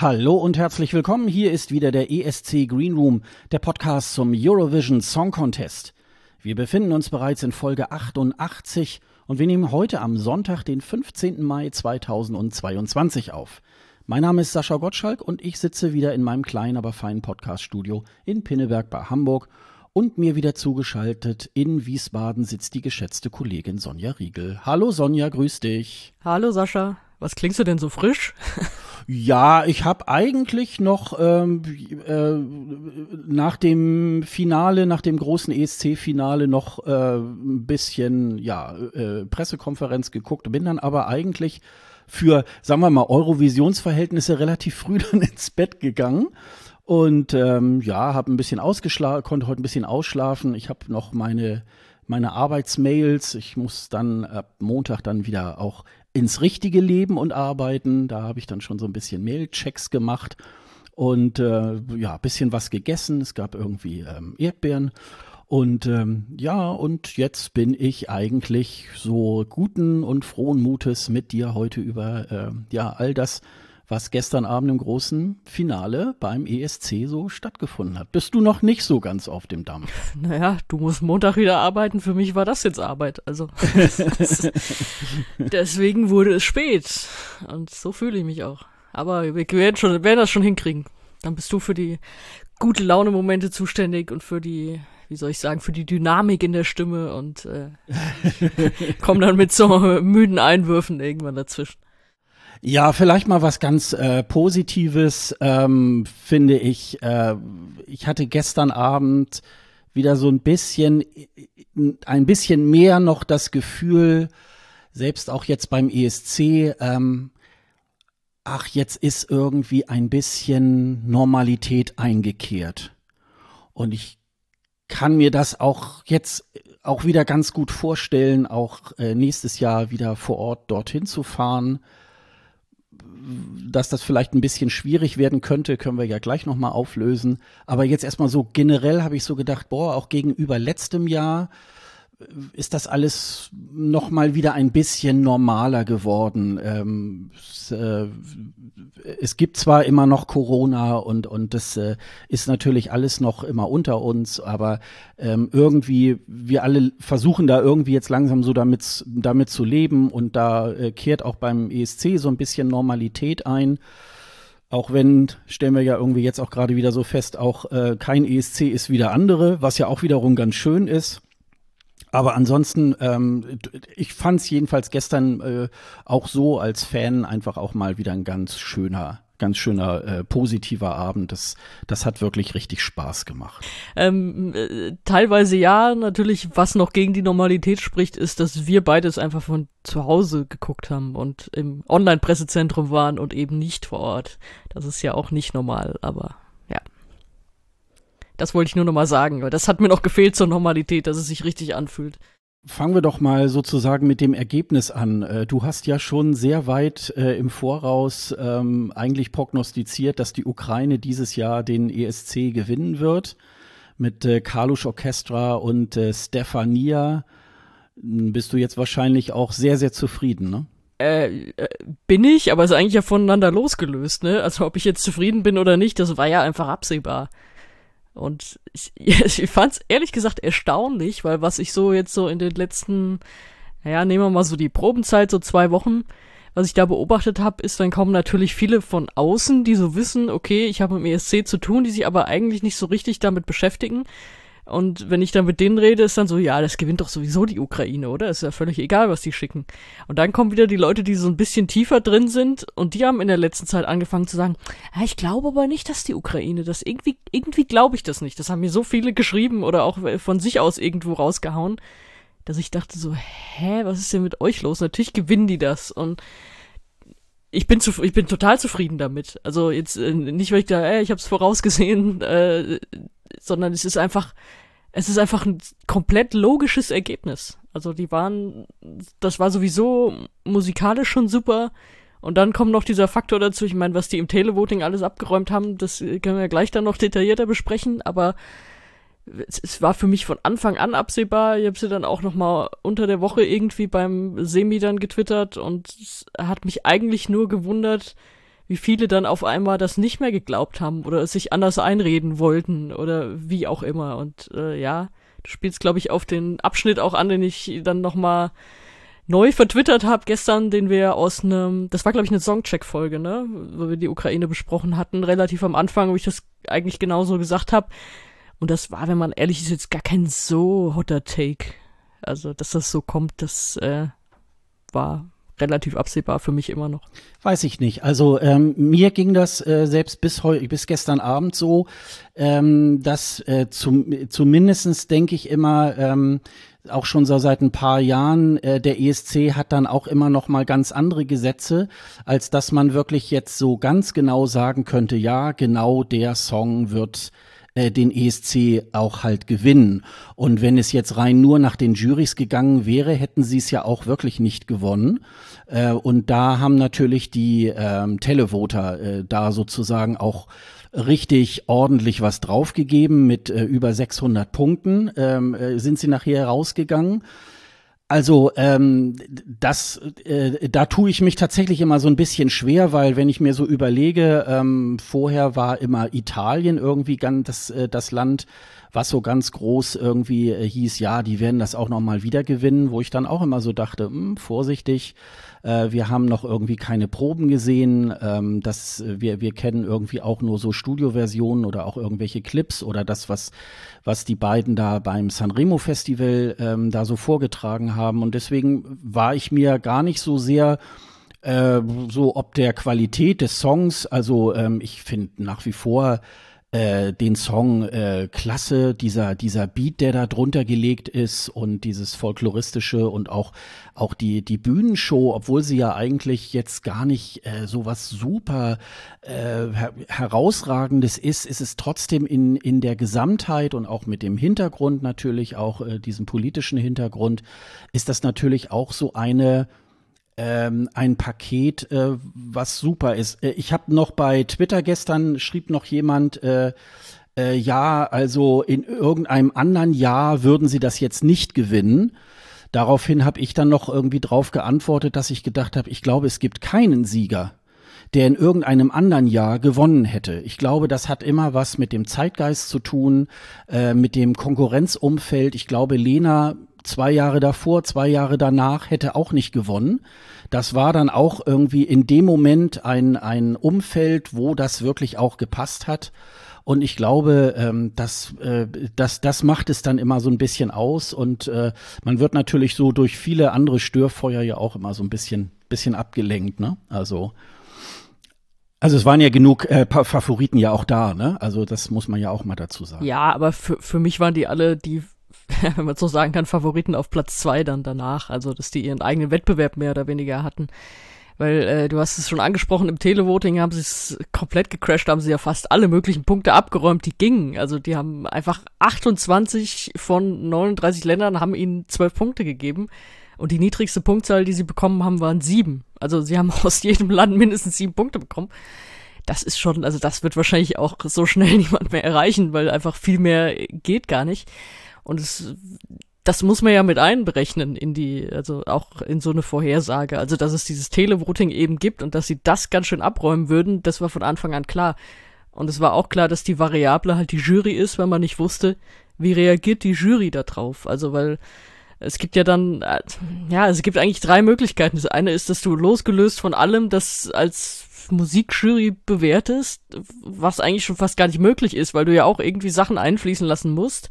Hallo und herzlich willkommen. Hier ist wieder der ESC Green Room, der Podcast zum Eurovision Song Contest. Wir befinden uns bereits in Folge 88 und wir nehmen heute am Sonntag, den 15. Mai 2022 auf. Mein Name ist Sascha Gottschalk und ich sitze wieder in meinem kleinen, aber feinen Podcaststudio in Pinneberg bei Hamburg und mir wieder zugeschaltet in Wiesbaden sitzt die geschätzte Kollegin Sonja Riegel. Hallo Sonja, grüß dich. Hallo Sascha, was klingst du denn so frisch? Ja, ich habe eigentlich noch ähm, äh, nach dem Finale, nach dem großen ESC-Finale noch äh, ein bisschen ja äh, Pressekonferenz geguckt, bin dann aber eigentlich für, sagen wir mal, Eurovisionsverhältnisse relativ früh dann ins Bett gegangen. Und ähm, ja, habe ein bisschen ausgeschlafen, konnte heute ein bisschen ausschlafen. Ich habe noch meine meine Arbeitsmails. Ich muss dann ab Montag dann wieder auch ins richtige Leben und arbeiten. Da habe ich dann schon so ein bisschen Mailchecks gemacht und äh, ja, bisschen was gegessen. Es gab irgendwie ähm, Erdbeeren. Und ähm, ja, und jetzt bin ich eigentlich so guten und frohen Mutes mit dir heute über äh, ja all das was gestern Abend im großen Finale beim ESC so stattgefunden hat. Bist du noch nicht so ganz auf dem Dampf? Naja, du musst Montag wieder arbeiten. Für mich war das jetzt Arbeit. Also deswegen wurde es spät. Und so fühle ich mich auch. Aber wir werden, schon, werden das schon hinkriegen. Dann bist du für die gute Laune-Momente zuständig und für die, wie soll ich sagen, für die Dynamik in der Stimme und äh, komm dann mit so müden Einwürfen irgendwann dazwischen. Ja, vielleicht mal was ganz äh, Positives, ähm, finde ich. Äh, ich hatte gestern Abend wieder so ein bisschen, ein bisschen mehr noch das Gefühl, selbst auch jetzt beim ESC, ähm, ach, jetzt ist irgendwie ein bisschen Normalität eingekehrt. Und ich kann mir das auch jetzt auch wieder ganz gut vorstellen, auch äh, nächstes Jahr wieder vor Ort dorthin zu fahren dass das vielleicht ein bisschen schwierig werden könnte, können wir ja gleich nochmal auflösen. Aber jetzt erstmal so generell habe ich so gedacht, boah, auch gegenüber letztem Jahr ist das alles noch mal wieder ein bisschen normaler geworden. Ähm, es, äh, es, gibt zwar immer noch Corona und und das äh, ist natürlich alles noch immer unter uns, aber ähm, irgendwie wir alle versuchen da irgendwie jetzt langsam so damit damit zu leben und da äh, kehrt auch beim ESC so ein bisschen Normalität ein. Auch wenn, stellen wir ja irgendwie jetzt auch gerade wieder so fest, auch äh, kein ESC ist wie der andere, was ja auch wiederum ganz schön ist. Aber ansonsten, ähm, ich fand es jedenfalls gestern äh, auch so als Fan einfach auch mal wieder ein ganz schöner ganz schöner äh, positiver Abend. Das, das hat wirklich richtig Spaß gemacht. Ähm, äh, teilweise ja, natürlich, was noch gegen die Normalität spricht, ist, dass wir beides einfach von zu Hause geguckt haben und im Online-Pressezentrum waren und eben nicht vor Ort. Das ist ja auch nicht normal, aber das wollte ich nur noch mal sagen, weil das hat mir noch gefehlt zur Normalität, dass es sich richtig anfühlt. Fangen wir doch mal sozusagen mit dem Ergebnis an. Äh, du hast ja schon sehr weit äh, im Voraus ähm, eigentlich prognostiziert, dass die Ukraine dieses Jahr den ESC gewinnen wird. Mit äh, Kalusch Orchestra und äh, Stefania hm, bist du jetzt wahrscheinlich auch sehr, sehr zufrieden, ne? Äh, äh, bin ich, aber ist eigentlich ja voneinander losgelöst, ne? Also ob ich jetzt zufrieden bin oder nicht, das war ja einfach absehbar. Und ich, ich fand es ehrlich gesagt erstaunlich, weil was ich so jetzt so in den letzten, naja, nehmen wir mal so die Probenzeit, so zwei Wochen, was ich da beobachtet habe, ist, dann kommen natürlich viele von außen, die so wissen, okay, ich habe mit dem ESC zu tun, die sich aber eigentlich nicht so richtig damit beschäftigen. Und wenn ich dann mit denen rede, ist dann so, ja, das gewinnt doch sowieso die Ukraine, oder? Ist ja völlig egal, was die schicken. Und dann kommen wieder die Leute, die so ein bisschen tiefer drin sind und die haben in der letzten Zeit angefangen zu sagen, ja, ich glaube aber nicht, dass die Ukraine das irgendwie, irgendwie glaube ich das nicht. Das haben mir so viele geschrieben oder auch von sich aus irgendwo rausgehauen, dass ich dachte so, hä, was ist denn mit euch los? Natürlich gewinnen die das und ich bin zu, ich bin total zufrieden damit. Also jetzt äh, nicht, weil ich da, ey, ich habe es vorausgesehen, äh, sondern es ist einfach, es ist einfach ein komplett logisches Ergebnis. Also die waren, das war sowieso musikalisch schon super. Und dann kommt noch dieser Faktor dazu, ich meine, was die im Televoting alles abgeräumt haben, das können wir gleich dann noch detaillierter besprechen, aber es, es war für mich von Anfang an absehbar. Ich habe sie dann auch noch mal unter der Woche irgendwie beim Semi dann getwittert und hat mich eigentlich nur gewundert, wie viele dann auf einmal das nicht mehr geglaubt haben oder sich anders einreden wollten oder wie auch immer. Und äh, ja, du spielst, glaube ich, auf den Abschnitt auch an, den ich dann nochmal neu vertwittert habe gestern, den wir aus einem, das war glaube ich eine Songcheck-Folge, ne, wo wir die Ukraine besprochen hatten, relativ am Anfang, wo ich das eigentlich genauso gesagt habe. Und das war, wenn man ehrlich ist, jetzt gar kein so hotter Take. Also, dass das so kommt, das äh, war relativ absehbar für mich immer noch. Weiß ich nicht. Also ähm, mir ging das äh, selbst bis heute, bis gestern Abend so, ähm, dass äh, zum, zumindestens denke ich immer, ähm, auch schon so seit ein paar Jahren, äh, der ESC hat dann auch immer noch mal ganz andere Gesetze, als dass man wirklich jetzt so ganz genau sagen könnte, ja, genau der Song wird äh, den ESC auch halt gewinnen. Und wenn es jetzt rein nur nach den Jurys gegangen wäre, hätten sie es ja auch wirklich nicht gewonnen. Äh, und da haben natürlich die ähm, Televoter äh, da sozusagen auch richtig ordentlich was draufgegeben mit äh, über 600 Punkten ähm, äh, sind sie nachher rausgegangen. Also ähm, das, äh, da tue ich mich tatsächlich immer so ein bisschen schwer, weil wenn ich mir so überlege, ähm, vorher war immer Italien irgendwie ganz das, äh, das Land, was so ganz groß irgendwie äh, hieß, ja, die werden das auch noch mal wieder gewinnen, wo ich dann auch immer so dachte, mh, hm, vorsichtig, äh, wir haben noch irgendwie keine Proben gesehen, ähm, das, äh, wir, wir kennen irgendwie auch nur so Studioversionen oder auch irgendwelche Clips oder das, was, was die beiden da beim Sanremo Festival ähm, da so vorgetragen haben. Und deswegen war ich mir gar nicht so sehr äh, so ob der Qualität des Songs, also ähm, ich finde nach wie vor äh, den Song äh, klasse, dieser, dieser Beat, der da drunter gelegt ist und dieses folkloristische und auch, auch die, die Bühnenshow, obwohl sie ja eigentlich jetzt gar nicht äh, so was super äh, her herausragendes ist, ist es trotzdem in, in der Gesamtheit und auch mit dem Hintergrund natürlich, auch äh, diesem politischen Hintergrund, ist das natürlich auch so eine ähm, ein Paket, äh, was super ist. Äh, ich habe noch bei Twitter gestern schrieb noch jemand, äh, äh, ja, also in irgendeinem anderen Jahr würden sie das jetzt nicht gewinnen. Daraufhin habe ich dann noch irgendwie drauf geantwortet, dass ich gedacht habe, ich glaube, es gibt keinen Sieger, der in irgendeinem anderen Jahr gewonnen hätte. Ich glaube, das hat immer was mit dem Zeitgeist zu tun, äh, mit dem Konkurrenzumfeld. Ich glaube, Lena zwei Jahre davor, zwei Jahre danach hätte auch nicht gewonnen. Das war dann auch irgendwie in dem Moment ein, ein Umfeld, wo das wirklich auch gepasst hat. Und ich glaube, ähm, das, äh, das, das macht es dann immer so ein bisschen aus. Und äh, man wird natürlich so durch viele andere Störfeuer ja auch immer so ein bisschen, bisschen abgelenkt. Ne? Also, also es waren ja genug äh, Favoriten ja auch da. Ne? Also das muss man ja auch mal dazu sagen. Ja, aber für, für mich waren die alle die wenn man so sagen kann, Favoriten auf Platz zwei dann danach. Also, dass die ihren eigenen Wettbewerb mehr oder weniger hatten. Weil äh, du hast es schon angesprochen, im Televoting haben sie es komplett gecrashed, haben sie ja fast alle möglichen Punkte abgeräumt, die gingen. Also die haben einfach 28 von 39 Ländern haben ihnen 12 Punkte gegeben. Und die niedrigste Punktzahl, die sie bekommen haben, waren sieben. Also sie haben aus jedem Land mindestens sieben Punkte bekommen. Das ist schon, also das wird wahrscheinlich auch so schnell niemand mehr erreichen, weil einfach viel mehr geht gar nicht. Und es, das muss man ja mit einberechnen in die, also auch in so eine Vorhersage. Also, dass es dieses Televoting eben gibt und dass sie das ganz schön abräumen würden, das war von Anfang an klar. Und es war auch klar, dass die Variable halt die Jury ist, weil man nicht wusste, wie reagiert die Jury da drauf. Also, weil es gibt ja dann, äh, ja, es gibt eigentlich drei Möglichkeiten. Das eine ist, dass du losgelöst von allem das als Musikjury bewertest, was eigentlich schon fast gar nicht möglich ist, weil du ja auch irgendwie Sachen einfließen lassen musst.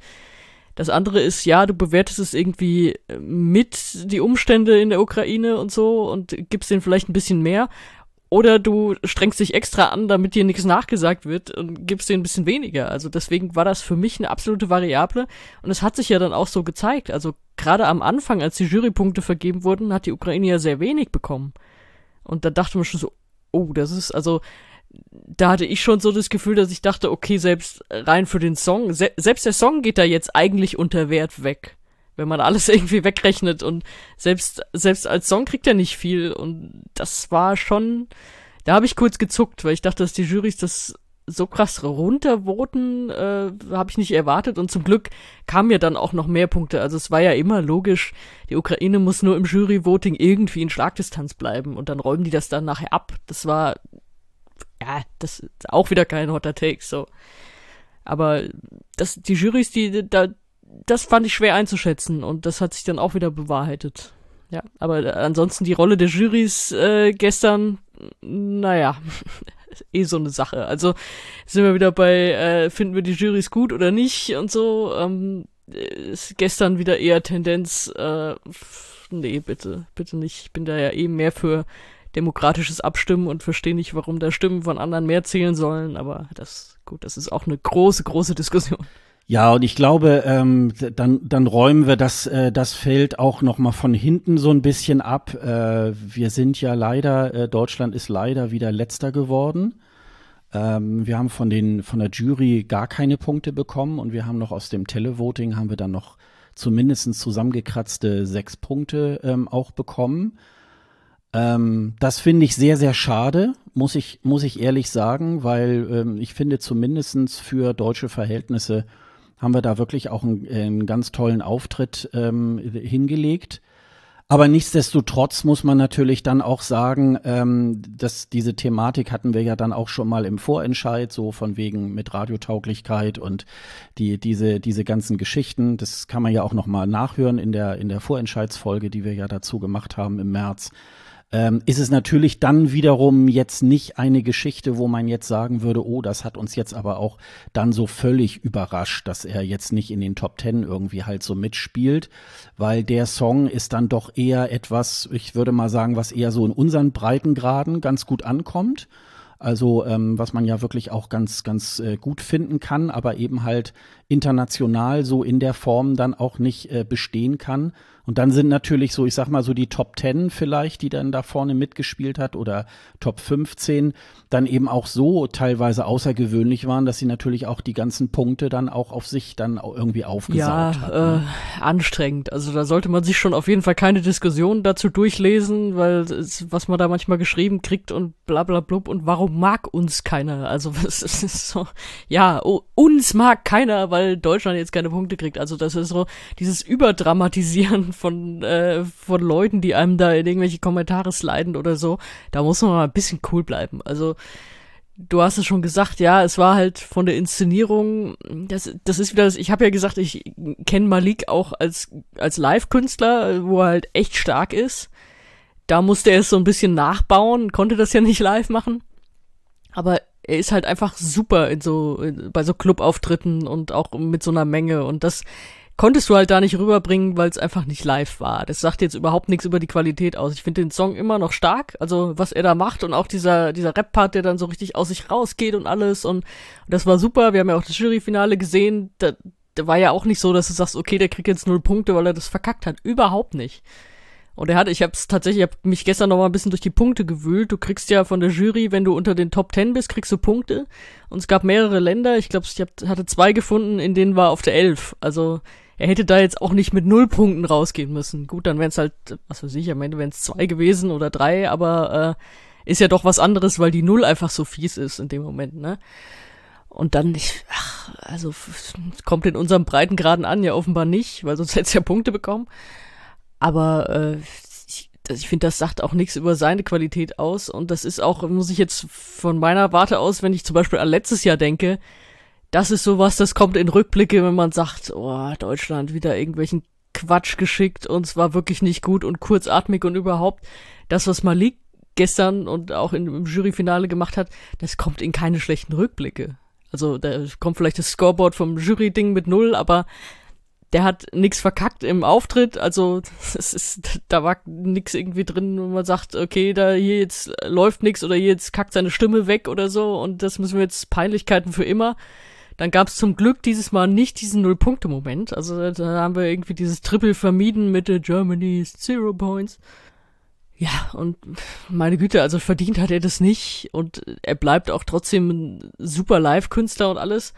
Das andere ist, ja, du bewertest es irgendwie äh, mit die Umstände in der Ukraine und so und gibst denen vielleicht ein bisschen mehr. Oder du strengst dich extra an, damit dir nichts nachgesagt wird und gibst denen ein bisschen weniger. Also deswegen war das für mich eine absolute Variable. Und es hat sich ja dann auch so gezeigt. Also gerade am Anfang, als die Jurypunkte vergeben wurden, hat die Ukraine ja sehr wenig bekommen. Und da dachte man schon so, oh, das ist, also da hatte ich schon so das Gefühl, dass ich dachte, okay, selbst rein für den Song, se selbst der Song geht da jetzt eigentlich unter Wert weg. Wenn man alles irgendwie wegrechnet und selbst, selbst als Song kriegt er nicht viel und das war schon, da habe ich kurz gezuckt, weil ich dachte, dass die Jurys das so krass runtervoten, äh, habe ich nicht erwartet und zum Glück kamen ja dann auch noch mehr Punkte. Also es war ja immer logisch, die Ukraine muss nur im Juryvoting irgendwie in Schlagdistanz bleiben und dann räumen die das dann nachher ab. Das war ja, das ist auch wieder kein hotter Take, so. Aber das, die Jurys, die, da, das fand ich schwer einzuschätzen und das hat sich dann auch wieder bewahrheitet. Ja, aber ansonsten die Rolle der Jurys äh, gestern, naja, eh so eine Sache. Also sind wir wieder bei, äh, finden wir die Jurys gut oder nicht und so. Ähm, ist gestern wieder eher Tendenz, äh, nee, bitte, bitte nicht. Ich bin da ja eben mehr für demokratisches Abstimmen und verstehe nicht, warum da Stimmen von anderen mehr zählen sollen, aber das, gut, das ist auch eine große, große Diskussion. Ja, und ich glaube, ähm, dann, dann räumen wir das, äh, das Feld auch noch mal von hinten so ein bisschen ab. Äh, wir sind ja leider, äh, Deutschland ist leider wieder letzter geworden. Ähm, wir haben von den von der Jury gar keine Punkte bekommen und wir haben noch aus dem Televoting haben wir dann noch zumindest zusammengekratzte sechs Punkte ähm, auch bekommen. Ähm, das finde ich sehr, sehr schade, muss ich, muss ich ehrlich sagen, weil ähm, ich finde zumindestens für deutsche Verhältnisse haben wir da wirklich auch einen, einen ganz tollen Auftritt ähm, hingelegt. Aber nichtsdestotrotz muss man natürlich dann auch sagen, ähm, dass diese Thematik hatten wir ja dann auch schon mal im Vorentscheid, so von wegen mit Radiotauglichkeit und die, diese, diese ganzen Geschichten. Das kann man ja auch noch mal nachhören in der, in der Vorentscheidsfolge, die wir ja dazu gemacht haben im März ähm, ist es natürlich dann wiederum jetzt nicht eine Geschichte, wo man jetzt sagen würde, oh, das hat uns jetzt aber auch dann so völlig überrascht, dass er jetzt nicht in den Top Ten irgendwie halt so mitspielt, weil der Song ist dann doch eher etwas, ich würde mal sagen, was eher so in unseren Breitengraden ganz gut ankommt. Also ähm, was man ja wirklich auch ganz, ganz äh, gut finden kann, aber eben halt international so in der Form dann auch nicht äh, bestehen kann. Und dann sind natürlich so, ich sag mal so die Top 10 vielleicht, die dann da vorne mitgespielt hat oder Top 15, dann eben auch so teilweise außergewöhnlich waren, dass sie natürlich auch die ganzen Punkte dann auch auf sich dann irgendwie aufgesaugt ja, hat. Ja, ne? äh, anstrengend. Also da sollte man sich schon auf jeden Fall keine Diskussion dazu durchlesen, weil es, was man da manchmal geschrieben kriegt und bla bla blub und warum mag uns keiner? Also es ist so, ja, oh, uns mag keiner, weil Deutschland jetzt keine Punkte kriegt. Also das ist so dieses Überdramatisieren von, äh, von Leuten, die einem da in irgendwelche Kommentare sliden oder so, da muss man mal ein bisschen cool bleiben. Also, du hast es schon gesagt, ja, es war halt von der Inszenierung, das, das ist wieder das, ich habe ja gesagt, ich kenne Malik auch als, als Live-Künstler, wo er halt echt stark ist. Da musste er es so ein bisschen nachbauen, konnte das ja nicht live machen. Aber er ist halt einfach super in so, in, bei so Clubauftritten und auch mit so einer Menge und das, konntest du halt da nicht rüberbringen, weil es einfach nicht live war. Das sagt jetzt überhaupt nichts über die Qualität aus. Ich finde den Song immer noch stark, also was er da macht und auch dieser dieser Rap-Part, der dann so richtig aus sich rausgeht und alles und, und das war super. Wir haben ja auch das Juryfinale gesehen. Da, da war ja auch nicht so, dass du sagst, okay, der kriegt jetzt null Punkte, weil er das verkackt hat. Überhaupt nicht. Und er hat, ich hab's tatsächlich, ich hab mich gestern noch mal ein bisschen durch die Punkte gewühlt. Du kriegst ja von der Jury, wenn du unter den Top Ten bist, kriegst du Punkte. Und es gab mehrere Länder. Ich glaube, ich hab, hatte zwei gefunden, in denen war auf der Elf. Also er hätte da jetzt auch nicht mit null Punkten rausgehen müssen. Gut, dann wären es halt, was weiß ich, am Ende wären es zwei gewesen oder drei, aber äh, ist ja doch was anderes, weil die Null einfach so fies ist in dem Moment, ne? Und dann nicht, ach, also kommt in unserem Breitengraden an, ja offenbar nicht, weil sonst hätte es ja Punkte bekommen. Aber äh, ich, ich finde, das sagt auch nichts über seine Qualität aus. Und das ist auch, muss ich jetzt von meiner Warte aus, wenn ich zum Beispiel an letztes Jahr denke, das ist sowas, das kommt in Rückblicke, wenn man sagt, oh, Deutschland wieder irgendwelchen Quatsch geschickt und es war wirklich nicht gut und kurzatmig und überhaupt das, was Malik gestern und auch im Juryfinale gemacht hat, das kommt in keine schlechten Rückblicke. Also da kommt vielleicht das Scoreboard vom Jury-Ding mit null, aber der hat nichts verkackt im Auftritt, also es ist, da war nichts irgendwie drin, wo man sagt, okay, da hier jetzt läuft nichts oder hier jetzt kackt seine Stimme weg oder so und das müssen wir jetzt Peinlichkeiten für immer. Dann gab es zum Glück dieses Mal nicht diesen Null-Punkte-Moment. Also da haben wir irgendwie dieses Triple vermieden mit der Germany's Zero Points. Ja, und meine Güte, also verdient hat er das nicht und er bleibt auch trotzdem ein super Live-Künstler und alles.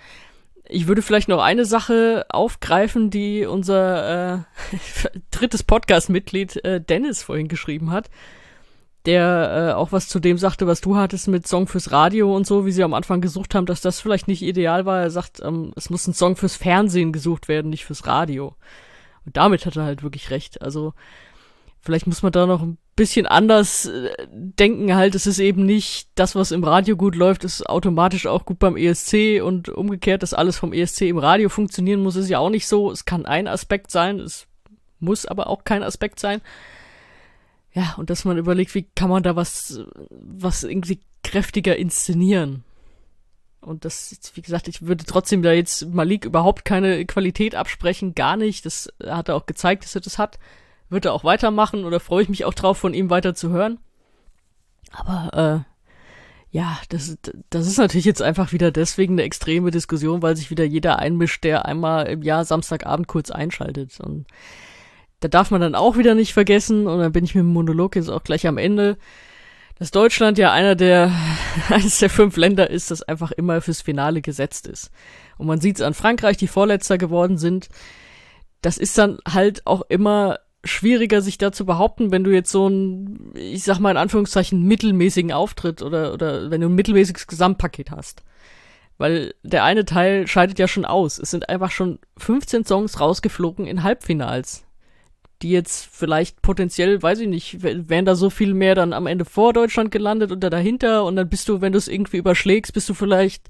Ich würde vielleicht noch eine Sache aufgreifen, die unser äh, drittes Podcast-Mitglied äh, Dennis vorhin geschrieben hat der äh, auch was zu dem sagte, was du hattest mit Song fürs Radio und so, wie sie am Anfang gesucht haben, dass das vielleicht nicht ideal war. Er sagt, ähm, es muss ein Song fürs Fernsehen gesucht werden, nicht fürs Radio. Und damit hat er halt wirklich recht. Also Vielleicht muss man da noch ein bisschen anders äh, denken halt. Es ist eben nicht das, was im Radio gut läuft, ist automatisch auch gut beim ESC und umgekehrt, dass alles vom ESC im Radio funktionieren muss, ist ja auch nicht so. Es kann ein Aspekt sein, es muss aber auch kein Aspekt sein. Ja, und dass man überlegt, wie kann man da was, was irgendwie kräftiger inszenieren. Und das, wie gesagt, ich würde trotzdem da jetzt Malik überhaupt keine Qualität absprechen, gar nicht. Das hat er auch gezeigt, dass er das hat wird er auch weitermachen oder freue ich mich auch drauf, von ihm weiter zu hören. Aber äh, ja, das, das ist natürlich jetzt einfach wieder deswegen eine extreme Diskussion, weil sich wieder jeder einmischt, der einmal im Jahr Samstagabend kurz einschaltet. Und da darf man dann auch wieder nicht vergessen, und dann bin ich mit dem Monolog jetzt auch gleich am Ende, dass Deutschland ja einer der, eines der fünf Länder ist, das einfach immer fürs Finale gesetzt ist. Und man sieht es an Frankreich, die Vorletzter geworden sind. Das ist dann halt auch immer schwieriger, sich da zu behaupten, wenn du jetzt so ein, ich sag mal in Anführungszeichen, mittelmäßigen Auftritt oder, oder wenn du ein mittelmäßiges Gesamtpaket hast. Weil der eine Teil scheidet ja schon aus. Es sind einfach schon 15 Songs rausgeflogen in Halbfinals. Die jetzt vielleicht potenziell, weiß ich nicht, wären da so viel mehr dann am Ende vor Deutschland gelandet oder dahinter und dann bist du, wenn du es irgendwie überschlägst, bist du vielleicht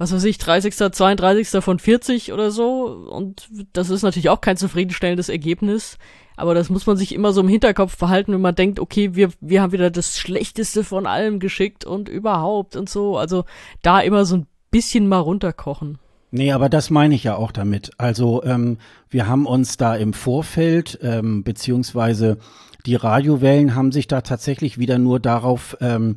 was weiß ich, 30., 32. von 40 oder so. Und das ist natürlich auch kein zufriedenstellendes Ergebnis. Aber das muss man sich immer so im Hinterkopf verhalten, wenn man denkt, okay, wir, wir haben wieder das Schlechteste von allem geschickt und überhaupt und so. Also da immer so ein bisschen mal runterkochen. Nee, aber das meine ich ja auch damit. Also ähm, wir haben uns da im Vorfeld, ähm, beziehungsweise die Radiowellen haben sich da tatsächlich wieder nur darauf ähm,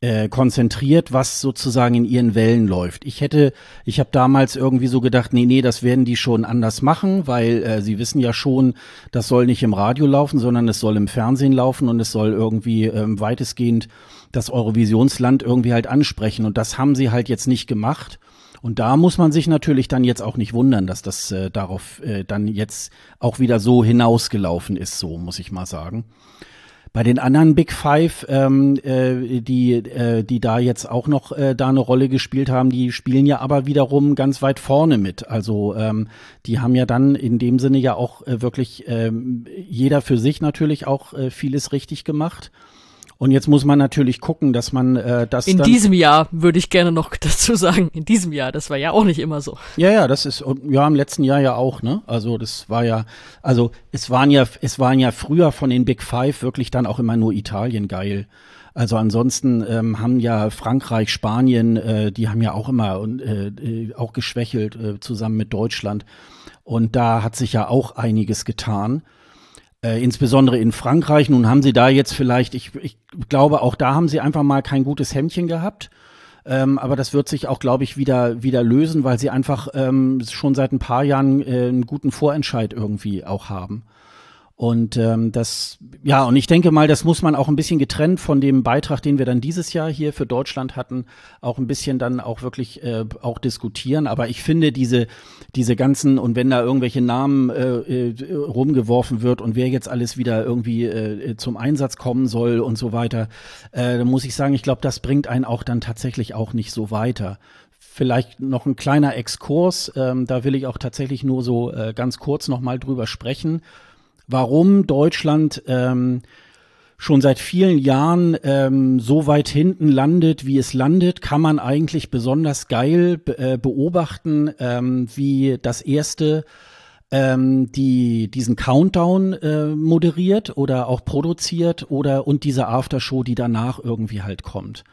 äh, konzentriert, was sozusagen in ihren Wellen läuft. Ich hätte, ich habe damals irgendwie so gedacht, nee, nee, das werden die schon anders machen, weil äh, sie wissen ja schon, das soll nicht im Radio laufen, sondern es soll im Fernsehen laufen und es soll irgendwie ähm, weitestgehend das Eurovisionsland irgendwie halt ansprechen. Und das haben sie halt jetzt nicht gemacht. Und da muss man sich natürlich dann jetzt auch nicht wundern, dass das äh, darauf äh, dann jetzt auch wieder so hinausgelaufen ist, so muss ich mal sagen. Bei den anderen Big Five, ähm, äh, die, äh, die da jetzt auch noch äh, da eine Rolle gespielt haben, die spielen ja aber wiederum ganz weit vorne mit. Also ähm, die haben ja dann in dem Sinne ja auch äh, wirklich ähm, jeder für sich natürlich auch äh, vieles richtig gemacht. Und jetzt muss man natürlich gucken, dass man äh, das. In diesem Jahr würde ich gerne noch dazu sagen. In diesem Jahr, das war ja auch nicht immer so. Ja, ja, das ist ja im letzten Jahr ja auch, ne? Also das war ja, also es waren ja, es waren ja früher von den Big Five wirklich dann auch immer nur Italien geil. Also ansonsten ähm, haben ja Frankreich, Spanien, äh, die haben ja auch immer äh, äh, auch geschwächelt äh, zusammen mit Deutschland. Und da hat sich ja auch einiges getan. Äh, insbesondere in Frankreich. Nun haben sie da jetzt vielleicht, ich, ich glaube, auch da haben sie einfach mal kein gutes Hemdchen gehabt. Ähm, aber das wird sich auch, glaube ich, wieder, wieder lösen, weil sie einfach ähm, schon seit ein paar Jahren äh, einen guten Vorentscheid irgendwie auch haben. Und ähm, das, ja, und ich denke mal, das muss man auch ein bisschen getrennt von dem Beitrag, den wir dann dieses Jahr hier für Deutschland hatten, auch ein bisschen dann auch wirklich äh, auch diskutieren. Aber ich finde diese, diese ganzen, und wenn da irgendwelche Namen äh, äh, rumgeworfen wird und wer jetzt alles wieder irgendwie äh, zum Einsatz kommen soll und so weiter, äh, dann muss ich sagen, ich glaube, das bringt einen auch dann tatsächlich auch nicht so weiter. Vielleicht noch ein kleiner Exkurs, ähm, da will ich auch tatsächlich nur so äh, ganz kurz nochmal drüber sprechen warum Deutschland ähm, schon seit vielen Jahren ähm, so weit hinten landet, wie es landet, kann man eigentlich besonders geil äh, beobachten, ähm, wie das erste ähm, die diesen Countdown äh, moderiert oder auch produziert oder und diese Aftershow, die danach irgendwie halt kommt.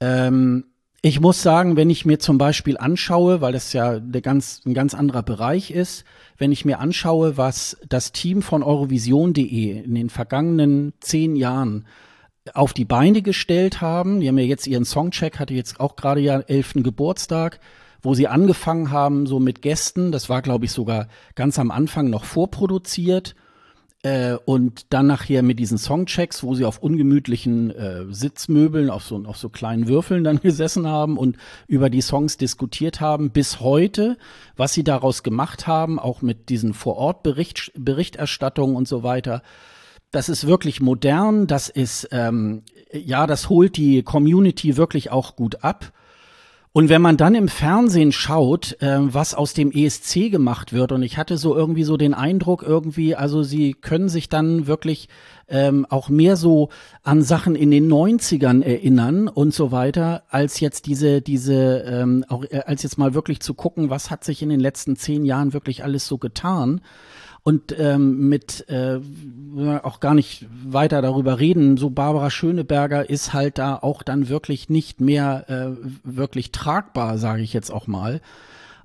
Ähm, ich muss sagen, wenn ich mir zum Beispiel anschaue, weil das ja ganz, ein ganz anderer Bereich ist, wenn ich mir anschaue, was das Team von Eurovision.de in den vergangenen zehn Jahren auf die Beine gestellt haben, die haben ja jetzt ihren Songcheck, hatte jetzt auch gerade ja elften Geburtstag, wo sie angefangen haben, so mit Gästen, das war glaube ich sogar ganz am Anfang noch vorproduziert äh, und dann nachher mit diesen Songchecks, wo sie auf ungemütlichen äh, Sitzmöbeln, auf so, auf so kleinen Würfeln dann gesessen haben und über die Songs diskutiert haben, bis heute, was sie daraus gemacht haben, auch mit diesen Vor-Ort-Berichterstattungen und so weiter. Das ist wirklich modern, das ist, ähm, ja, das holt die Community wirklich auch gut ab. Und wenn man dann im Fernsehen schaut, äh, was aus dem ESC gemacht wird, und ich hatte so irgendwie so den Eindruck, irgendwie, also sie können sich dann wirklich ähm, auch mehr so an Sachen in den 90ern erinnern und so weiter, als jetzt diese, diese, ähm, auch äh, als jetzt mal wirklich zu gucken, was hat sich in den letzten zehn Jahren wirklich alles so getan. Und ähm, mit äh, auch gar nicht weiter darüber reden, so Barbara Schöneberger ist halt da auch dann wirklich nicht mehr äh, wirklich tragbar, sage ich jetzt auch mal.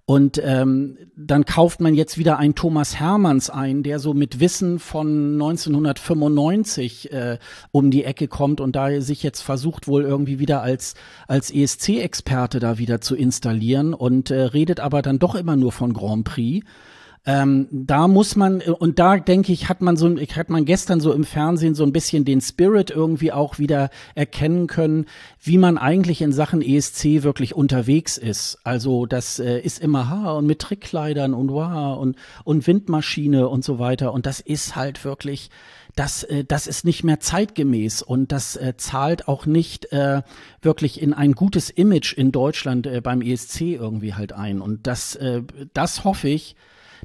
Und ähm, dann kauft man jetzt wieder einen Thomas Hermanns ein, der so mit Wissen von 1995 äh, um die Ecke kommt und da sich jetzt versucht wohl irgendwie wieder als als ESC-Experte da wieder zu installieren und äh, redet aber dann doch immer nur von Grand Prix. Ähm, da muss man, und da denke ich, hat man so, hat man gestern so im Fernsehen so ein bisschen den Spirit irgendwie auch wieder erkennen können, wie man eigentlich in Sachen ESC wirklich unterwegs ist. Also das äh, ist immer ha und mit Trickkleidern und wow und, und Windmaschine und so weiter. Und das ist halt wirklich, das, äh, das ist nicht mehr zeitgemäß und das äh, zahlt auch nicht äh, wirklich in ein gutes Image in Deutschland äh, beim ESC irgendwie halt ein. Und das, äh, das hoffe ich,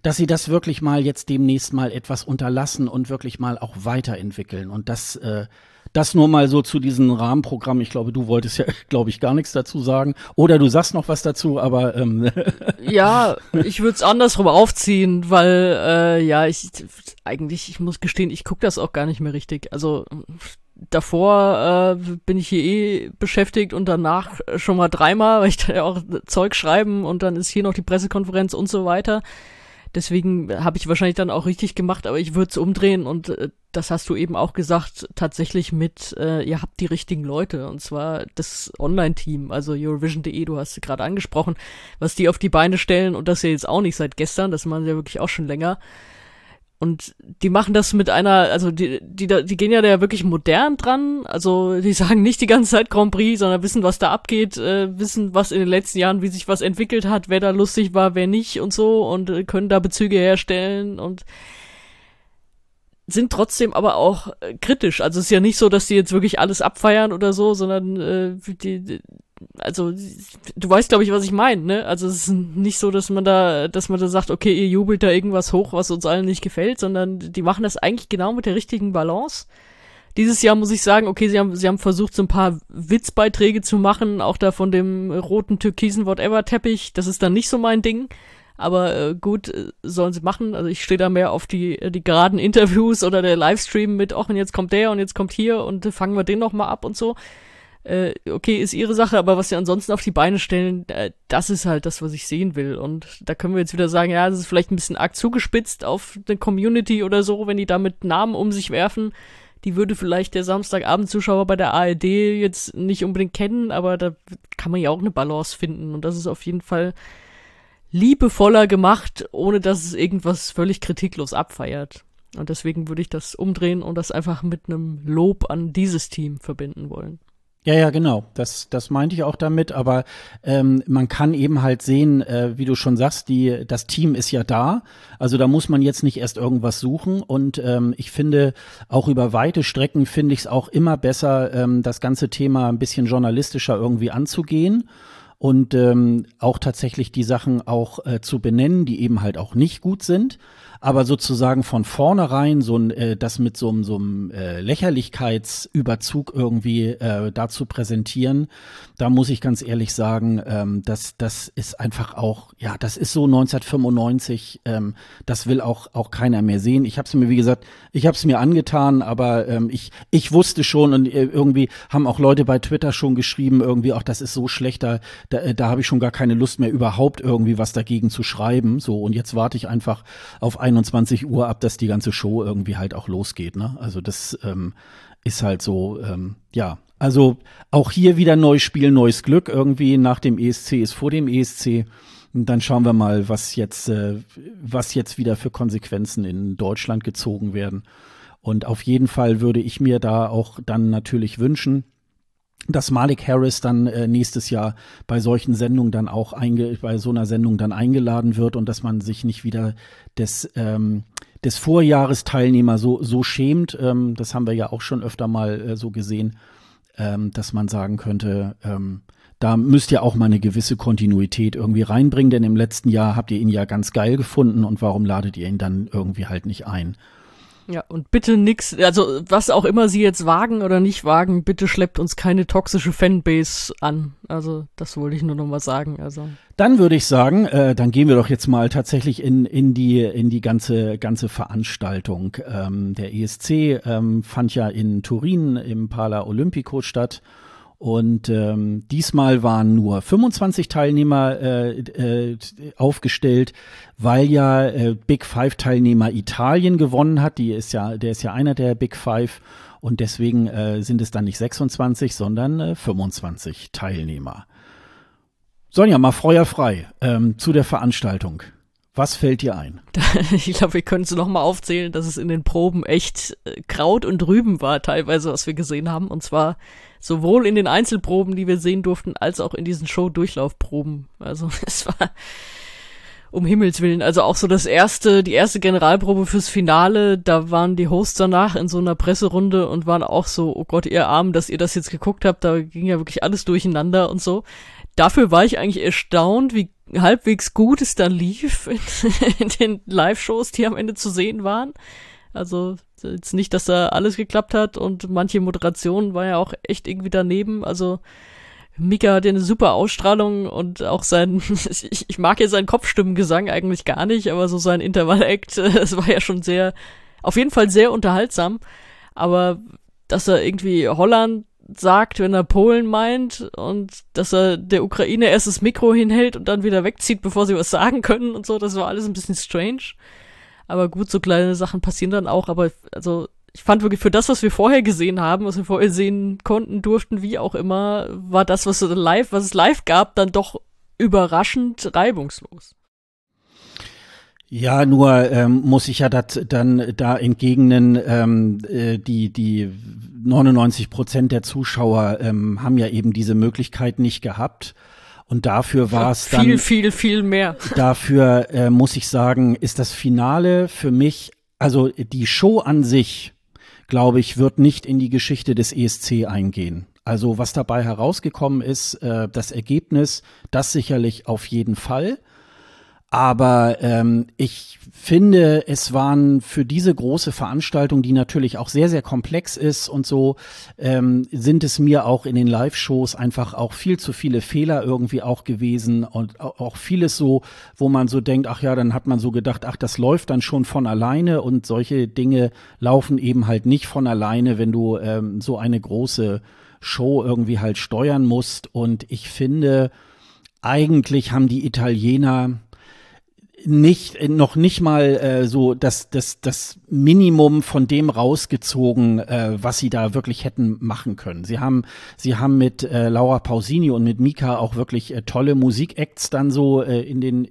dass sie das wirklich mal jetzt demnächst mal etwas unterlassen und wirklich mal auch weiterentwickeln. Und das, äh, das nur mal so zu diesem Rahmenprogramm. Ich glaube, du wolltest ja, glaube ich, gar nichts dazu sagen. Oder du sagst noch was dazu, aber ähm. ja, ich würde es andersrum aufziehen, weil äh, ja, ich eigentlich, ich muss gestehen, ich gucke das auch gar nicht mehr richtig. Also davor äh, bin ich hier eh beschäftigt und danach schon mal dreimal, weil ich da ja auch Zeug schreiben und dann ist hier noch die Pressekonferenz und so weiter. Deswegen habe ich wahrscheinlich dann auch richtig gemacht, aber ich würde es umdrehen und äh, das hast du eben auch gesagt, tatsächlich mit, äh, ihr habt die richtigen Leute und zwar das Online-Team, also Eurovision.de, du hast gerade angesprochen, was die auf die Beine stellen und das ja jetzt auch nicht seit gestern, das machen sie ja wirklich auch schon länger. Und die machen das mit einer, also die, die, die gehen ja da wirklich modern dran. Also die sagen nicht die ganze Zeit Grand Prix, sondern wissen, was da abgeht, äh, wissen, was in den letzten Jahren, wie sich was entwickelt hat, wer da lustig war, wer nicht und so und äh, können da Bezüge herstellen und sind trotzdem aber auch äh, kritisch. Also es ist ja nicht so, dass die jetzt wirklich alles abfeiern oder so, sondern äh, die, also du weißt, glaube ich, was ich meine, ne? Also es ist nicht so, dass man da, dass man da sagt, okay, ihr jubelt da irgendwas hoch, was uns allen nicht gefällt, sondern die machen das eigentlich genau mit der richtigen Balance. Dieses Jahr muss ich sagen, okay, sie haben, sie haben versucht, so ein paar Witzbeiträge zu machen, auch da von dem roten türkisen Whatever-Teppich. Das ist dann nicht so mein Ding. Aber äh, gut, äh, sollen sie machen. Also ich stehe da mehr auf die, äh, die geraden Interviews oder der Livestream mit, ach, und jetzt kommt der und jetzt kommt hier und äh, fangen wir den noch mal ab und so äh, okay, ist ihre Sache, aber was sie ansonsten auf die Beine stellen, äh, das ist halt das, was ich sehen will. Und da können wir jetzt wieder sagen, ja, das ist vielleicht ein bisschen arg zugespitzt auf eine Community oder so, wenn die damit Namen um sich werfen. Die würde vielleicht der Samstagabend-Zuschauer bei der ARD jetzt nicht unbedingt kennen, aber da kann man ja auch eine Balance finden. Und das ist auf jeden Fall liebevoller gemacht, ohne dass es irgendwas völlig kritiklos abfeiert. Und deswegen würde ich das umdrehen und das einfach mit einem Lob an dieses Team verbinden wollen. Ja, ja, genau. Das, das meinte ich auch damit. Aber ähm, man kann eben halt sehen, äh, wie du schon sagst, die, das Team ist ja da. Also da muss man jetzt nicht erst irgendwas suchen. Und ähm, ich finde, auch über weite Strecken finde ich es auch immer besser, ähm, das ganze Thema ein bisschen journalistischer irgendwie anzugehen und ähm, auch tatsächlich die Sachen auch äh, zu benennen, die eben halt auch nicht gut sind aber sozusagen von vornherein so ein, äh, das mit so, so einem äh, Lächerlichkeitsüberzug irgendwie äh, dazu präsentieren, da muss ich ganz ehrlich sagen, ähm, das, das ist einfach auch, ja, das ist so 1995, ähm, das will auch, auch keiner mehr sehen. Ich habe es mir, wie gesagt, ich habe es mir angetan, aber ähm, ich, ich wusste schon und äh, irgendwie haben auch Leute bei Twitter schon geschrieben, irgendwie, auch das ist so schlecht, da, da, äh, da habe ich schon gar keine Lust mehr überhaupt irgendwie was dagegen zu schreiben. So, und jetzt warte ich einfach auf ein 21 Uhr ab, dass die ganze Show irgendwie halt auch losgeht. Ne? Also das ähm, ist halt so, ähm, ja. Also auch hier wieder neues Spiel, neues Glück. Irgendwie nach dem ESC ist vor dem ESC. Und dann schauen wir mal, was jetzt, äh, was jetzt wieder für Konsequenzen in Deutschland gezogen werden. Und auf jeden Fall würde ich mir da auch dann natürlich wünschen, dass Malik Harris dann äh, nächstes Jahr bei solchen Sendungen dann auch einge bei so einer Sendung dann eingeladen wird und dass man sich nicht wieder des ähm, des Vorjahresteilnehmer so so schämt. Ähm, das haben wir ja auch schon öfter mal äh, so gesehen, ähm, dass man sagen könnte, ähm, da müsst ihr auch mal eine gewisse Kontinuität irgendwie reinbringen, denn im letzten Jahr habt ihr ihn ja ganz geil gefunden und warum ladet ihr ihn dann irgendwie halt nicht ein? Ja, und bitte nix, also was auch immer sie jetzt wagen oder nicht wagen, bitte schleppt uns keine toxische Fanbase an. Also das wollte ich nur noch mal sagen. Also dann würde ich sagen, äh, dann gehen wir doch jetzt mal tatsächlich in in die in die ganze ganze Veranstaltung. Ähm, der ESC ähm, fand ja in Turin im Pala Olimpico statt und ähm, diesmal waren nur 25 Teilnehmer äh, äh, aufgestellt, weil ja äh, Big Five Teilnehmer Italien gewonnen hat. Die ist ja, der ist ja einer der Big Five und deswegen äh, sind es dann nicht 26, sondern äh, 25 Teilnehmer. Sonja, mal feuerfrei ähm, zu der Veranstaltung. Was fällt dir ein? Ich glaube, wir können es nochmal aufzählen, dass es in den Proben echt äh, Kraut und Rüben war, teilweise, was wir gesehen haben. Und zwar sowohl in den Einzelproben, die wir sehen durften, als auch in diesen Show-Durchlaufproben. Also es war um Himmels Willen. Also auch so das erste, die erste Generalprobe fürs Finale, da waren die Hosts danach in so einer Presserunde und waren auch so, oh Gott, ihr Arm, dass ihr das jetzt geguckt habt, da ging ja wirklich alles durcheinander und so. Dafür war ich eigentlich erstaunt, wie halbwegs gut es dann lief in, den Live-Shows, die am Ende zu sehen waren. Also jetzt nicht, dass da alles geklappt hat und manche Moderationen war ja auch echt irgendwie daneben. Also Mika hat ja eine super Ausstrahlung und auch sein, ich, ich mag ja seinen Kopfstimmengesang eigentlich gar nicht, aber so sein Intervall-Act, das war ja schon sehr, auf jeden Fall sehr unterhaltsam. Aber dass er irgendwie Holland sagt, wenn er Polen meint und dass er der Ukraine erst das Mikro hinhält und dann wieder wegzieht, bevor sie was sagen können und so, das war alles ein bisschen strange. Aber gut, so kleine Sachen passieren dann auch, aber also ich fand wirklich für das, was wir vorher gesehen haben, was wir vorher sehen konnten, durften, wie auch immer, war das, was live, was es live gab, dann doch überraschend reibungslos. Ja, nur ähm, muss ich ja dat, dann da entgegnen, ähm, äh, die, die 99 Prozent der Zuschauer ähm, haben ja eben diese Möglichkeit nicht gehabt. Und dafür war es dann. Viel, viel, viel mehr. Dafür äh, muss ich sagen, ist das Finale für mich, also die Show an sich, glaube ich, wird nicht in die Geschichte des ESC eingehen. Also was dabei herausgekommen ist, äh, das Ergebnis, das sicherlich auf jeden Fall. Aber ähm, ich finde, es waren für diese große Veranstaltung, die natürlich auch sehr, sehr komplex ist und so, ähm, sind es mir auch in den Live-Shows einfach auch viel zu viele Fehler irgendwie auch gewesen und auch vieles so, wo man so denkt, ach ja, dann hat man so gedacht, ach, das läuft dann schon von alleine und solche Dinge laufen eben halt nicht von alleine, wenn du ähm, so eine große Show irgendwie halt steuern musst. Und ich finde, eigentlich haben die Italiener nicht noch nicht mal äh, so das das das Minimum von dem rausgezogen, äh, was sie da wirklich hätten machen können. Sie haben sie haben mit äh, Laura Pausini und mit Mika auch wirklich äh, tolle Musikacts dann so äh, in den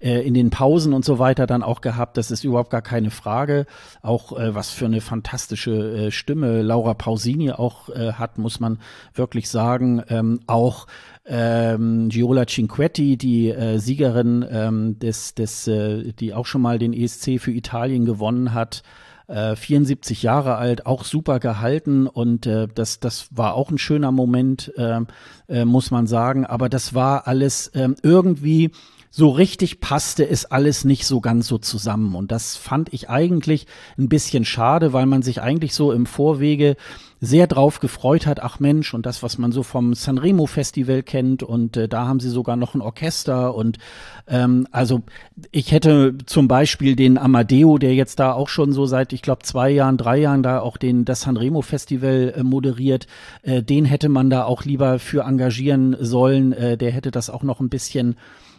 äh, in den Pausen und so weiter dann auch gehabt. Das ist überhaupt gar keine Frage. Auch äh, was für eine fantastische äh, Stimme Laura Pausini auch äh, hat, muss man wirklich sagen. Ähm, auch ähm, Giola Cinquetti, die äh, Siegerin ähm, des, des äh, die auch schon mal den ESC für Italien gewonnen hat, äh, 74 Jahre alt, auch super gehalten und äh, das, das war auch ein schöner Moment, äh, äh, muss man sagen. Aber das war alles äh, irgendwie so richtig passte es alles nicht so ganz so zusammen. Und das fand ich eigentlich ein bisschen schade, weil man sich eigentlich so im Vorwege sehr drauf gefreut hat, ach Mensch, und das, was man so vom Sanremo Festival kennt, und äh, da haben sie sogar noch ein Orchester. Und ähm, also ich hätte zum Beispiel den Amadeo, der jetzt da auch schon so seit, ich glaube, zwei Jahren, drei Jahren da auch den das Sanremo Festival äh, moderiert, äh, den hätte man da auch lieber für engagieren sollen, äh, der hätte das auch noch ein bisschen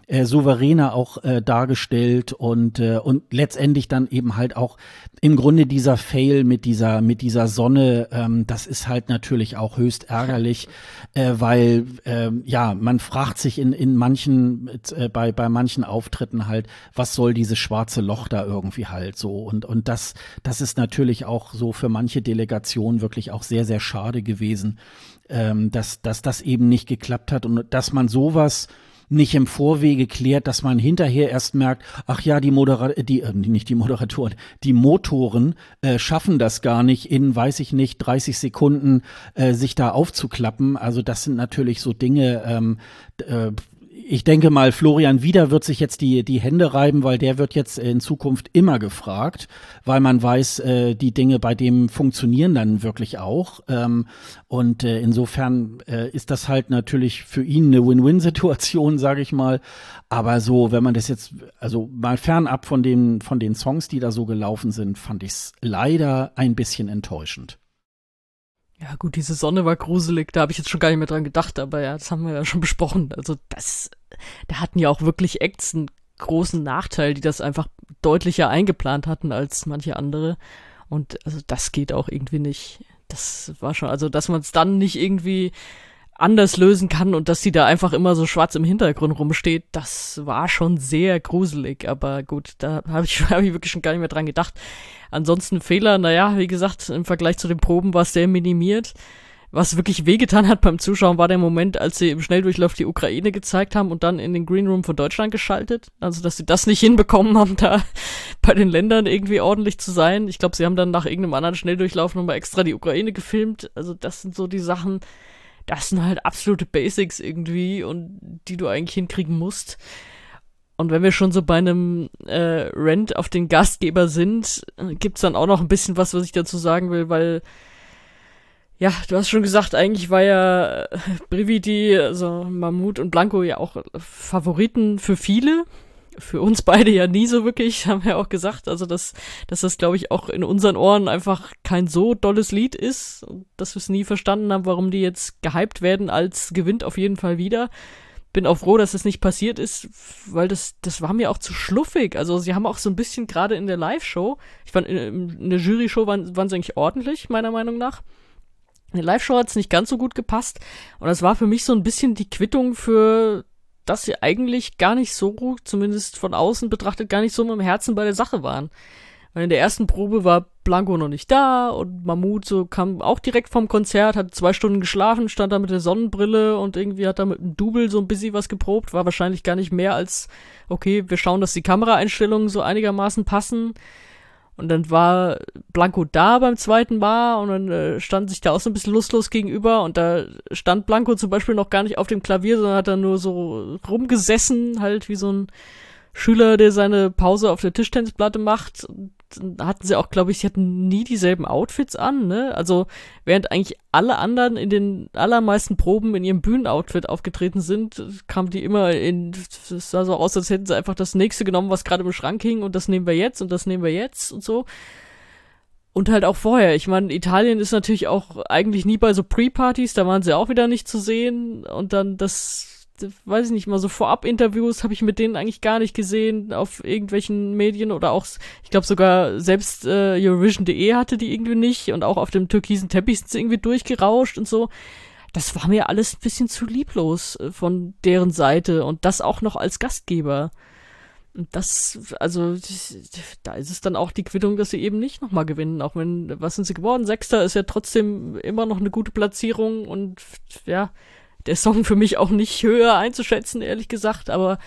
äh, souveräner auch äh, dargestellt und äh, und letztendlich dann eben halt auch im Grunde dieser Fail mit dieser mit dieser Sonne, ähm, das ist halt natürlich auch höchst ärgerlich, äh, weil äh, ja man fragt sich in in manchen äh, bei bei manchen Auftritten halt, was soll dieses schwarze Loch da irgendwie halt so? Und und das das ist natürlich auch so für manche Delegationen wirklich auch sehr sehr schade gewesen, ähm, dass dass das eben nicht geklappt hat und dass man sowas nicht im Vorwege klärt, dass man hinterher erst merkt, ach ja, die Moderator, die, äh, nicht die Moderatoren, die Motoren äh, schaffen das gar nicht in, weiß ich nicht, 30 Sekunden äh, sich da aufzuklappen. Also das sind natürlich so Dinge, ähm, äh, ich denke mal, Florian Wieder wird sich jetzt die, die Hände reiben, weil der wird jetzt in Zukunft immer gefragt, weil man weiß, äh, die Dinge bei dem funktionieren dann wirklich auch. Ähm, und äh, insofern äh, ist das halt natürlich für ihn eine Win-Win-Situation, sage ich mal. Aber so, wenn man das jetzt, also mal fernab von den, von den Songs, die da so gelaufen sind, fand ich es leider ein bisschen enttäuschend. Ja, gut, diese Sonne war gruselig, da habe ich jetzt schon gar nicht mehr dran gedacht, aber ja, das haben wir ja schon besprochen. Also das, da hatten ja auch wirklich Acts einen großen Nachteil, die das einfach deutlicher eingeplant hatten als manche andere. Und also das geht auch irgendwie nicht. Das war schon, also dass man es dann nicht irgendwie anders lösen kann und dass sie da einfach immer so schwarz im Hintergrund rumsteht, das war schon sehr gruselig. Aber gut, da habe ich, hab ich wirklich schon gar nicht mehr dran gedacht. Ansonsten Fehler, naja, wie gesagt, im Vergleich zu den Proben war es sehr minimiert. Was wirklich wehgetan hat beim Zuschauen, war der Moment, als sie im Schnelldurchlauf die Ukraine gezeigt haben und dann in den Green Room von Deutschland geschaltet. Also, dass sie das nicht hinbekommen haben, da bei den Ländern irgendwie ordentlich zu sein. Ich glaube, sie haben dann nach irgendeinem anderen Schnelldurchlauf nochmal extra die Ukraine gefilmt. Also, das sind so die Sachen, das sind halt absolute Basics irgendwie und die du eigentlich hinkriegen musst. Und wenn wir schon so bei einem äh, Rent auf den Gastgeber sind, gibt's dann auch noch ein bisschen was, was ich dazu sagen will, weil ja, du hast schon gesagt, eigentlich war ja äh, Brividi, also Mammut und Blanco ja auch Favoriten für viele für uns beide ja nie so wirklich, haben wir auch gesagt. Also, dass, dass das, glaube ich, auch in unseren Ohren einfach kein so dolles Lied ist, dass wir es nie verstanden haben, warum die jetzt gehypt werden als gewinnt auf jeden Fall wieder. Bin auch froh, dass das nicht passiert ist, weil das, das war mir auch zu schluffig. Also, sie haben auch so ein bisschen gerade in der Live-Show, ich fand, in, in der Jury-Show waren, waren sie eigentlich ordentlich, meiner Meinung nach. In der Live-Show hat es nicht ganz so gut gepasst. Und das war für mich so ein bisschen die Quittung für dass sie eigentlich gar nicht so, zumindest von außen betrachtet, gar nicht so mit dem Herzen bei der Sache waren. Weil in der ersten Probe war Blanco noch nicht da und Mammut so kam auch direkt vom Konzert, hat zwei Stunden geschlafen, stand da mit der Sonnenbrille und irgendwie hat da mit einem Double so ein bisschen was geprobt, war wahrscheinlich gar nicht mehr als, okay, wir schauen, dass die Kameraeinstellungen so einigermaßen passen. Und dann war Blanco da beim zweiten Mal und dann äh, stand sich da auch so ein bisschen lustlos gegenüber und da stand Blanco zum Beispiel noch gar nicht auf dem Klavier, sondern hat dann nur so rumgesessen, halt wie so ein Schüler, der seine Pause auf der Tischtennisplatte macht. Und hatten sie auch, glaube ich, sie hatten nie dieselben Outfits an, ne? Also, während eigentlich alle anderen in den allermeisten Proben in ihrem Bühnenoutfit aufgetreten sind, kamen die immer in, es sah so aus, als hätten sie einfach das nächste genommen, was gerade im Schrank hing und das nehmen wir jetzt und das nehmen wir jetzt und so. Und halt auch vorher. Ich meine, Italien ist natürlich auch eigentlich nie bei so Pre-Partys, da waren sie auch wieder nicht zu sehen und dann das weiß ich nicht mal, so Vorab-Interviews habe ich mit denen eigentlich gar nicht gesehen auf irgendwelchen Medien oder auch, ich glaube sogar selbst äh, Eurovision.de hatte die irgendwie nicht und auch auf dem türkisen Teppich sind sie irgendwie durchgerauscht und so. Das war mir alles ein bisschen zu lieblos äh, von deren Seite und das auch noch als Gastgeber. Und das, also, da ist es dann auch die Quittung, dass sie eben nicht nochmal gewinnen. Auch wenn, was sind sie geworden? Sechster ist ja trotzdem immer noch eine gute Platzierung und ja, der Song für mich auch nicht höher einzuschätzen, ehrlich gesagt, aber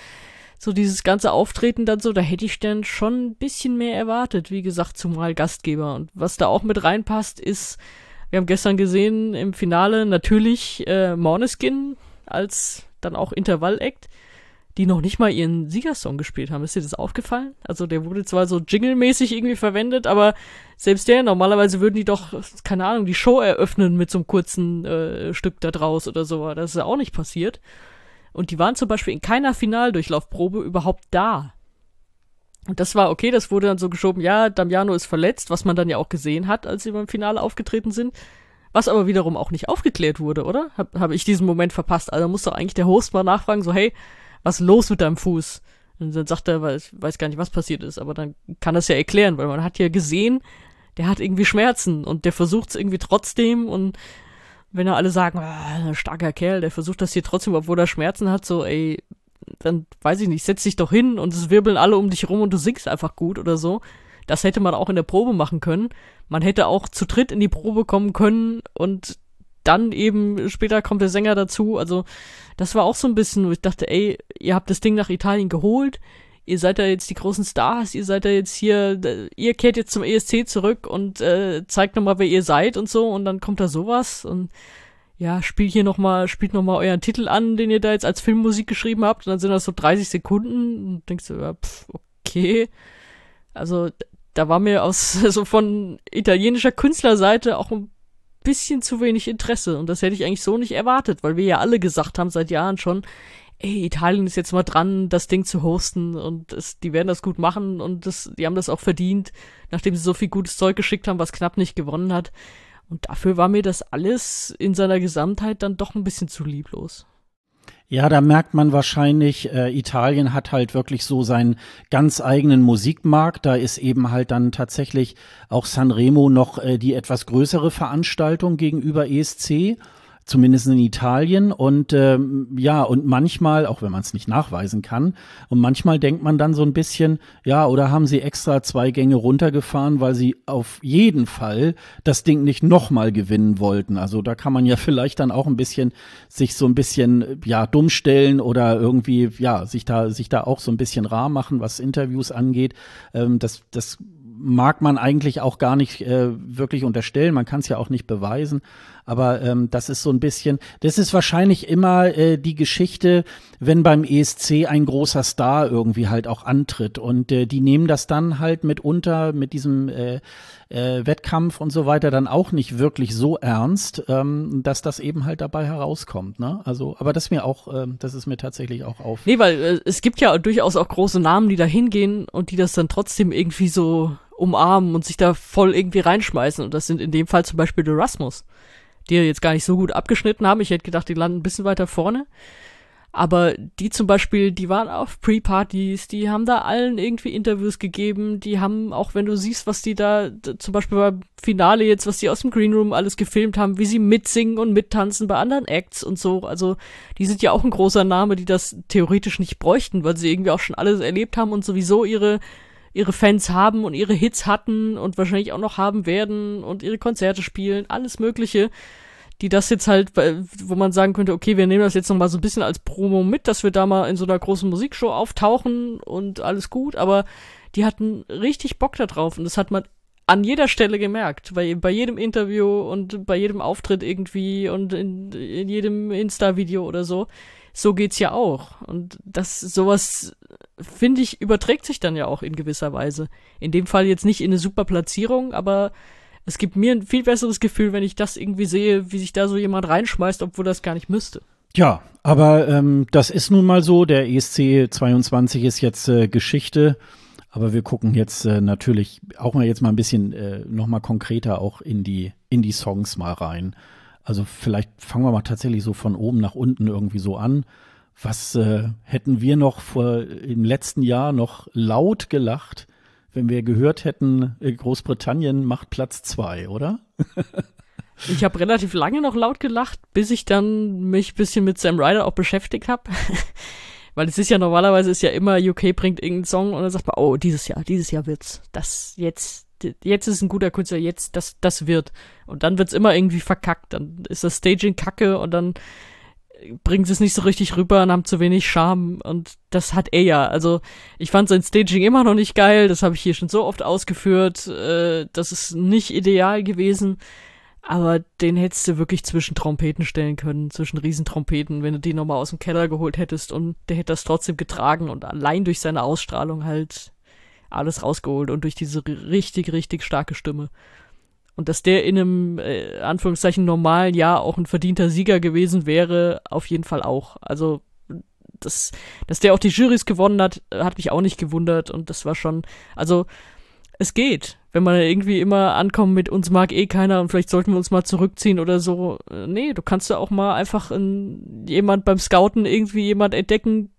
so dieses ganze Auftreten dann so, da hätte ich dann schon ein bisschen mehr erwartet, wie gesagt, zumal Gastgeber. Und was da auch mit reinpasst, ist, wir haben gestern gesehen im Finale natürlich äh, Morneskin als dann auch Intervall-Act die noch nicht mal ihren Siegersong gespielt haben. Ist dir das aufgefallen? Also der wurde zwar so jingle-mäßig irgendwie verwendet, aber selbst der, normalerweise würden die doch, keine Ahnung, die Show eröffnen mit so einem kurzen äh, Stück da draus oder so. Das ist ja auch nicht passiert. Und die waren zum Beispiel in keiner Finaldurchlaufprobe überhaupt da. Und das war okay, das wurde dann so geschoben, ja, Damiano ist verletzt, was man dann ja auch gesehen hat, als sie beim Finale aufgetreten sind. Was aber wiederum auch nicht aufgeklärt wurde, oder? Habe hab ich diesen Moment verpasst. Also muss doch eigentlich der Host mal nachfragen, so, hey, was los mit deinem Fuß? Und dann sagt er, weiß, weiß gar nicht, was passiert ist, aber dann kann das ja erklären, weil man hat ja gesehen, der hat irgendwie Schmerzen und der versucht es irgendwie trotzdem und wenn er alle sagen, ah, starker Kerl, der versucht das hier trotzdem, obwohl er Schmerzen hat, so, ey, dann weiß ich nicht, setz dich doch hin und es wirbeln alle um dich rum und du singst einfach gut oder so. Das hätte man auch in der Probe machen können. Man hätte auch zu dritt in die Probe kommen können und dann eben später kommt der Sänger dazu. Also das war auch so ein bisschen, wo ich dachte, ey, ihr habt das Ding nach Italien geholt, ihr seid da jetzt die großen Stars, ihr seid da jetzt hier, ihr kehrt jetzt zum ESC zurück und äh, zeigt nochmal, wer ihr seid und so. Und dann kommt da sowas und ja, spielt hier nochmal, spielt nochmal euren Titel an, den ihr da jetzt als Filmmusik geschrieben habt. Und dann sind das so 30 Sekunden. Und denkst du, ja, pff, okay. Also da war mir aus so von italienischer Künstlerseite auch ein bisschen zu wenig Interesse und das hätte ich eigentlich so nicht erwartet, weil wir ja alle gesagt haben seit Jahren schon, ey, Italien ist jetzt mal dran, das Ding zu hosten und es, die werden das gut machen und das, die haben das auch verdient, nachdem sie so viel gutes Zeug geschickt haben, was knapp nicht gewonnen hat. Und dafür war mir das alles in seiner Gesamtheit dann doch ein bisschen zu lieblos. Ja, da merkt man wahrscheinlich, äh, Italien hat halt wirklich so seinen ganz eigenen Musikmarkt. Da ist eben halt dann tatsächlich auch Sanremo noch äh, die etwas größere Veranstaltung gegenüber ESC zumindest in Italien. Und ähm, ja, und manchmal, auch wenn man es nicht nachweisen kann, und manchmal denkt man dann so ein bisschen, ja, oder haben sie extra zwei Gänge runtergefahren, weil sie auf jeden Fall das Ding nicht nochmal gewinnen wollten. Also da kann man ja vielleicht dann auch ein bisschen sich so ein bisschen ja dumm stellen oder irgendwie ja sich da sich da auch so ein bisschen rar machen, was Interviews angeht. Ähm, das das mag man eigentlich auch gar nicht äh, wirklich unterstellen. Man kann es ja auch nicht beweisen. Aber ähm, das ist so ein bisschen, das ist wahrscheinlich immer äh, die Geschichte, wenn beim ESC ein großer Star irgendwie halt auch antritt. Und äh, die nehmen das dann halt mitunter mit diesem äh, äh, Wettkampf und so weiter dann auch nicht wirklich so ernst, ähm, dass das eben halt dabei herauskommt. Ne? Also, aber das ist mir auch, äh, das ist mir tatsächlich auch auf. Nee, weil äh, es gibt ja durchaus auch große Namen, die da hingehen und die das dann trotzdem irgendwie so umarmen und sich da voll irgendwie reinschmeißen. Und das sind in dem Fall zum Beispiel The die jetzt gar nicht so gut abgeschnitten haben. Ich hätte gedacht, die landen ein bisschen weiter vorne. Aber die zum Beispiel, die waren auf Pre-Partys, die haben da allen irgendwie Interviews gegeben, die haben, auch wenn du siehst, was die da, zum Beispiel beim Finale jetzt, was die aus dem Green Room alles gefilmt haben, wie sie mitsingen und mittanzen bei anderen Acts und so. Also, die sind ja auch ein großer Name, die das theoretisch nicht bräuchten, weil sie irgendwie auch schon alles erlebt haben und sowieso ihre ihre Fans haben und ihre Hits hatten und wahrscheinlich auch noch haben werden und ihre Konzerte spielen, alles Mögliche, die das jetzt halt, wo man sagen könnte, okay, wir nehmen das jetzt nochmal so ein bisschen als Promo mit, dass wir da mal in so einer großen Musikshow auftauchen und alles gut, aber die hatten richtig Bock da drauf und das hat man an jeder Stelle gemerkt, bei, bei jedem Interview und bei jedem Auftritt irgendwie und in, in jedem Insta-Video oder so. So geht's ja auch. Und das, sowas finde ich, überträgt sich dann ja auch in gewisser Weise. In dem Fall jetzt nicht in eine super Platzierung, aber es gibt mir ein viel besseres Gefühl, wenn ich das irgendwie sehe, wie sich da so jemand reinschmeißt, obwohl das gar nicht müsste. Ja, aber ähm, das ist nun mal so. Der ESC 22 ist jetzt äh, Geschichte. Aber wir gucken jetzt äh, natürlich auch mal jetzt mal ein bisschen äh, noch mal konkreter auch in die in die Songs mal rein. Also vielleicht fangen wir mal tatsächlich so von oben nach unten irgendwie so an. Was äh, hätten wir noch vor im letzten Jahr noch laut gelacht, wenn wir gehört hätten, äh, Großbritannien macht Platz zwei, oder? ich habe relativ lange noch laut gelacht, bis ich dann mich bisschen mit Sam Ryder auch beschäftigt habe. Weil es ist ja normalerweise ist ja immer, UK bringt irgendeinen Song und dann sagt man, oh, dieses Jahr, dieses Jahr wird's. Das jetzt, jetzt ist ein guter Künstler, jetzt, das, das wird. Und dann wird's immer irgendwie verkackt. Dann ist das Staging kacke und dann bringen sie es nicht so richtig rüber und haben zu wenig Charme und das hat er ja. Also ich fand sein Staging immer noch nicht geil, das habe ich hier schon so oft ausgeführt, äh, das ist nicht ideal gewesen, aber den hättest du wirklich zwischen Trompeten stellen können, zwischen Riesentrompeten, wenn du die nochmal aus dem Keller geholt hättest und der hätte das trotzdem getragen und allein durch seine Ausstrahlung halt alles rausgeholt und durch diese richtig, richtig starke Stimme. Und dass der in einem, äh, Anführungszeichen, normalen Jahr auch ein verdienter Sieger gewesen wäre, auf jeden Fall auch. Also, das, dass der auch die Jurys gewonnen hat, hat mich auch nicht gewundert. Und das war schon, also, es geht. Wenn man irgendwie immer ankommt mit uns mag eh keiner und vielleicht sollten wir uns mal zurückziehen oder so. Äh, nee, du kannst ja auch mal einfach in, jemand beim Scouten irgendwie jemand entdecken,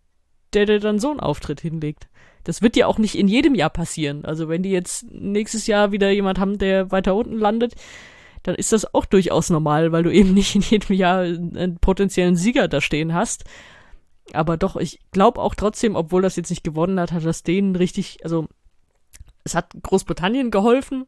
der dir dann so einen Auftritt hinlegt. Das wird ja auch nicht in jedem Jahr passieren. Also wenn die jetzt nächstes Jahr wieder jemand haben, der weiter unten landet, dann ist das auch durchaus normal, weil du eben nicht in jedem Jahr einen potenziellen Sieger da stehen hast. Aber doch, ich glaube auch trotzdem, obwohl das jetzt nicht gewonnen hat, hat das denen richtig, also es hat Großbritannien geholfen,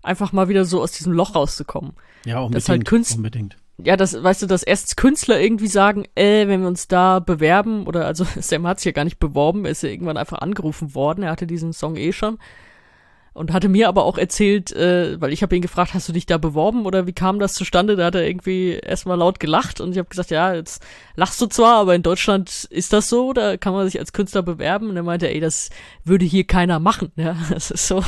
einfach mal wieder so aus diesem Loch rauszukommen. Ja, unbedingt. Das halt Künst unbedingt. Ja, das, weißt du, dass erst Künstler irgendwie sagen, äh, wenn wir uns da bewerben, oder also Sam hat sich ja gar nicht beworben, er ist ja irgendwann einfach angerufen worden, er hatte diesen Song eh schon und hatte mir aber auch erzählt, äh, weil ich habe ihn gefragt, hast du dich da beworben oder wie kam das zustande? Da hat er irgendwie erstmal laut gelacht und ich habe gesagt, ja, jetzt lachst du zwar, aber in Deutschland ist das so, da kann man sich als Künstler bewerben und er meinte, ey, das würde hier keiner machen, ja, das ist so,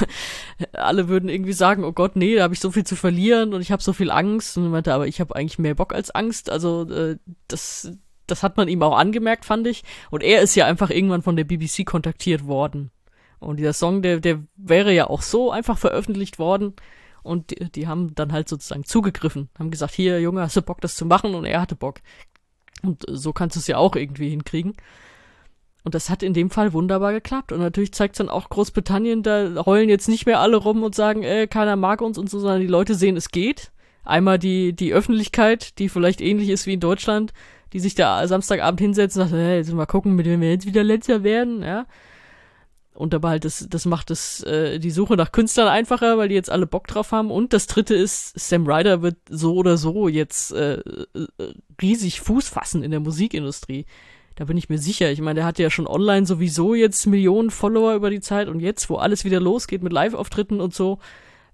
alle würden irgendwie sagen, oh Gott, nee, da habe ich so viel zu verlieren und ich habe so viel Angst und er meinte, aber ich habe eigentlich mehr Bock als Angst, also äh, das das hat man ihm auch angemerkt, fand ich. Und er ist ja einfach irgendwann von der BBC kontaktiert worden. Und dieser Song, der, der wäre ja auch so einfach veröffentlicht worden. Und die, die haben dann halt sozusagen zugegriffen, haben gesagt, hier, Junge, hast du Bock, das zu machen? Und er hatte Bock. Und so kannst du es ja auch irgendwie hinkriegen. Und das hat in dem Fall wunderbar geklappt. Und natürlich zeigt es dann auch Großbritannien, da heulen jetzt nicht mehr alle rum und sagen, äh, keiner mag uns und so, sondern die Leute sehen, es geht. Einmal die, die Öffentlichkeit, die vielleicht ähnlich ist wie in Deutschland, die sich da Samstagabend hinsetzen und sagt, hey, jetzt mal gucken, mit wem wir jetzt wieder letzter werden, ja. Und dabei halt, das, das macht es, äh, die Suche nach Künstlern einfacher, weil die jetzt alle Bock drauf haben. Und das dritte ist, Sam Ryder wird so oder so jetzt äh, äh, riesig Fuß fassen in der Musikindustrie. Da bin ich mir sicher. Ich meine, der hatte ja schon online sowieso jetzt Millionen Follower über die Zeit und jetzt, wo alles wieder losgeht mit Live-Auftritten und so,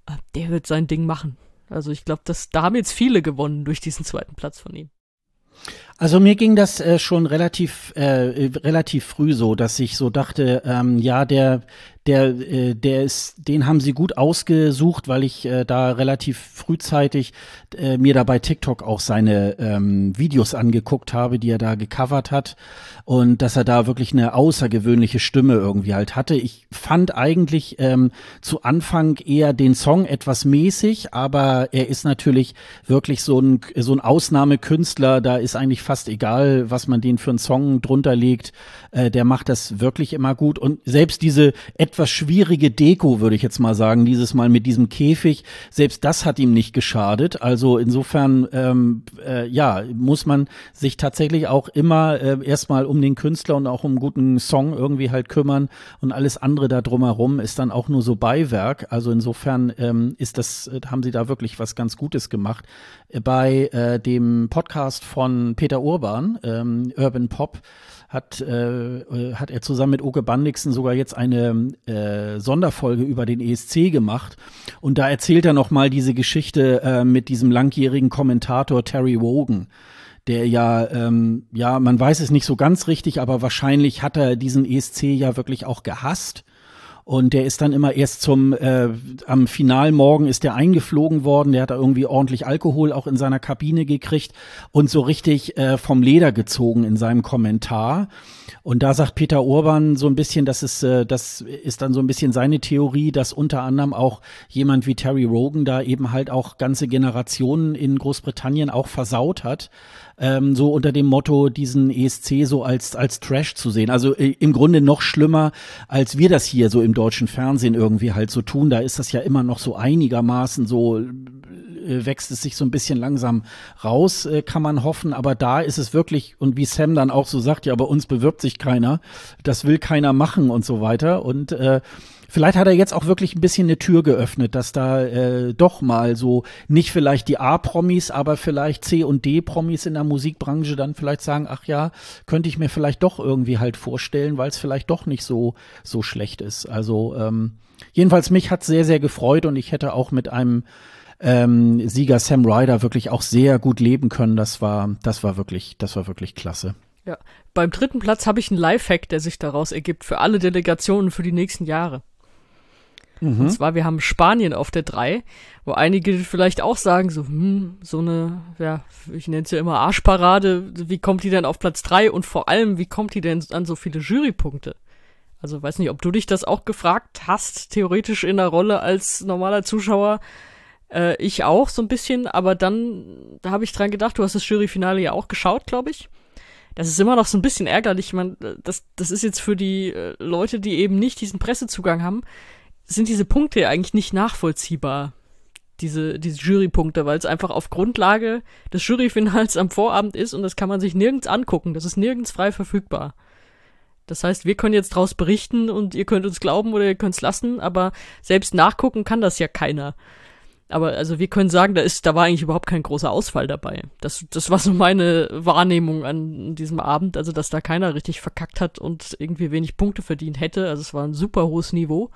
äh, der wird sein Ding machen. Also ich glaube, da haben jetzt viele gewonnen durch diesen zweiten Platz von ihm. Also mir ging das äh, schon relativ äh, relativ früh so, dass ich so dachte, ähm, ja, der der, äh, der ist, den haben sie gut ausgesucht, weil ich äh, da relativ frühzeitig äh, mir da bei TikTok auch seine ähm, Videos angeguckt habe, die er da gecovert hat und dass er da wirklich eine außergewöhnliche Stimme irgendwie halt hatte. Ich fand eigentlich ähm, zu Anfang eher den Song etwas mäßig, aber er ist natürlich wirklich so ein so ein Ausnahmekünstler. Da ist eigentlich fast egal, was man den für einen Song drunter legt. Äh, der macht das wirklich immer gut und selbst diese etwas schwierige Deko, würde ich jetzt mal sagen, dieses Mal mit diesem Käfig. Selbst das hat ihm nicht geschadet. Also insofern, ähm, äh, ja, muss man sich tatsächlich auch immer äh, erstmal um den Künstler und auch um einen guten Song irgendwie halt kümmern und alles andere da drumherum ist dann auch nur so Beiwerk. Also insofern ähm, ist das, äh, haben sie da wirklich was ganz Gutes gemacht. Bei äh, dem Podcast von Peter Urban, ähm, Urban Pop, hat, äh, äh, hat er zusammen mit Oke Bandixen sogar jetzt eine äh, Sonderfolge über den ESC gemacht. Und da erzählt er nochmal diese Geschichte äh, mit diesem langjährigen Kommentator Terry Wogan der ja, ähm, ja, man weiß es nicht so ganz richtig, aber wahrscheinlich hat er diesen ESC ja wirklich auch gehasst und der ist dann immer erst zum, äh, am Finalmorgen ist der eingeflogen worden. Der hat da irgendwie ordentlich Alkohol auch in seiner Kabine gekriegt und so richtig äh, vom Leder gezogen in seinem Kommentar. Und da sagt Peter Urban so ein bisschen, das ist, äh, das ist dann so ein bisschen seine Theorie, dass unter anderem auch jemand wie Terry Rogan da eben halt auch ganze Generationen in Großbritannien auch versaut hat ähm, so unter dem Motto, diesen ESC so als, als Trash zu sehen. Also äh, im Grunde noch schlimmer, als wir das hier so im deutschen Fernsehen irgendwie halt so tun. Da ist das ja immer noch so einigermaßen so äh, wächst es sich so ein bisschen langsam raus, äh, kann man hoffen. Aber da ist es wirklich, und wie Sam dann auch so sagt, ja, bei uns bewirbt sich keiner, das will keiner machen und so weiter. Und äh, Vielleicht hat er jetzt auch wirklich ein bisschen eine Tür geöffnet, dass da äh, doch mal so nicht vielleicht die A-Promis, aber vielleicht C- und D-Promis in der Musikbranche dann vielleicht sagen, ach ja, könnte ich mir vielleicht doch irgendwie halt vorstellen, weil es vielleicht doch nicht so so schlecht ist. Also ähm, jedenfalls mich hat sehr sehr gefreut und ich hätte auch mit einem ähm, Sieger Sam Ryder wirklich auch sehr gut leben können. Das war das war wirklich das war wirklich klasse. Ja, beim dritten Platz habe ich einen Lifehack, der sich daraus ergibt für alle Delegationen für die nächsten Jahre. Mhm. Und zwar, wir haben Spanien auf der 3, wo einige vielleicht auch sagen, so, hm, so eine, ja, ich nenne es ja immer Arschparade, wie kommt die denn auf Platz 3 und vor allem, wie kommt die denn an so viele Jurypunkte? Also weiß nicht, ob du dich das auch gefragt hast, theoretisch in der Rolle als normaler Zuschauer. Äh, ich auch so ein bisschen, aber dann, da habe ich dran gedacht, du hast das Juryfinale ja auch geschaut, glaube ich. Das ist immer noch so ein bisschen ärgerlich. Ich meine, das, das ist jetzt für die äh, Leute, die eben nicht diesen Pressezugang haben, sind diese Punkte eigentlich nicht nachvollziehbar. Diese, diese Jurypunkte, weil es einfach auf Grundlage des Juryfinals am Vorabend ist und das kann man sich nirgends angucken. Das ist nirgends frei verfügbar. Das heißt, wir können jetzt draus berichten und ihr könnt uns glauben oder ihr könnt es lassen, aber selbst nachgucken kann das ja keiner. aber also wir können sagen, da ist, da war eigentlich überhaupt kein großer Ausfall dabei. Das, das war so meine Wahrnehmung an diesem Abend, also dass da keiner richtig verkackt hat und irgendwie wenig Punkte verdient hätte. Also es war ein super hohes Niveau.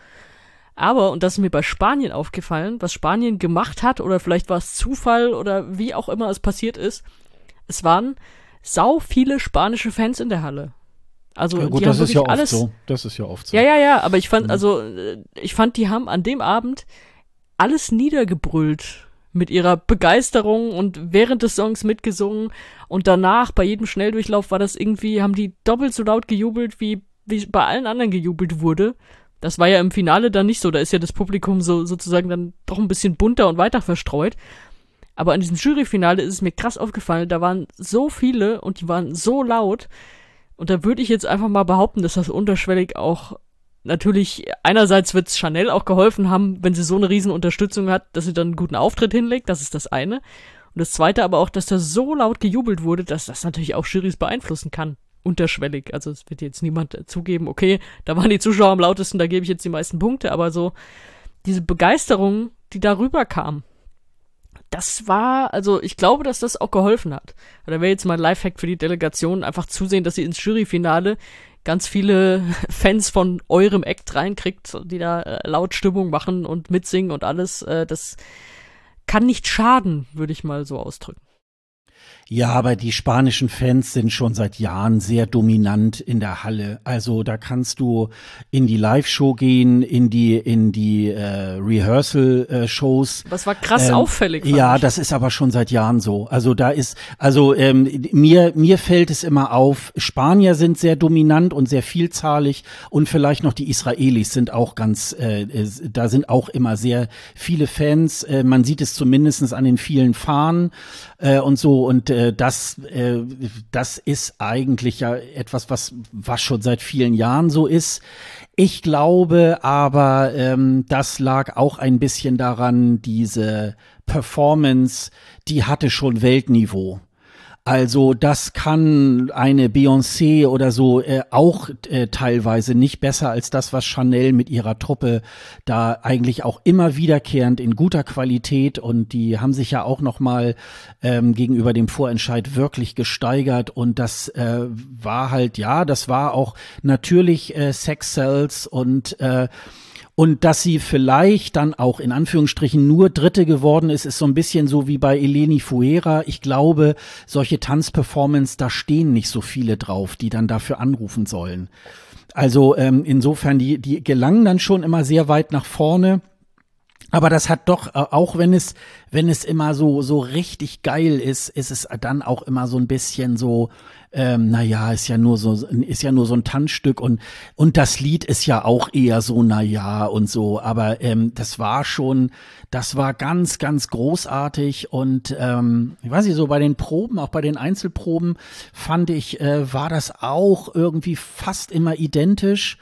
Aber, und das ist mir bei Spanien aufgefallen, was Spanien gemacht hat, oder vielleicht war es Zufall oder wie auch immer es passiert ist, es waren sau viele spanische Fans in der Halle. Also Ja, gut, die das haben ist ja oft alles. so. Das ist ja oft so. Ja, ja, ja, aber ich fand, Mhm. also, äh, ich fand, die haben an dem Abend alles niedergebrüllt mit ihrer Begeisterung und während des Songs mitgesungen und danach bei jedem Schnelldurchlauf war das irgendwie, haben die doppelt so laut gejubelt, wie, wie bei allen anderen gejubelt wurde. Das war ja im Finale dann nicht so, da ist ja das Publikum so sozusagen dann doch ein bisschen bunter und weiter verstreut. Aber an diesem Juryfinale ist es mir krass aufgefallen, da waren so viele und die waren so laut. Und da würde ich jetzt einfach mal behaupten, dass das unterschwellig auch natürlich einerseits wird Chanel auch geholfen haben, wenn sie so eine riesen Unterstützung hat, dass sie dann einen guten Auftritt hinlegt, das ist das eine. Und das zweite aber auch, dass da so laut gejubelt wurde, dass das natürlich auch Jurys beeinflussen kann. Unterschwellig. Also es wird jetzt niemand zugeben, okay, da waren die Zuschauer am lautesten, da gebe ich jetzt die meisten Punkte, aber so diese Begeisterung, die darüber kam, das war, also ich glaube, dass das auch geholfen hat. Da wäre jetzt mein Lifehack für die Delegation, einfach zusehen, dass sie ins Juryfinale ganz viele Fans von eurem Act reinkriegt, die da äh, laut Stimmung machen und mitsingen und alles. Äh, das kann nicht schaden, würde ich mal so ausdrücken. Ja, aber die spanischen Fans sind schon seit Jahren sehr dominant in der Halle. Also da kannst du in die Live-Show gehen, in die in die äh, Rehearsal-Shows. Was war krass Ähm, auffällig. Ja, ich. das ist aber schon seit Jahren so. Also da ist, also ähm, mir mir fällt es immer auf. Spanier sind sehr dominant und sehr vielzahlig und vielleicht noch die Israelis sind auch ganz, äh, äh, da sind auch immer sehr viele Fans. Äh, man sieht es zumindestens an den vielen Fahnen äh, und so und äh, das äh, das ist eigentlich ja etwas, was was schon seit vielen Jahren so ist. Ich glaube aber, ähm, das lag auch ein bisschen daran, diese Performance, die hatte schon Weltniveau. Also das kann eine Beyoncé oder so äh, auch äh, teilweise nicht besser als das, was Chanel mit ihrer Truppe da eigentlich auch immer wiederkehrend in guter Qualität und die haben sich ja auch noch mal ähm, gegenüber dem Vorentscheid wirklich gesteigert und das äh, war halt ja, das war auch natürlich äh, Sex Cells und äh, und dass sie vielleicht dann auch in Anführungsstrichen nur Dritte geworden ist, ist so ein bisschen so wie bei Eleni Fuera. Ich glaube, solche Tanzperformance, da stehen nicht so viele drauf, die dann dafür anrufen sollen. Also ähm, insofern, die, die gelangen dann schon immer sehr weit nach vorne. Aber das hat doch, äh, auch wenn es, wenn es immer so, so richtig geil ist, ist es dann auch immer so ein bisschen so, ähm, naja, ist ja nur so, ist ja nur so ein Tanzstück und, und das Lied ist ja auch eher so, naja und so. Aber ähm, das war schon, das war ganz, ganz großartig und ähm, ich weiß nicht, so bei den Proben, auch bei den Einzelproben fand ich, äh, war das auch irgendwie fast immer identisch.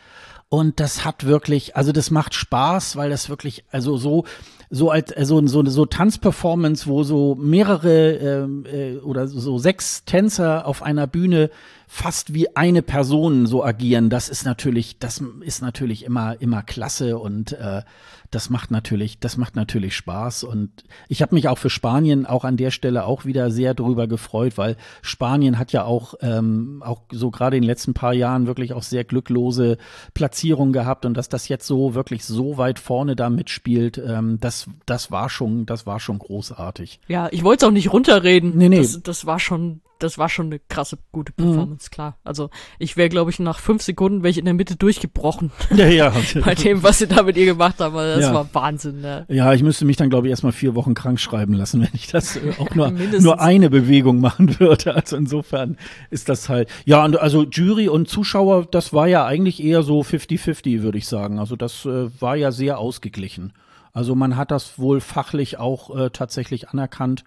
Und das hat wirklich, also das macht Spaß, weil das wirklich, also so, so als also so so Tanzperformance, wo so mehrere ähm, äh, oder so sechs Tänzer auf einer Bühne fast wie eine Person so agieren, das ist natürlich, das ist natürlich immer immer klasse und äh, das macht natürlich, das macht natürlich Spaß und ich habe mich auch für Spanien auch an der Stelle auch wieder sehr drüber gefreut, weil Spanien hat ja auch ähm, auch so gerade in den letzten paar Jahren wirklich auch sehr glücklose Platzierungen gehabt und dass das jetzt so wirklich so weit vorne da mitspielt, ähm, das das war schon, das war schon großartig. Ja, ich wollte es auch nicht runterreden. Nee, nee. Das, das war schon, das war schon eine krasse, gute Performance, klar. Also ich wäre, glaube ich, nach fünf Sekunden wäre ich in der Mitte durchgebrochen Ja, ja. bei dem, was sie da mit ihr gemacht haben. Also Das Ja. war Wahnsinn. Ne? Ja, ich müsste mich dann, glaube ich, erstmal vier Wochen krank schreiben lassen, wenn ich das äh, auch nur, nur eine Bewegung machen würde. Also insofern ist das halt, ja, und also Jury und Zuschauer, das war ja eigentlich eher so 50-50, würde ich sagen. Also das äh, war ja sehr ausgeglichen. Also man hat das wohl fachlich auch äh, tatsächlich anerkannt.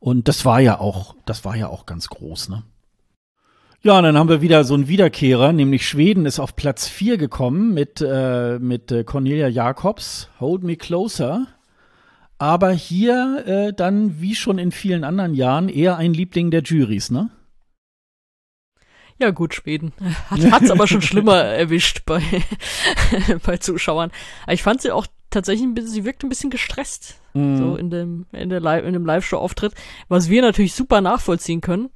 Und das war ja auch, das war ja auch ganz groß, ne? Ja, und dann haben wir wieder so einen Wiederkehrer, nämlich Schweden ist auf Platz 4 gekommen mit, äh, mit äh, Cornelia Jacobs, Hold Me Closer. Aber hier äh, dann, wie schon in vielen anderen Jahren, eher ein Liebling der Jurys, ne? Ja gut, Schweden. Hat hat's aber schon schlimmer erwischt bei, bei Zuschauern. Aber ich fand sie auch tatsächlich, ein bisschen, sie wirkt ein bisschen gestresst. Mhm. So in dem, in der Live, in dem Live-Show-Auftritt. Was wir natürlich super nachvollziehen können.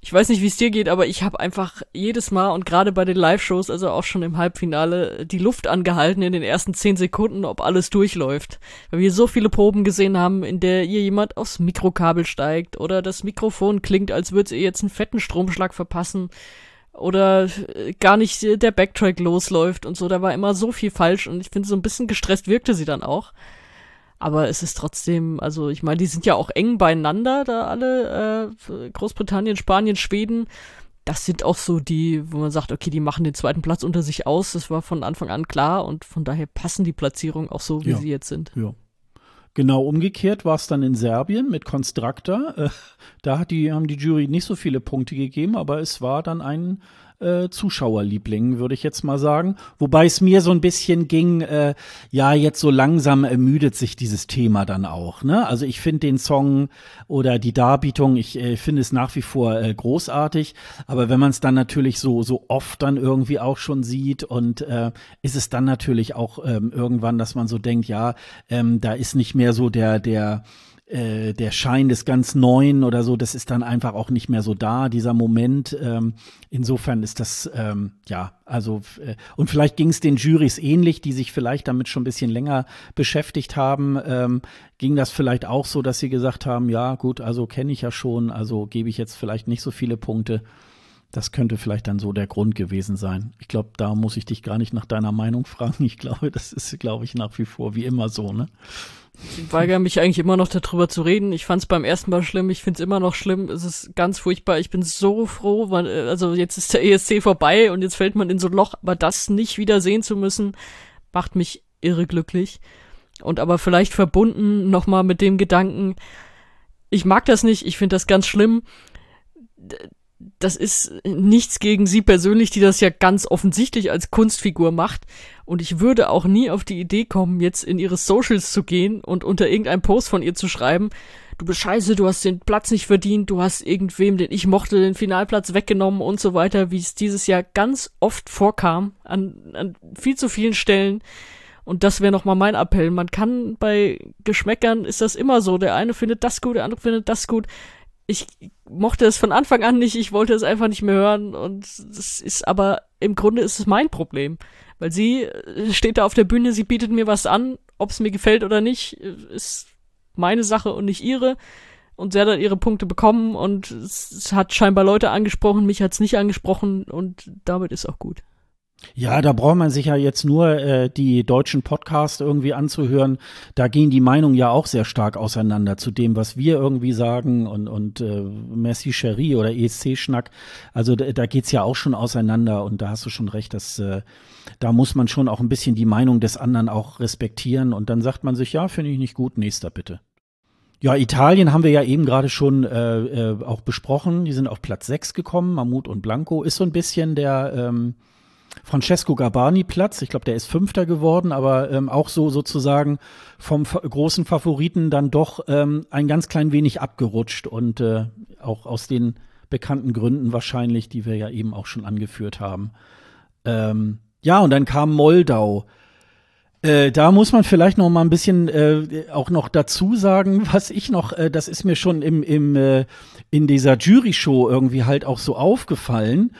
Ich weiß nicht, wie es dir geht, aber ich habe einfach jedes Mal und gerade bei den Live-Shows, also auch schon im Halbfinale, die Luft angehalten in den ersten zehn Sekunden, ob alles durchläuft. Weil wir so viele Proben gesehen haben, in der ihr jemand aufs Mikrokabel steigt oder das Mikrofon klingt, als würde ihr jetzt einen fetten Stromschlag verpassen oder äh, gar nicht der Backtrack losläuft und so. Da war immer so viel falsch und ich finde, so ein bisschen gestresst wirkte sie dann auch. Aber es ist trotzdem, also ich meine, die sind ja auch eng beieinander, da alle, äh, Großbritannien, Spanien, Schweden. Das sind auch so die, wo man sagt, okay, die machen den zweiten Platz unter sich aus. Das war von Anfang an klar und von daher passen die Platzierungen auch so, wie ja. sie jetzt sind. Ja. Genau umgekehrt war es dann in Serbien mit Constructor. Äh, da hat die, haben die Jury nicht so viele Punkte gegeben, aber es war dann ein äh, Zuschauerliebling, würde ich jetzt mal sagen. Wobei es mir so ein bisschen ging, äh, ja, jetzt so langsam ermüdet sich dieses Thema dann auch. Ne? Also ich finde den Song oder die Darbietung, ich äh, finde es nach wie vor äh, großartig, aber wenn man es dann natürlich so, so oft dann irgendwie auch schon sieht und äh, ist es dann natürlich auch ähm, irgendwann, dass man so denkt, ja, ähm, da ist nicht mehr so der, der, äh, der Schein des ganz Neuen oder so, das ist dann einfach auch nicht mehr so da, dieser Moment. Ähm, insofern ist das, ähm, ja, also, äh, und vielleicht ging es den Jurys ähnlich, die sich vielleicht damit schon ein bisschen länger beschäftigt haben, ähm, ging das vielleicht auch so, dass sie gesagt haben, ja, gut, also kenne ich ja schon, also gebe ich jetzt vielleicht nicht so viele Punkte. Das könnte vielleicht dann so der Grund gewesen sein. Ich glaube, da muss ich dich gar nicht nach deiner Meinung fragen. Ich glaube, das ist, glaube ich, nach wie vor wie immer so, ne? Ich weigere mich eigentlich immer noch darüber zu reden. Ich fand es beim ersten Mal schlimm, ich finde es immer noch schlimm. Es ist ganz furchtbar. Ich bin so froh, weil, äh, also jetzt ist der ESC vorbei und jetzt fällt man in so ein Loch, aber das nicht wieder sehen zu müssen, macht mich irre glücklich. Und aber vielleicht verbunden nochmal mit dem Gedanken, ich mag das nicht, ich finde das ganz schlimm das ist nichts gegen sie persönlich, die das ja ganz offensichtlich als Kunstfigur macht. Und ich würde auch nie auf die Idee kommen, jetzt in ihre Socials zu gehen und unter irgendeinem Post von ihr zu schreiben, du bist scheiße, du hast den Platz nicht verdient, du hast irgendwem, den ich mochte, den Finalplatz weggenommen und so weiter, wie es dieses Jahr ganz oft vorkam, an, an viel zu vielen Stellen. Und das wäre nochmal mein Appell. Man kann bei Geschmäckern ist das immer so. Der eine findet das gut, der andere findet das gut ich mochte es von Anfang an nicht, ich wollte es einfach nicht mehr hören und das ist aber im Grunde ist es mein Problem, weil sie äh, steht da auf der Bühne, sie bietet mir was an, ob es mir gefällt oder nicht, ist meine Sache und nicht ihre und sie hat dann ihre Punkte bekommen und es hat scheinbar Leute angesprochen, mich hat es nicht angesprochen und damit ist auch gut. Ja, da braucht man sich ja jetzt nur äh, die deutschen Podcasts irgendwie anzuhören. Da gehen die Meinungen ja auch sehr stark auseinander zu dem, was wir irgendwie sagen und, und äh, Messi Cherie oder ESC-Schnack. Also da, da geht's ja auch schon auseinander und da hast du schon recht, dass äh, da muss man schon auch ein bisschen die Meinung des anderen auch respektieren und dann sagt man sich, ja, finde ich nicht gut, nächster bitte. Ja, Italien haben wir ja eben gerade schon äh, äh, auch besprochen. Die sind auf Platz 6 gekommen. Mammut und Blanco ist so ein bisschen der ähm, Francesco Garbani Platz. Ich glaube, der ist Fünfter geworden, aber ähm, auch so sozusagen vom großen Favoriten dann doch ähm, ein ganz klein wenig abgerutscht und äh, auch aus den bekannten Gründen wahrscheinlich, die wir ja eben auch schon angeführt haben. Ähm, ja, und dann kam Moldau. Äh, da muss man vielleicht noch mal ein bisschen äh, auch noch dazu sagen, was ich noch, äh, das ist mir schon im, im äh, in dieser Jury-Show irgendwie halt auch so aufgefallen.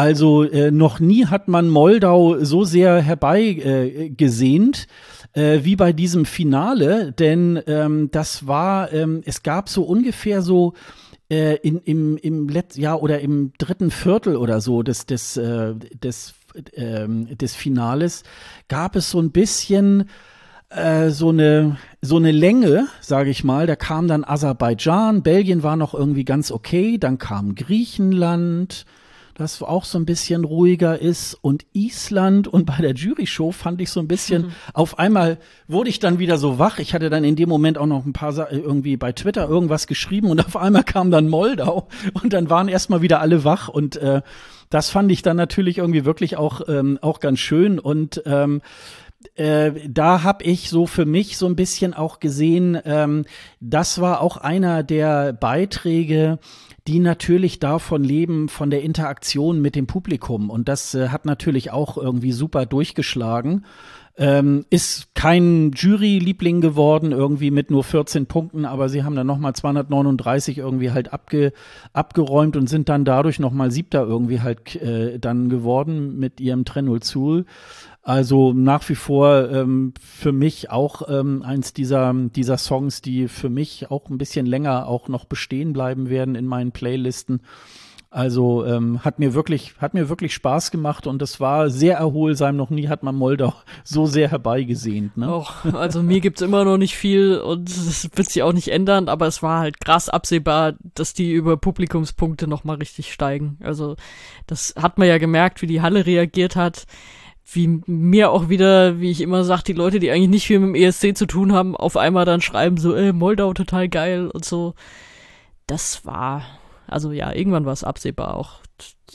Also äh, noch nie hat man Moldau so sehr herbeigesehnt. Äh, äh, wie bei diesem Finale, denn ähm, das war, ähm, es gab so ungefähr so äh, in, im, im letzten Jahr oder im dritten Viertel oder so des, des, äh, des, ähm, des Finales, gab es so ein bisschen äh, so eine so eine Länge, sage ich mal. Da kam dann Aserbaidschan, Belgien war noch irgendwie ganz okay, dann kam Griechenland, das auch so ein bisschen ruhiger ist und Island und bei der Jury-Show fand ich so ein bisschen, mhm. auf einmal wurde ich dann wieder so wach. Ich hatte dann in dem Moment auch noch ein paar irgendwie bei Twitter irgendwas geschrieben und auf einmal kam dann Moldau und dann waren erstmal wieder alle wach und äh, das fand ich dann natürlich irgendwie wirklich auch, ähm, auch ganz schön und ähm, äh, da habe ich so für mich so ein bisschen auch gesehen, ähm, das war auch einer der Beiträge, die natürlich davon leben, von der Interaktion mit dem Publikum. Und das äh, hat natürlich auch irgendwie super durchgeschlagen. Ähm, ist kein Jury-Liebling geworden, irgendwie mit nur 14 Punkten, aber sie haben dann nochmal 239 irgendwie halt abge, abgeräumt und sind dann dadurch nochmal Siebter irgendwie halt äh, dann geworden mit ihrem Trenul Zul. Also nach wie vor ähm, für mich auch ähm, eins dieser, dieser Songs, die für mich auch ein bisschen länger auch noch bestehen bleiben werden in meinen Playlisten. Also ähm, hat mir wirklich hat mir wirklich Spaß gemacht und es war sehr erholsam. Noch nie hat man Moldau so sehr herbeigesehnt. Ne? Och, also mir gibt's immer noch nicht viel und es wird sich auch nicht ändern, aber es war halt krass absehbar, dass die über Publikumspunkte noch mal richtig steigen. Also das hat man ja gemerkt, wie die Halle reagiert hat wie mir auch wieder, wie ich immer sag, die Leute, die eigentlich nicht viel mit dem ESC zu tun haben, auf einmal dann schreiben so, äh, Moldau total geil und so. Das war, also ja, irgendwann war es absehbar auch.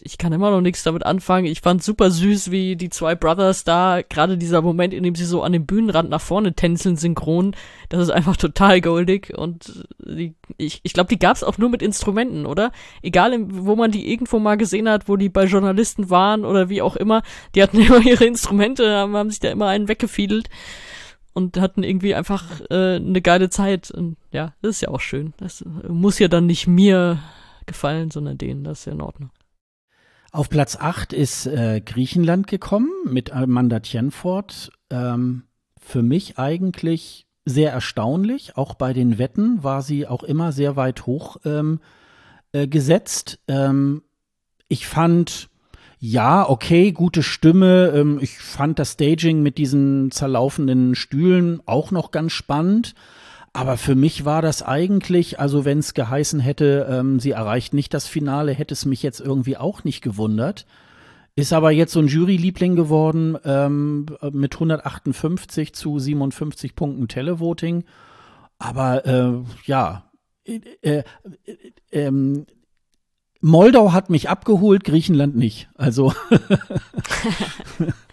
Ich kann immer noch nichts damit anfangen. Ich fand super süß, wie die zwei Brothers da, gerade dieser Moment, in dem sie so an dem Bühnenrand nach vorne tänzeln synchron, das ist einfach total goldig und die, ich, ich glaube, die gab's auch nur mit Instrumenten, oder? Egal, wo man die irgendwo mal gesehen hat, wo die bei Journalisten waren oder wie auch immer, die hatten immer ihre Instrumente, haben, haben sich da immer einen weggefiedelt und hatten irgendwie einfach äh, eine geile Zeit. Und ja, das ist ja auch schön. Das muss ja dann nicht mir gefallen, sondern denen. Das ist in Ordnung. Auf Platz 8 ist äh, Griechenland gekommen mit Amanda Tjenfort. Ähm, für mich eigentlich sehr erstaunlich. Auch bei den Wetten war sie auch immer sehr weit hoch ähm, äh, gesetzt. Ähm, ich fand, ja, okay, gute Stimme. Ähm, ich fand das Staging mit diesen zerlaufenden Stühlen auch noch ganz spannend. Aber für mich war das eigentlich, also wenn es geheißen hätte, ähm, sie erreicht nicht das Finale, hätte es mich jetzt irgendwie auch nicht gewundert. Ist aber jetzt so ein Jury-Liebling geworden ähm, mit 158 zu 57 Punkten Televoting. Aber äh, ja, äh, äh, ähm, Moldau hat mich abgeholt, Griechenland nicht. Also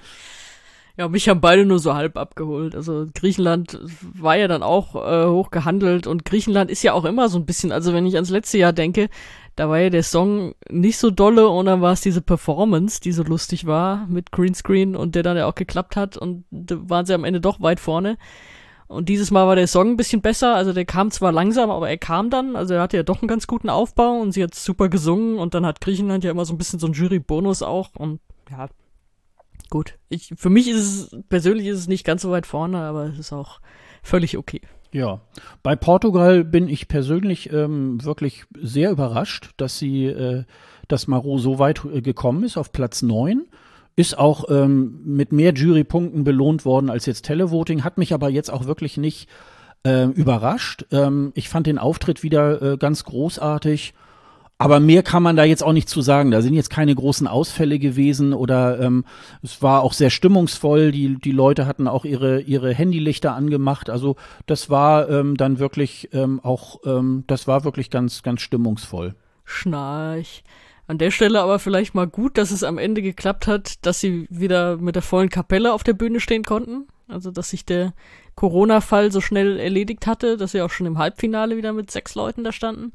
Ja, mich haben beide nur so halb abgeholt. Also Griechenland war ja dann auch äh, hoch gehandelt und Griechenland ist ja auch immer so ein bisschen, also wenn ich ans letzte Jahr denke, da war ja der Song nicht so dolle und dann war es diese Performance, die so lustig war mit Greenscreen und der dann ja auch geklappt hat und da waren sie am Ende doch weit vorne. Und dieses Mal war der Song ein bisschen besser, also der kam zwar langsam, aber er kam dann, also er hatte ja doch einen ganz guten Aufbau und sie hat super gesungen und dann hat Griechenland ja immer so ein bisschen so einen Jury-Bonus auch und ja, gut. Ich, für mich ist es, persönlich ist es nicht ganz so weit vorne, aber es ist auch völlig okay. Ja, bei Portugal bin ich persönlich ähm, wirklich sehr überrascht, dass sie, äh, dass Marot so weit äh, gekommen ist, auf Platz 9. Ist auch ähm, mit mehr Jurypunkten belohnt worden als jetzt Televoting, hat mich aber jetzt auch wirklich nicht äh, überrascht. Ähm, ich fand den Auftritt wieder äh, ganz großartig. Aber mehr kann man da jetzt auch nicht zu sagen. Da sind jetzt keine großen Ausfälle gewesen oder ähm, es war auch sehr stimmungsvoll. Die, die Leute hatten auch ihre, ihre Handylichter angemacht. Also das war ähm, dann wirklich ähm, auch, ähm, das war wirklich ganz, ganz stimmungsvoll. Schnarch. An der Stelle aber vielleicht mal gut, dass es am Ende geklappt hat, dass sie wieder mit der vollen Kapelle auf der Bühne stehen konnten. Also, dass sich der Corona-Fall so schnell erledigt hatte, dass sie auch schon im Halbfinale wieder mit sechs Leuten da standen.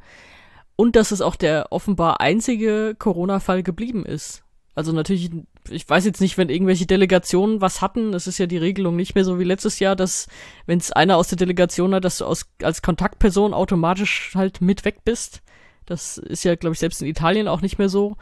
Und dass es auch der offenbar einzige Corona-Fall geblieben ist. Also natürlich, ich weiß jetzt nicht, wenn irgendwelche Delegationen was hatten, es ist ja die Regelung nicht mehr so wie letztes Jahr, dass wenn es einer aus der Delegation hat, dass du aus, als Kontaktperson automatisch halt mit weg bist. Das ist ja, glaube ich, selbst in Italien auch nicht mehr so.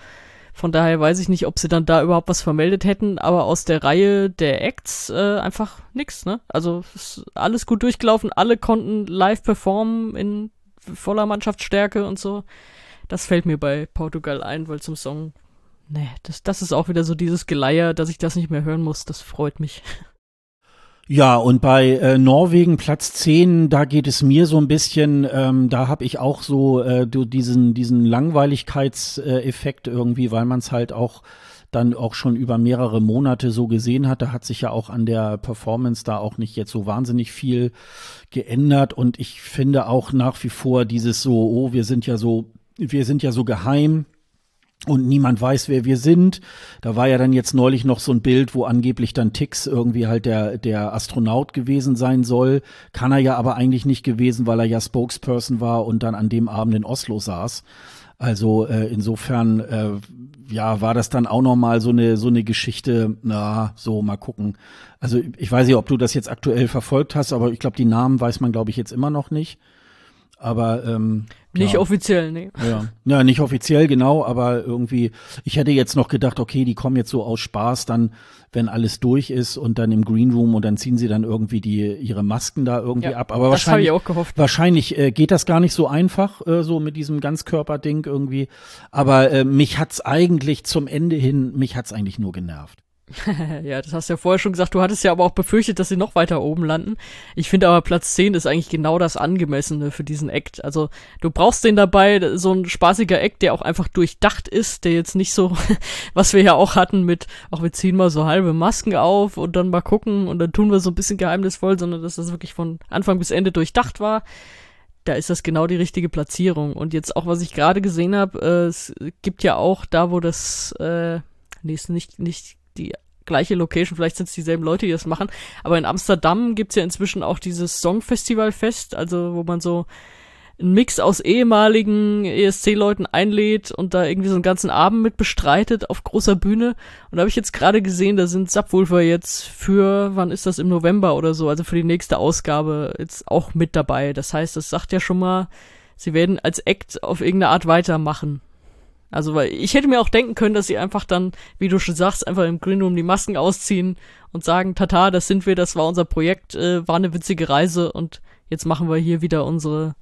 Von daher weiß ich nicht, ob sie dann da überhaupt was vermeldet hätten, aber aus der Reihe der Acts äh, einfach nix, ne? Also alles gut durchgelaufen, alle konnten live performen in voller Mannschaftsstärke und so. Das fällt mir bei Portugal ein, weil zum Song, ne, das, das ist auch wieder so dieses Geleier, dass ich das nicht mehr hören muss. Das freut mich. Ja, und bei äh, Norwegen Platz 10, da geht es mir so ein bisschen, ähm, da habe ich auch so äh, diesen, diesen Langweiligkeitseffekt irgendwie, weil man es halt auch dann auch schon über mehrere Monate so gesehen hat. Da hat sich ja auch an der Performance da auch nicht jetzt so wahnsinnig viel geändert. Und ich finde auch nach wie vor dieses so, oh, wir sind ja so, wir sind ja so geheim und niemand weiß, wer wir sind. Da war ja dann jetzt neulich noch so ein Bild, wo angeblich dann Tix irgendwie halt der, der Astronaut gewesen sein soll. Kann er ja aber eigentlich nicht gewesen, weil er ja Spokesperson war und dann an dem Abend in Oslo saß. Also äh, insofern äh, ja, war das dann auch noch mal so eine so eine Geschichte, na, so mal gucken. Also ich weiß nicht, ob du das jetzt aktuell verfolgt hast, aber ich glaube, die Namen weiß man glaube ich jetzt immer noch nicht. Aber ähm, nicht ja. offiziell, nee. Ja. ja, nicht offiziell, genau, aber irgendwie, ich hätte jetzt noch gedacht, okay, die kommen jetzt so aus Spaß dann, wenn alles durch ist und dann im Green Room und dann ziehen sie dann irgendwie die ihre Masken da irgendwie Ja, ab. Aber wahrscheinlich, wahrscheinlich äh, geht das gar nicht so einfach, äh, so mit diesem Ganzkörperding irgendwie. Aber äh, mich hat's eigentlich zum Ende hin, mich hat's eigentlich nur genervt. ja, das hast du ja vorher schon gesagt. Du hattest ja aber auch befürchtet, dass sie noch weiter oben landen. Ich finde aber Platz 10 ist eigentlich genau das Angemessene für diesen Act. Also du brauchst den dabei, so ein spaßiger Act, der auch einfach durchdacht ist, der jetzt nicht so, was wir ja auch hatten mit, ach, wir ziehen mal so halbe Masken auf und dann mal gucken und dann tun wir so ein bisschen geheimnisvoll, sondern dass das wirklich von Anfang bis Ende durchdacht war. Da ist das genau die richtige Platzierung. Und jetzt auch, was ich gerade gesehen habe, äh, es gibt ja auch da, wo das, äh, nee, ist nicht, nicht die gleiche Location, vielleicht sind es dieselben Leute, die das machen, aber in Amsterdam gibt's ja inzwischen auch dieses Songfestival-Fest, also wo man so einen Mix aus ehemaligen ESC-Leuten einlädt und da irgendwie so einen ganzen Abend mit bestreitet auf großer Bühne. Und da habe ich jetzt gerade gesehen, da sind Subwoofer jetzt für, wann ist das, im November oder so, also für die nächste Ausgabe jetzt auch mit dabei. Das heißt, das sagt ja schon mal, sie werden als Act auf irgendeine Art weitermachen. Also, weil ich hätte mir auch denken können, dass sie einfach dann, wie du schon sagst, einfach im Green Room die Masken ausziehen und sagen, tata, das sind wir, das war unser Projekt, äh, war eine witzige Reise und jetzt machen wir hier wieder unsere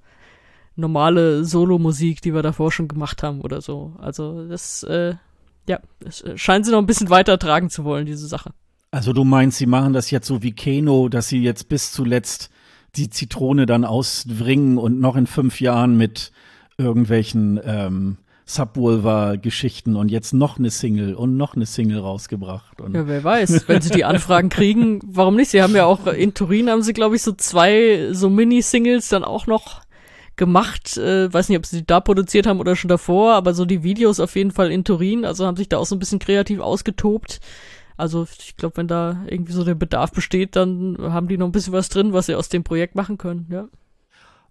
normale Solo-Musik, die wir davor schon gemacht haben oder so. Also, das, äh, ja, es äh, scheint sie noch ein bisschen weiter tragen zu wollen, diese Sache. Also du meinst, sie machen das jetzt so wie Keno, dass sie jetzt bis zuletzt die Zitrone dann auswringen und noch in fünf Jahren mit irgendwelchen ähm, Subwoofer-Geschichten und jetzt noch eine Single und noch eine Single rausgebracht. Und Ja, wer weiß, wenn sie die Anfragen kriegen, warum nicht? Sie haben ja auch in Turin haben sie, glaube ich, so zwei so Mini-Singles dann auch noch gemacht. Äh, weiß nicht, ob sie die da produziert haben oder schon davor, aber so die Videos auf jeden Fall in Turin, also haben sich da auch so ein bisschen kreativ ausgetobt. Also ich glaube, wenn da irgendwie so der Bedarf besteht, dann haben die noch ein bisschen was drin, was sie aus dem Projekt machen können, ja.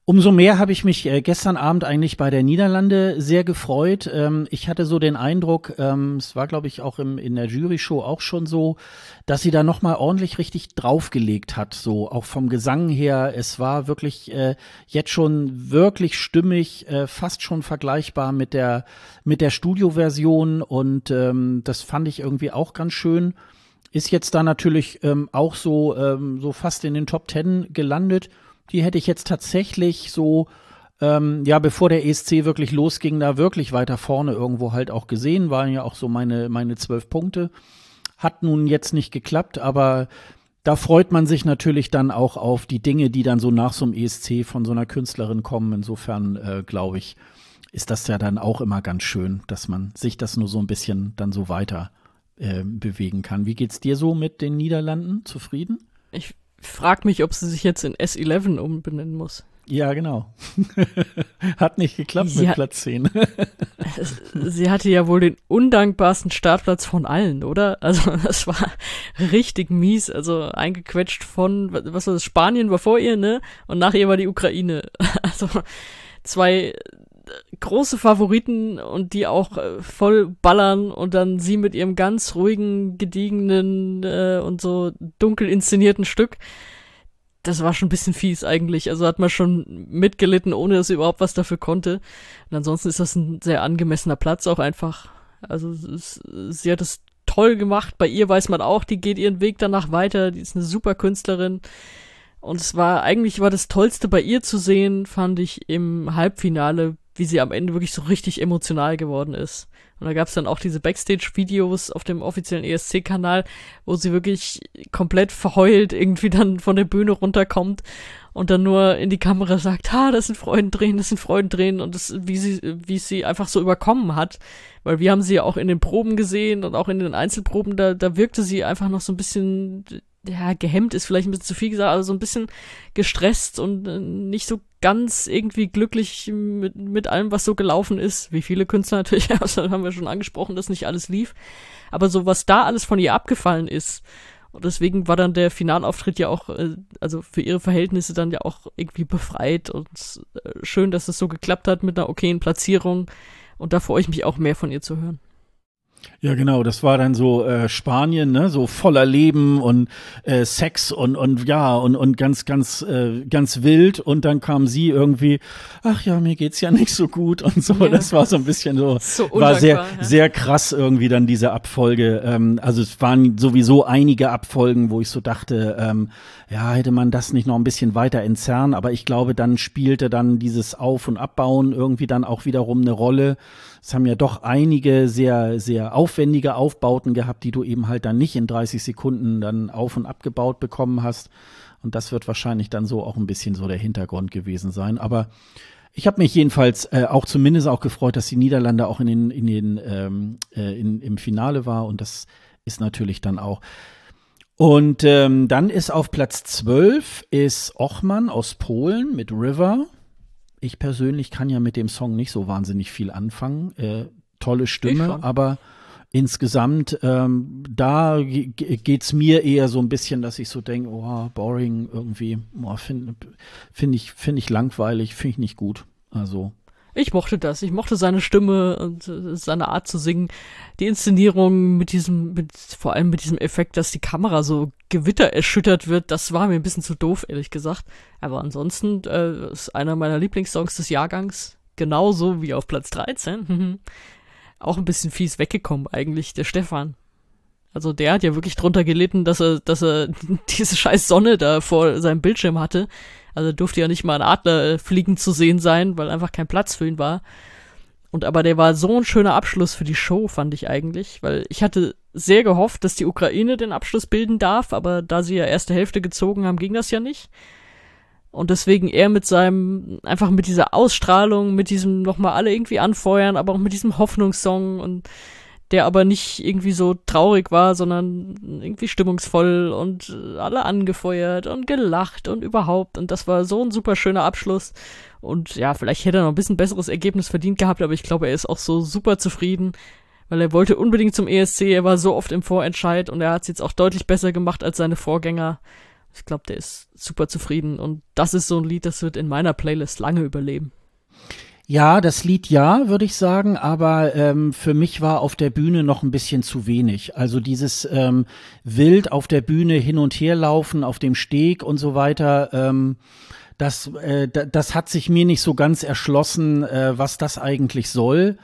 Umso mehr habe ich mich äh, gestern Abend eigentlich bei der Niederlande sehr gefreut. Ähm, ich hatte so den Eindruck, ähm, es war glaube ich auch im, in der Jury-Show auch schon so, dass sie da noch mal ordentlich richtig draufgelegt hat, so auch vom Gesang her. Es war wirklich äh, jetzt schon wirklich stimmig, äh, fast schon vergleichbar mit der mit der Studioversion und ähm, das fand ich irgendwie auch ganz schön. Ist jetzt da natürlich auch so so fast in den Top Ten gelandet die hätte ich jetzt tatsächlich so, ähm, ja, bevor der ESC wirklich losging, da wirklich weiter vorne irgendwo halt auch gesehen, waren ja auch so meine, meine zwölf Punkte. Hat nun jetzt nicht geklappt, aber da freut man sich natürlich dann auch auf die Dinge, die dann so nach so einem ESC von so einer Künstlerin kommen. Insofern, äh, glaube ich, ist das ja dann auch immer ganz schön, dass man sich das nur so ein bisschen dann so weiter äh, bewegen kann. Wie geht's dir so mit den Niederlanden? Zufrieden? Ich frag mich, ob sie sich jetzt in S11 umbenennen muss. Ja, genau. Hat nicht geklappt Sie mit hat- Platz 10. Sie hatte ja wohl den undankbarsten Startplatz von allen, oder? Also das war richtig mies. Also eingequetscht von, was war das, Spanien war vor ihr, ne? Und nach ihr war die Ukraine. Also zwei große Favoriten und die auch äh, voll ballern und dann sie mit ihrem ganz ruhigen, gediegenen äh, und so dunkel inszenierten Stück. Das war schon ein bisschen fies eigentlich. Also hat man schon mitgelitten, ohne dass sie überhaupt was dafür konnte. Und ansonsten ist das ein sehr angemessener Platz auch einfach. Also sie hat es toll gemacht. Bei ihr weiß man auch, die geht ihren Weg danach weiter. Die ist eine super Künstlerin. Und es war, eigentlich war das Tollste bei ihr zu sehen, fand ich im Halbfinale, wie sie am Ende wirklich so richtig emotional geworden ist. Und da gab's dann auch diese Backstage-Videos auf dem offiziellen ESC-Kanal, wo sie wirklich komplett verheult irgendwie dann von der Bühne runterkommt und dann nur in die Kamera sagt, ha, das sind Freudentränen, das sind Freudentränen und das, wie sie, wie es sie einfach so überkommen hat. Weil wir haben sie ja auch in den Proben gesehen und auch in den Einzelproben, da, da wirkte sie einfach noch so ein bisschen, ja, gehemmt ist vielleicht ein bisschen zu viel gesagt, also so ein bisschen gestresst und äh, nicht so ganz irgendwie glücklich mit, mit allem, was so gelaufen ist. Wie viele Künstler natürlich, also haben wir schon angesprochen, dass nicht alles lief. Aber so, was da alles von ihr abgefallen ist, und deswegen war dann der Finalauftritt ja auch, äh, also für ihre Verhältnisse dann ja auch irgendwie befreit und äh, schön, dass es so geklappt hat mit einer okayen Platzierung Und da freue ich mich auch mehr von ihr zu hören. Ja, genau, das war dann so äh, Spanien, ne, so voller Leben und äh, Sex und und ja und und ganz ganz äh, ganz wild und dann kam sie irgendwie, ach ja, mir geht's ja nicht so gut und so. Ja. Das war so ein bisschen so, so war sehr ja. sehr krass irgendwie dann diese Abfolge. Ähm, also es waren sowieso einige Abfolgen, wo ich so dachte, ähm, ja, hätte man das nicht noch ein bisschen weiter entzerren, aber ich glaube, dann spielte dann dieses Auf- und Abbauen irgendwie dann auch wiederum eine Rolle. Es haben ja doch einige sehr, sehr aufwendige Aufbauten gehabt, die du eben halt dann nicht in 30 Sekunden dann auf- und abgebaut bekommen hast. Und das wird wahrscheinlich dann so auch ein bisschen so der Hintergrund gewesen sein. Aber ich habe mich jedenfalls äh, auch zumindest auch gefreut, dass die Niederlande auch in den, in den ähm, äh, in, im Finale war. Und das ist natürlich dann auch und ähm, dann ist auf Platz 12 ist Ochmann aus Polen mit River. Ich persönlich kann ja mit dem Song nicht so wahnsinnig viel anfangen. Äh, tolle Stimme, aber insgesamt, ähm, da geht's mir eher so ein bisschen, dass ich so denke, oh, boring irgendwie, oh, finde find ich, find ich langweilig, finde ich nicht gut. Also ich mochte das. Ich mochte seine Stimme und äh, seine Art zu singen. Die Inszenierung mit diesem, mit, vor allem mit diesem Effekt, dass die Kamera so Gewitter erschüttert wird, das war mir ein bisschen zu doof, ehrlich gesagt. Aber ansonsten äh, ist einer meiner Lieblingssongs des Jahrgangs. Genauso wie auf Platz 13. Auch ein bisschen fies weggekommen eigentlich, der Stefan. Also der hat ja wirklich drunter gelitten, dass er, dass er diese scheiß Sonne da vor seinem Bildschirm hatte. Also durfte ja nicht mal ein Adler äh, fliegen zu sehen sein, weil einfach kein Platz für ihn war. Und aber der war so ein schöner Abschluss für die Show, fand ich eigentlich, weil ich hatte sehr gehofft, dass die Ukraine den Abschluss bilden darf, aber da sie ja erste Hälfte gezogen haben, ging das ja nicht. Und deswegen er mit seinem, einfach mit dieser Ausstrahlung, mit diesem nochmal alle irgendwie anfeuern, aber auch mit diesem Hoffnungssong und der aber nicht irgendwie so traurig war, sondern irgendwie stimmungsvoll und alle angefeuert und gelacht und überhaupt. Und das war so ein super schöner Abschluss. Und ja, vielleicht hätte er noch ein bisschen besseres Ergebnis verdient gehabt, aber ich glaube, er ist auch so super zufrieden, weil er wollte unbedingt zum ESC. Er war so oft im Vorentscheid und er hat es jetzt auch deutlich besser gemacht als seine Vorgänger. Ich glaube, der ist super zufrieden und das ist so ein Lied, das wird in meiner Playlist lange überleben. Ja, das Lied ja, würde ich sagen, aber ähm, für mich war auf der Bühne noch ein bisschen zu wenig. Also dieses ähm, wild auf der Bühne hin und her laufen, auf dem Steg und so weiter, ähm, das, äh, das hat sich mir nicht so ganz erschlossen, äh, was das eigentlich soll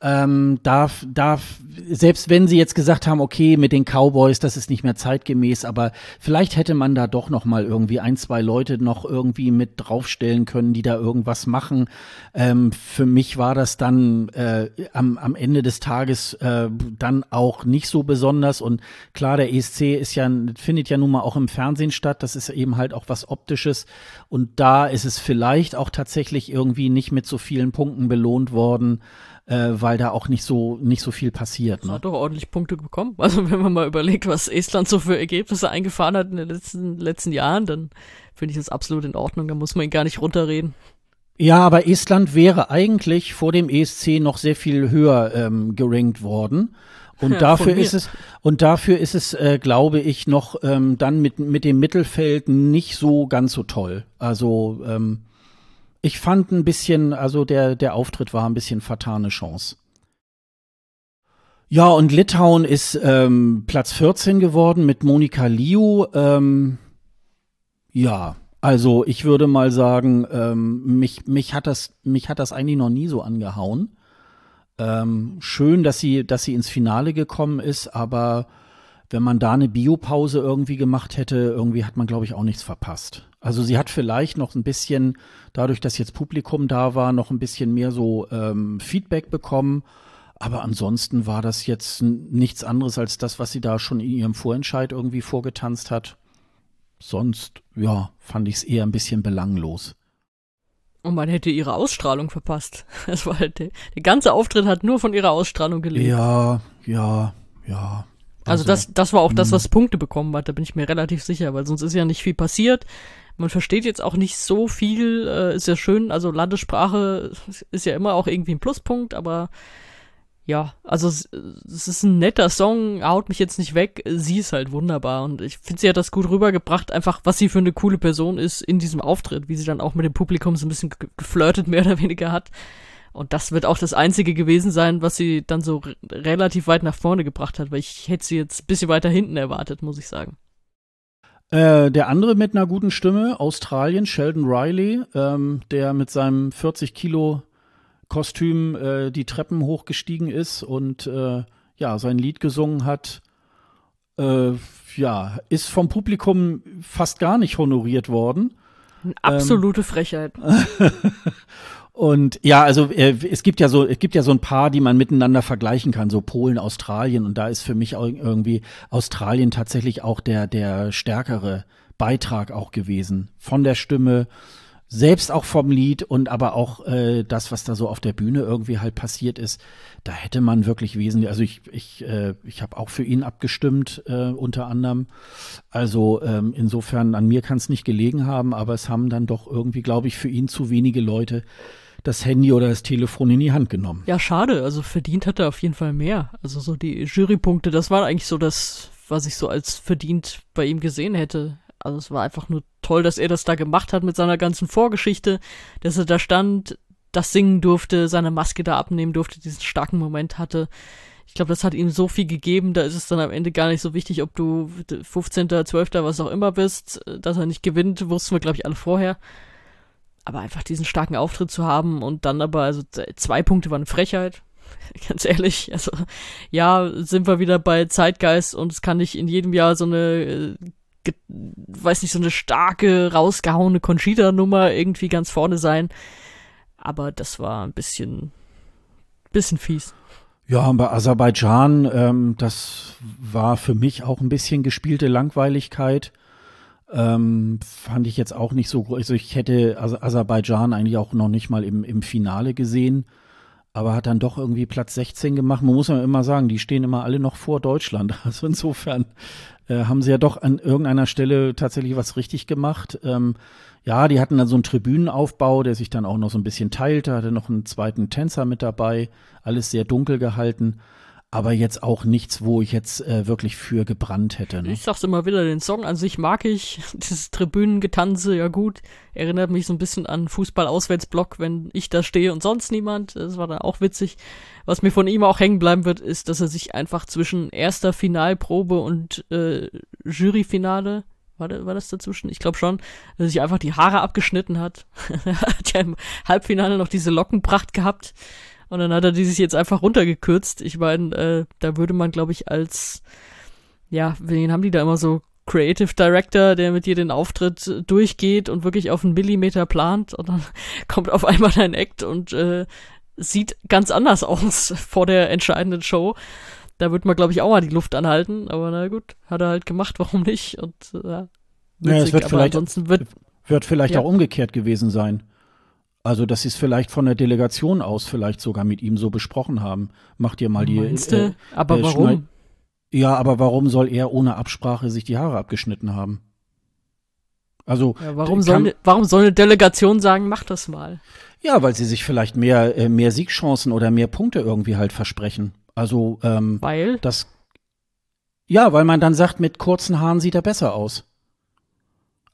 ähm, darf, darf, selbst wenn sie jetzt gesagt haben, okay, mit den Cowboys, das ist nicht mehr zeitgemäß, aber vielleicht hätte man da doch noch mal irgendwie ein, zwei Leute noch irgendwie mit draufstellen können, die da irgendwas machen. Ähm, für mich war das dann äh, am, am Ende des Tages äh, dann auch nicht so besonders. Und klar, der ESC ist ja, findet ja nun mal auch im Fernsehen statt, das ist eben halt auch was Optisches. Und da ist es vielleicht auch tatsächlich irgendwie nicht mit so vielen Punkten belohnt worden äh, weil da auch nicht so nicht so viel passiert. Ne? Hat doch ordentlich Punkte bekommen. Also wenn man mal überlegt, was Estland so für Ergebnisse eingefahren hat in den letzten letzten Jahren, dann finde ich das absolut in Ordnung. Da muss man ihn gar nicht runterreden. Ja, aber Estland wäre eigentlich vor dem ESC noch sehr viel höher ähm, gerankt worden. Und ja, dafür ist es und dafür ist es, äh, glaube ich, noch ähm, dann mit mit dem Mittelfeld nicht so ganz so toll. Also ähm, ich fand ein bisschen, also der, der Auftritt war ein bisschen fatale Chance. Ja, und Litauen ist ähm, Platz 14 geworden mit Monika Liu. Ähm, ja, also ich würde mal sagen, ähm, mich, mich, hat das, mich hat das eigentlich noch nie so angehauen. Ähm, schön, dass sie, dass sie ins Finale gekommen ist, aber wenn man da eine Biopause irgendwie gemacht hätte, irgendwie hat man, glaube ich, auch nichts verpasst. Also sie hat vielleicht noch ein bisschen, dadurch, dass jetzt Publikum da war, noch ein bisschen mehr so ähm, Feedback bekommen. Aber ansonsten war das jetzt nichts anderes als das, was sie da schon in ihrem Vorentscheid irgendwie vorgetanzt hat. Sonst, ja, fand ich es eher ein bisschen belanglos. Und man hätte ihre Ausstrahlung verpasst. Das war halt der, der ganze Auftritt hat nur von ihrer Ausstrahlung gelebt. Ja, ja, ja. Also, also das, das war auch das, hm. was Punkte bekommen hat, da bin ich mir relativ sicher, weil sonst ist ja nicht viel passiert. Man versteht jetzt auch nicht so viel, äh, ist ja schön, also Landessprache ist ja immer auch irgendwie ein Pluspunkt, aber ja, also es, es ist ein netter Song, haut mich jetzt nicht weg, sie ist halt wunderbar und ich finde, sie hat das gut rübergebracht, einfach was sie für eine coole Person ist in diesem Auftritt, wie sie dann auch mit dem Publikum so ein bisschen geflirtet mehr oder weniger hat Und das wird auch das Einzige gewesen sein, was sie dann so relativ weit nach vorne gebracht hat, weil ich hätte sie jetzt ein bisschen weiter hinten erwartet, muss ich sagen. Äh, der andere mit einer guten Stimme, Australien, Sheldon Riley, ähm, der mit seinem 40 Kilo Kostüm äh, die Treppen hochgestiegen ist und äh, ja, sein Lied gesungen hat. Äh, ja, ist vom Publikum fast gar nicht honoriert worden. Eine absolute ähm, Frechheit. Und ja, also äh, es gibt ja so, es gibt ja so ein paar, die man miteinander vergleichen kann, so Polen, Australien. Und da ist für mich irgendwie Australien tatsächlich auch der der stärkere Beitrag auch gewesen von der Stimme, selbst auch vom Lied und aber auch äh, das, was da so auf der Bühne irgendwie halt passiert ist, da hätte man wirklich wesentlich, also ich, ich, äh, ich habe auch für ihn abgestimmt, äh, unter anderem. Also ähm, insofern, an mir kann es nicht gelegen haben, aber es haben dann doch irgendwie, glaube ich, für ihn zu wenige Leute das Handy oder das Telefon in die Hand genommen. Ja, schade, also verdient hat er auf jeden Fall mehr. Also so die Jurypunkte, das war eigentlich so das, was ich so als verdient bei ihm gesehen hätte. Also es war einfach nur toll, dass er das da gemacht hat mit seiner ganzen Vorgeschichte, dass er da stand, das singen durfte, seine Maske da abnehmen durfte, diesen starken Moment hatte. Ich glaube, das hat ihm so viel gegeben, da ist es dann am Ende gar nicht so wichtig, ob du 15., 12., was auch immer bist, dass er nicht gewinnt, wussten wir, glaube ich, alle vorher. Aber einfach diesen starken Auftritt zu haben und dann aber, also zwei Punkte waren Frechheit, ganz ehrlich. Also, ja, sind wir wieder bei Zeitgeist und es kann nicht in jedem Jahr so eine äh, weiß nicht, so eine starke, rausgehauene Conchita-Nummer irgendwie ganz vorne sein. Aber das war ein bisschen, bisschen fies. Ja, bei Aserbaidschan, ähm, das war für mich auch ein bisschen gespielte Langweiligkeit. Ähm, fand ich jetzt auch nicht so, also ich hätte Aserbaidschan eigentlich auch noch nicht mal im, im Finale gesehen, aber hat dann doch irgendwie Platz 16 gemacht. Man muss ja immer sagen, die stehen immer alle noch vor Deutschland. Also insofern äh, haben sie ja doch an irgendeiner Stelle tatsächlich was richtig gemacht. Ähm, ja, die hatten dann so einen Tribünenaufbau, der sich dann auch noch so ein bisschen teilte, hatte noch einen zweiten Tänzer mit dabei, alles sehr dunkel gehalten aber jetzt auch nichts, wo ich jetzt äh, wirklich für gebrannt hätte. Ne? Ich sag's immer wieder, den Song an sich mag ich. Dieses Tribünengetanze, ja gut, erinnert mich so ein bisschen an Fußball-Auswärtsblock, wenn ich da stehe und sonst niemand. Das war dann auch witzig. Was mir von ihm auch hängen bleiben wird, ist, dass er sich einfach zwischen erster Finalprobe und äh, Juryfinale war, das, das dazwischen? Ich glaube schon, dass er sich einfach die Haare abgeschnitten hat. hat ja im Halbfinale noch diese Lockenpracht gehabt. Und dann hat er die sich jetzt einfach runtergekürzt. Ich meine, äh, da würde man, glaube ich, als, ja, wen haben die da immer so? Creative Director, der mit dir den Auftritt durchgeht und wirklich auf einen Millimeter plant und dann kommt auf einmal ein Act und äh, sieht ganz anders aus vor der entscheidenden Show. Da wird man, glaube ich, auch mal die Luft anhalten, aber na gut, hat er halt gemacht, warum nicht? Und äh, ja, es wird vielleicht, wird, wird vielleicht ja. auch umgekehrt gewesen sein. Also, dass sie es vielleicht von der Delegation aus vielleicht sogar mit ihm so besprochen haben. Macht ihr mal die. Meinst äh, aber äh, warum? Ja, aber warum soll er ohne Absprache sich die Haare abgeschnitten haben? Also ja, warum, soll, ne, warum soll eine Delegation sagen, mach das mal? Ja, weil sie sich vielleicht mehr, äh, mehr Siegchancen oder mehr Punkte irgendwie halt versprechen. Also ähm, weil das ja, weil man dann sagt, mit kurzen Haaren sieht er besser aus.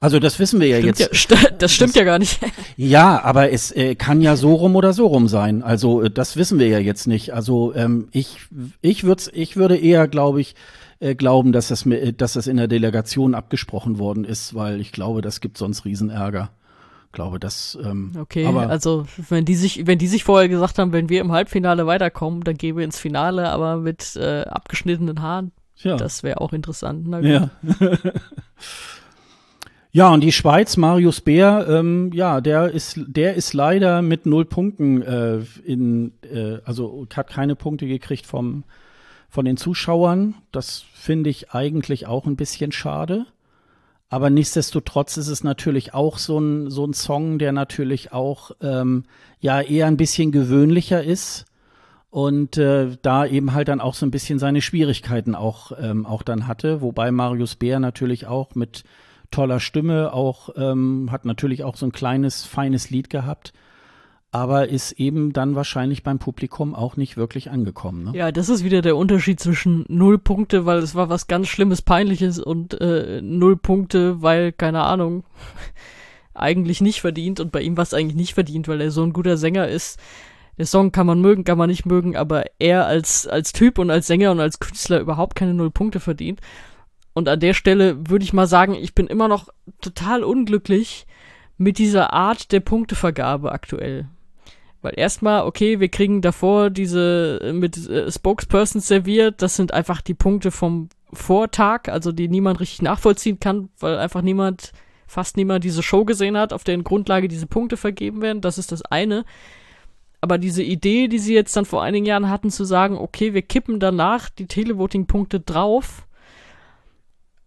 Also das wissen wir ja stimmt jetzt. Ja, das stimmt das, ja gar nicht. Ja, aber es äh, kann ja so rum oder so rum sein. Also äh, das wissen wir ja jetzt nicht. Also ähm, ich ich würde ich würde eher, glaube ich, äh, glauben, dass das dass das in der Delegation abgesprochen worden ist, weil ich glaube, das gibt sonst Riesenärger. Glaube das. Ähm, okay, also wenn die sich wenn die sich vorher gesagt haben, wenn wir im Halbfinale weiterkommen, dann gehen wir ins Finale, aber mit äh, abgeschnittenen Haaren. Ja. Das wäre auch interessant. ja. Ja, und die Schweiz, Marius Bär, ähm, ja, der ist, der ist leider mit null Punkten äh, in, äh, also hat keine Punkte gekriegt vom, von den Zuschauern. Das finde ich eigentlich auch ein bisschen schade. Aber nichtsdestotrotz ist es natürlich auch so ein, so ein Song, der natürlich auch ähm, ja eher ein bisschen gewöhnlicher ist und äh, da eben halt dann auch so ein bisschen seine Schwierigkeiten auch, ähm, auch dann hatte. Wobei Marius Bär natürlich auch mit toller Stimme, auch ähm, hat natürlich auch so ein kleines, feines Lied gehabt, aber ist eben dann wahrscheinlich beim Publikum auch nicht wirklich angekommen. Ne? Ja, das ist wieder der Unterschied zwischen null Punkte, weil es war was ganz Schlimmes, Peinliches und äh, null Punkte, weil, keine Ahnung, eigentlich nicht verdient und bei ihm war es eigentlich nicht verdient, weil er so ein guter Sänger ist. Der Song kann man mögen, kann man nicht mögen, aber er als, als Typ und als Sänger und als Künstler überhaupt keine Null Punkte verdient. Und an der Stelle würde ich mal sagen, ich bin immer noch total unglücklich mit dieser Art der Punktevergabe aktuell. Weil erstmal, okay, wir kriegen davor diese äh, mit äh, Spokespersons serviert, das sind einfach die Punkte vom Vortag, also die niemand richtig nachvollziehen kann, weil einfach niemand, fast niemand diese Show gesehen hat, auf deren Grundlage diese Punkte vergeben werden. Das ist das eine. Aber diese Idee, die sie jetzt dann vor einigen Jahren hatten, zu sagen, okay, wir kippen danach die Televoting-Punkte drauf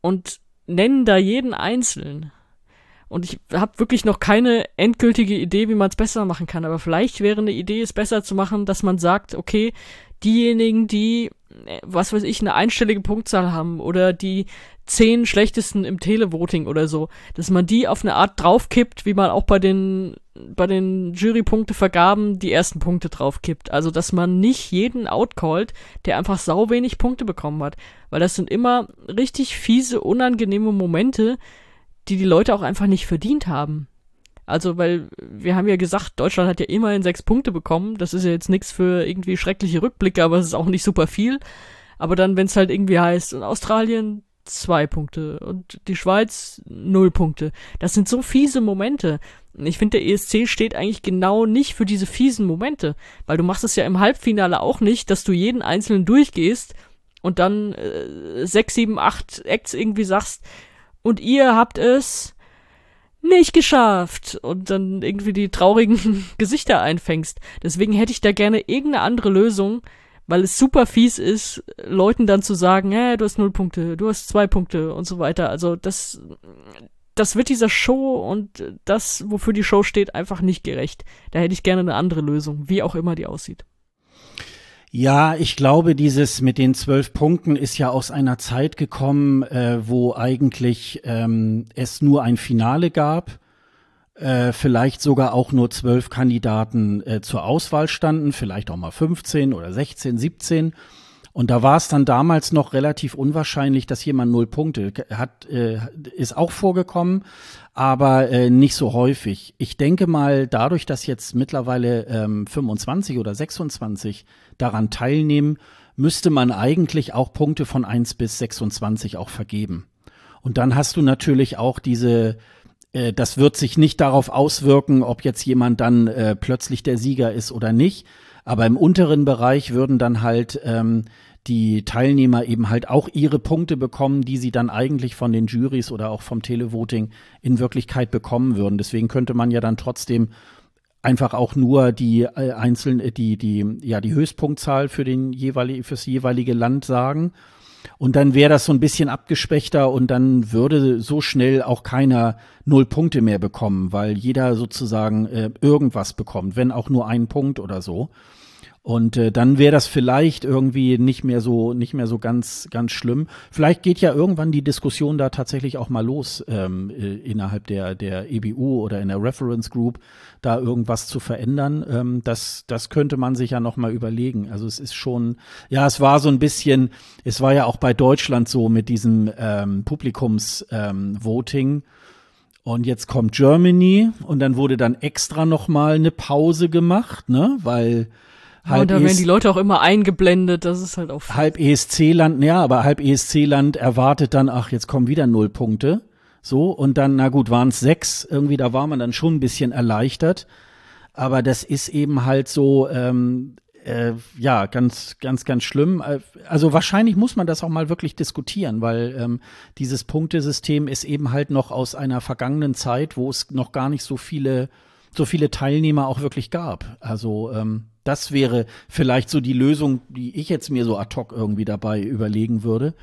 und nennen da jeden einzeln. Und ich habe wirklich noch keine endgültige Idee, wie man es besser machen kann. Aber vielleicht wäre eine Idee, es besser zu machen, dass man sagt, okay, diejenigen, die, äh, was weiß ich, eine einstellige Punktzahl haben oder die zehn schlechtesten im Televoting oder so, dass man die auf eine Art draufkippt, wie man auch bei den bei den Jurypunktevergaben die ersten Punkte draufkippt. Also, dass man nicht jeden outcallt, der einfach sau wenig Punkte bekommen hat. Weil das sind immer richtig fiese, unangenehme Momente, die die Leute auch einfach nicht verdient haben. Also, weil wir haben ja gesagt, Deutschland hat ja immerhin sechs Punkte bekommen. Das ist ja jetzt nichts für irgendwie schreckliche Rückblicke, aber es ist auch nicht super viel. Aber dann, wenn es halt irgendwie heißt, in Australien zwei Punkte und die Schweiz null Punkte. Das sind so fiese Momente. Ich finde, der ESC steht eigentlich genau nicht für diese fiesen Momente, weil du machst es ja im Halbfinale auch nicht, dass du jeden einzelnen durchgehst und dann äh, sechs, sieben, acht Acts irgendwie sagst und ihr habt es nicht geschafft und dann irgendwie die traurigen Gesichter einfängst. Deswegen hätte ich da gerne irgendeine andere Lösung, weil es super fies ist, Leuten dann zu sagen, hä, du hast null Punkte, du hast zwei Punkte und so weiter. Also das, das wird dieser Show und das, wofür die Show steht, einfach nicht gerecht. Da hätte ich gerne eine andere Lösung, wie auch immer die aussieht. Ja, ich glaube, dieses mit den zwölf Punkten ist ja aus einer Zeit gekommen, äh, wo eigentlich ähm, es nur ein Finale gab äh, vielleicht sogar auch nur zwölf Kandidaten äh, zur Auswahl standen, vielleicht auch mal 15 oder 16, 17. Und da war es dann damals noch relativ unwahrscheinlich, dass jemand null Punkte hat, äh, ist auch vorgekommen, aber äh, nicht so häufig. Ich denke mal, dadurch, dass jetzt mittlerweile ähm, 25 oder 26 daran teilnehmen, müsste man eigentlich auch Punkte von 1 bis 26 auch vergeben. Und dann hast du natürlich auch diese äh, das wird sich nicht darauf auswirken, ob jetzt jemand dann äh, plötzlich der Sieger ist oder nicht. Aber im unteren Bereich würden dann halt ähm, die Teilnehmer eben halt auch ihre Punkte bekommen, die sie dann eigentlich von den Juries oder auch vom Televoting in Wirklichkeit bekommen würden. Deswegen könnte man ja dann trotzdem einfach auch nur die äh, einzelnen, die, die, ja, die Höchstpunktzahl für den jeweilig, fürs jeweilige Land sagen. Und dann wäre das so ein bisschen abgespechter und dann würde so schnell auch keiner null Punkte mehr bekommen, weil jeder sozusagen äh, irgendwas bekommt, wenn auch nur ein Punkt oder so. Und äh, dann wäre das vielleicht irgendwie nicht mehr so, nicht mehr so ganz, ganz schlimm. Vielleicht geht ja irgendwann die Diskussion da tatsächlich auch mal los ähm, äh, innerhalb der der EBU oder in der Reference Group, da irgendwas zu verändern. Ähm, das, das könnte man sich ja noch mal überlegen. Also es ist schon, ja, es war so ein bisschen, es war ja auch bei Deutschland so mit diesem ähm, Publikumsvoting. Ähm, und jetzt kommt Germany und dann wurde dann extra noch mal eine Pause gemacht, ne, weil Halb und da werden die Leute auch immer eingeblendet, das ist halt auch. Halb ESC-Land, ja, aber halb ESC-Land erwartet dann, ach, jetzt kommen wieder null Punkte. So, und dann, na gut, waren es sechs, irgendwie, da war man dann schon ein bisschen erleichtert. Aber das ist eben halt so, ähm, äh, ja, ganz, ganz, ganz schlimm. Äh, also wahrscheinlich muss man das auch mal wirklich diskutieren, weil ähm, dieses Punktesystem ist eben halt noch aus einer vergangenen Zeit, wo es noch gar nicht so viele, so viele Teilnehmer auch wirklich gab. Also ähm, das wäre vielleicht so die Lösung, die ich jetzt mir so ad hoc irgendwie dabei überlegen würde.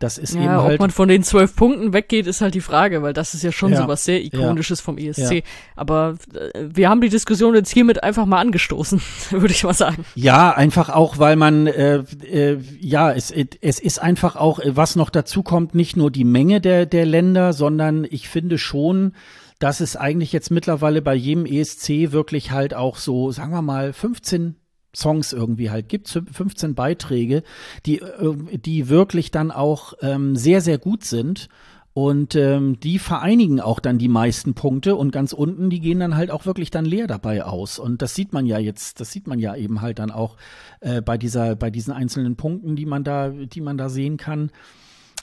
Das ist ja, eben halt. Ob man von den zwölf Punkten weggeht, ist halt die Frage, weil das ist ja schon ja, so was sehr Ikonisches ja, vom ESC. Ja. Aber äh, wir haben die Diskussion jetzt hiermit einfach mal angestoßen, würde ich mal sagen. Ja, einfach auch, weil man, äh, äh, ja, es, es ist einfach auch, was noch dazu kommt, nicht nur die Menge der, der Länder, sondern ich finde schon, dass es eigentlich jetzt mittlerweile bei jedem ESC wirklich halt auch so, sagen wir mal, 15 Songs irgendwie halt gibt, 15 Beiträge, die, äh, die wirklich dann auch ähm, sehr, sehr gut sind Und ähm, die vereinigen auch dann die meisten Punkte und ganz unten, die gehen dann halt auch wirklich dann leer dabei aus. Und das sieht man ja jetzt, das sieht man ja eben halt dann auch äh, bei dieser, bei diesen einzelnen Punkten, die man da, die man da sehen kann.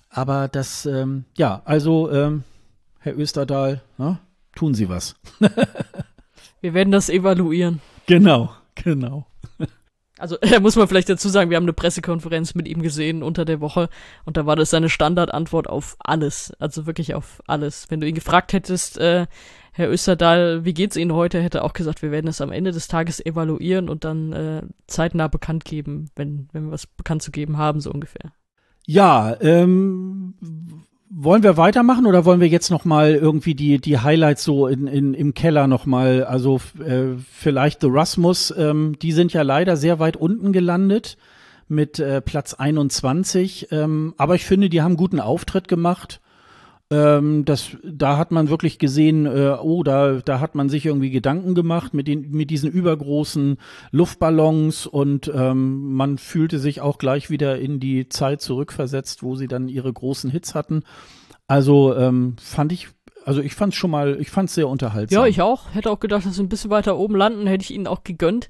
Aber das, ähm, ja, also ähm, Herr Österdahl, ne, tun Sie was. wir werden das evaluieren. Genau, genau. Also da muss man vielleicht dazu sagen, wir haben eine Pressekonferenz mit ihm gesehen unter der Woche und da war das seine Standardantwort auf alles, also wirklich auf alles. Wenn du ihn gefragt hättest, äh, Herr Österdahl, wie geht's Ihnen heute, hätte er auch gesagt, wir werden es am Ende des Tages evaluieren und dann äh, zeitnah bekannt geben, wenn, wenn wir was bekannt zu geben haben, so ungefähr. Ja, ähm, wollen wir weitermachen oder wollen wir jetzt noch mal irgendwie die die Highlights so in, in im Keller noch mal also äh, vielleicht The Rasmus ähm, die sind ja leider sehr weit unten gelandet mit äh, Platz 21 ähm, aber ich finde die haben guten Auftritt gemacht ähm, das, da hat man wirklich gesehen, äh, oh, da, da hat man sich irgendwie Gedanken gemacht mit, den, mit diesen übergroßen Luftballons und ähm, man fühlte sich auch gleich wieder in die Zeit zurückversetzt, wo sie dann ihre großen Hits hatten. Also ähm, fand ich, also ich fand es schon mal, ich fand es sehr unterhaltsam. Ja, ich auch. Hätte auch gedacht, dass sie ein bisschen weiter oben landen, hätte ich ihnen auch gegönnt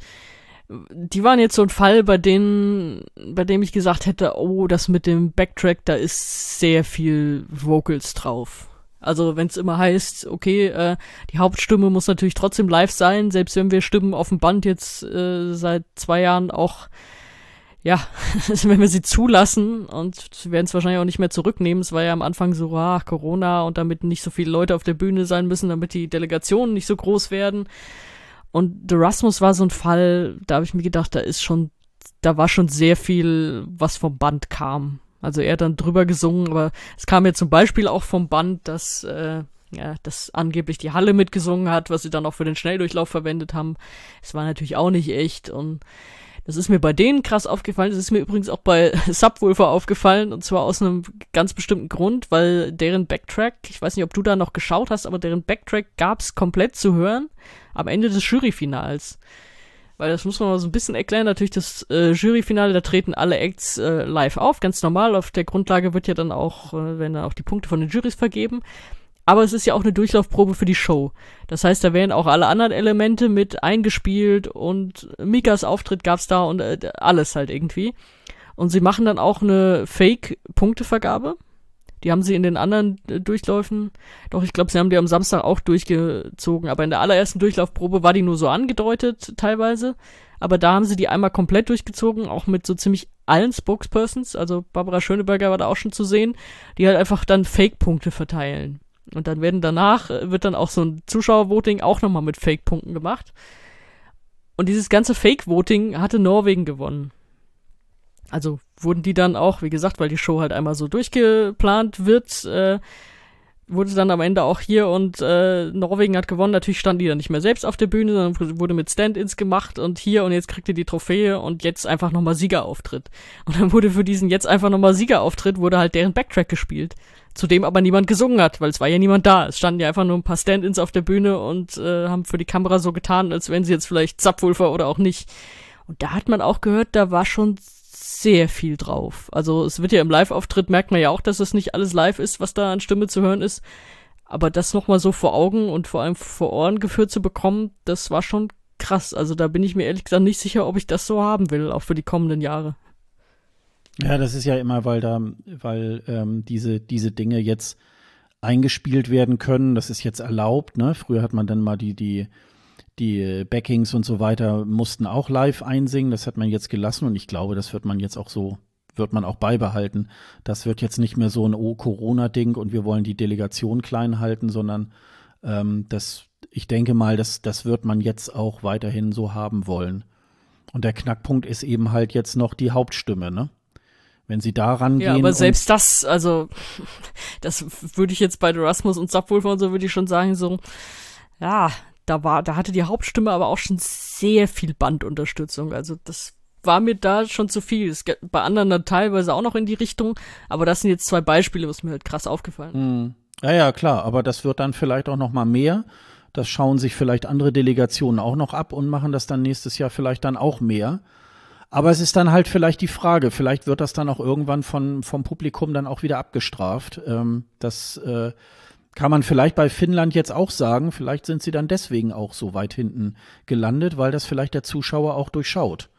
die waren jetzt so ein Fall, bei denen, bei dem ich gesagt hätte, oh, das mit dem Backtrack, da ist sehr viel Vocals drauf. Also wenn es immer heißt, okay, äh, die Hauptstimme muss natürlich trotzdem live sein, selbst wenn wir Stimmen auf dem Band jetzt äh, seit zwei Jahren auch, ja, wenn wir sie zulassen und sie werden es wahrscheinlich auch nicht mehr zurücknehmen. Es war ja am Anfang so, ach, Corona und damit nicht so viele Leute auf der Bühne sein müssen, damit die Delegationen nicht so groß werden. Und The Rasmus war so ein Fall, da habe ich mir gedacht, da ist schon, da war schon sehr viel, was vom Band kam. Also er hat dann drüber gesungen, aber es kam ja zum Beispiel auch vom Band, dass, äh, ja, dass angeblich die Halle mitgesungen hat, was sie dann auch für den Schnelldurchlauf verwendet haben. Es war natürlich auch nicht echt und das ist mir bei denen krass aufgefallen. Das ist mir übrigens auch bei Subwoofer aufgefallen und zwar aus einem ganz bestimmten Grund, weil deren Backtrack, ich weiß nicht, ob du da noch geschaut hast, aber deren Backtrack gab's komplett zu hören am Ende des Juryfinals. Weil das muss man mal so ein bisschen erklären. Natürlich das äh, Juryfinale, da treten alle Acts äh, live auf, ganz normal. Auf der Grundlage wird ja dann auch, äh, werden dann auch die Punkte von den Jurys vergeben. Aber es ist ja auch eine Durchlaufprobe für die Show. Das heißt, da werden auch alle anderen Elemente mit eingespielt und Mikas Auftritt gab's da und äh, alles halt irgendwie. Und sie machen dann auch eine Fake-Punktevergabe. Die haben sie in den anderen äh, Durchläufen, doch ich glaube, sie haben die am Samstag auch durchgezogen, aber in der allerersten Durchlaufprobe war die nur so angedeutet teilweise. Aber da haben sie die einmal komplett durchgezogen, auch mit so ziemlich allen Spokespersons. Also Barbara Schöneberger war da auch schon zu sehen, die halt einfach dann Fake-Punkte verteilen. Und dann werden danach, äh, wird dann auch so ein Zuschauervoting auch nochmal mit Fake-Punkten gemacht. Und dieses ganze Fake-Voting hatte Norwegen gewonnen. Also wurden die dann auch, wie gesagt, weil die Show halt einmal so durchgeplant wird, äh, wurde dann am Ende auch hier und äh, Norwegen hat gewonnen. Natürlich standen die dann nicht mehr selbst auf der Bühne, sondern wurde mit Stand-ins gemacht und hier und jetzt kriegt ihr die Trophäe und jetzt einfach nochmal Siegerauftritt. Und dann wurde für diesen jetzt einfach nochmal Siegerauftritt, wurde halt deren Backtrack gespielt. Zu dem aber niemand gesungen hat, weil es war ja niemand da. Es standen ja einfach nur ein paar Stand-ins auf der Bühne und äh, haben für die Kamera so getan, als wenn sie jetzt vielleicht Zapfwulfer oder auch nicht. Und da hat man auch gehört, da war schon sehr viel drauf. Also es wird ja im Live-Auftritt, merkt man ja auch, dass es nicht alles live ist, was da an Stimme zu hören ist. Aber das nochmal so vor Augen und vor allem vor Ohren geführt zu bekommen, das war schon krass. Also da bin ich mir ehrlich gesagt nicht sicher, ob ich das so haben will, auch für die kommenden Jahre. Ja, das ist ja immer, weil da, weil ähm, diese, diese Dinge jetzt eingespielt werden können. Das ist jetzt erlaubt, ne? Früher hat man dann mal die, die die Backings und so weiter mussten auch live einsingen. Das hat man jetzt gelassen und ich glaube, das wird man jetzt auch so, wird man auch beibehalten. Das wird jetzt nicht mehr so ein Oh, Corona-Ding und wir wollen die Delegation klein halten, sondern ähm, das, ich denke mal, das, das wird man jetzt auch weiterhin so haben wollen. Und der Knackpunkt ist eben halt jetzt noch die Hauptstimme, ne? Wenn sie daran ja, gehen. aber selbst das, also, das würde ich jetzt bei Erasmus und Subwoofer und so würde ich schon sagen, so, ja, da war, da hatte die Hauptstimme aber auch schon sehr viel Bandunterstützung. Also das war mir da schon zu viel. Es geht bei anderen dann teilweise auch noch in die Richtung, aber das sind jetzt zwei Beispiele, was mir halt krass aufgefallen. Mhm. Ja, ja, klar, aber das wird dann vielleicht auch noch mal mehr. Das schauen sich vielleicht andere Delegationen auch noch ab und machen das dann nächstes Jahr vielleicht dann auch mehr. Aber es ist dann halt vielleicht die Frage, vielleicht wird das dann auch irgendwann von, vom Publikum dann auch wieder abgestraft. Ähm, das äh, kann man vielleicht bei Finnland jetzt auch sagen. Vielleicht sind sie dann deswegen auch so weit hinten gelandet, weil das vielleicht der Zuschauer auch durchschaut.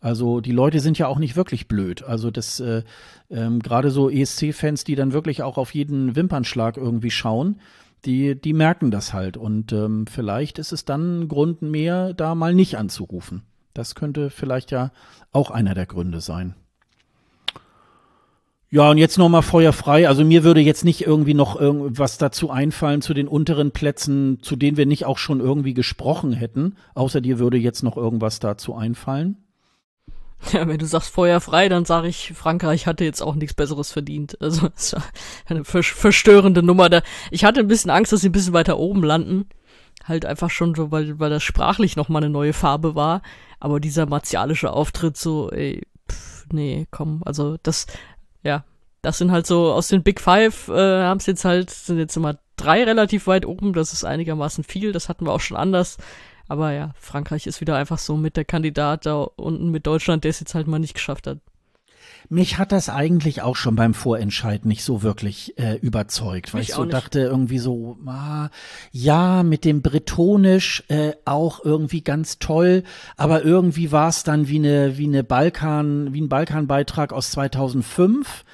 Also die Leute sind ja auch nicht wirklich blöd. Also das äh, ähm, gerade so ESC-Fans, die dann wirklich auch auf jeden Wimpernschlag irgendwie schauen, die, die merken das halt. Und ähm, vielleicht ist es dann ein Grund mehr, da mal nicht anzurufen. Das könnte vielleicht ja auch einer der Gründe sein. Ja, und jetzt nochmal feuerfrei. Also mir würde jetzt nicht irgendwie noch irgendwas dazu einfallen zu den unteren Plätzen, zu denen wir nicht auch schon irgendwie gesprochen hätten. Außer dir würde jetzt noch irgendwas dazu einfallen. Ja, wenn du sagst feuerfrei, dann sage ich, Frankreich hatte jetzt auch nichts Besseres verdient. Also es war eine verstörende Nummer. Da ich hatte ein bisschen Angst, dass sie ein bisschen weiter oben landen. Halt einfach schon so, weil, weil das sprachlich nochmal eine neue Farbe war. Aber dieser martialische Auftritt so, ey, pff, nee, komm, also das, ja, das sind halt so aus den Big Five, äh, haben es jetzt halt, sind jetzt immer drei relativ weit oben, das ist einigermaßen viel, das hatten wir auch schon anders. Aber ja, Frankreich ist wieder einfach so mit der Kandidat da unten mit Deutschland, der es jetzt halt mal nicht geschafft hat. Mich hat das eigentlich auch schon beim Vorentscheid nicht so wirklich äh, überzeugt, weil Mich ich so dachte irgendwie so, ah, ja, mit dem Bretonisch äh, auch irgendwie ganz toll, aber irgendwie war es dann wie eine wie eine Balkan wie ein Balkanbeitrag aus 2005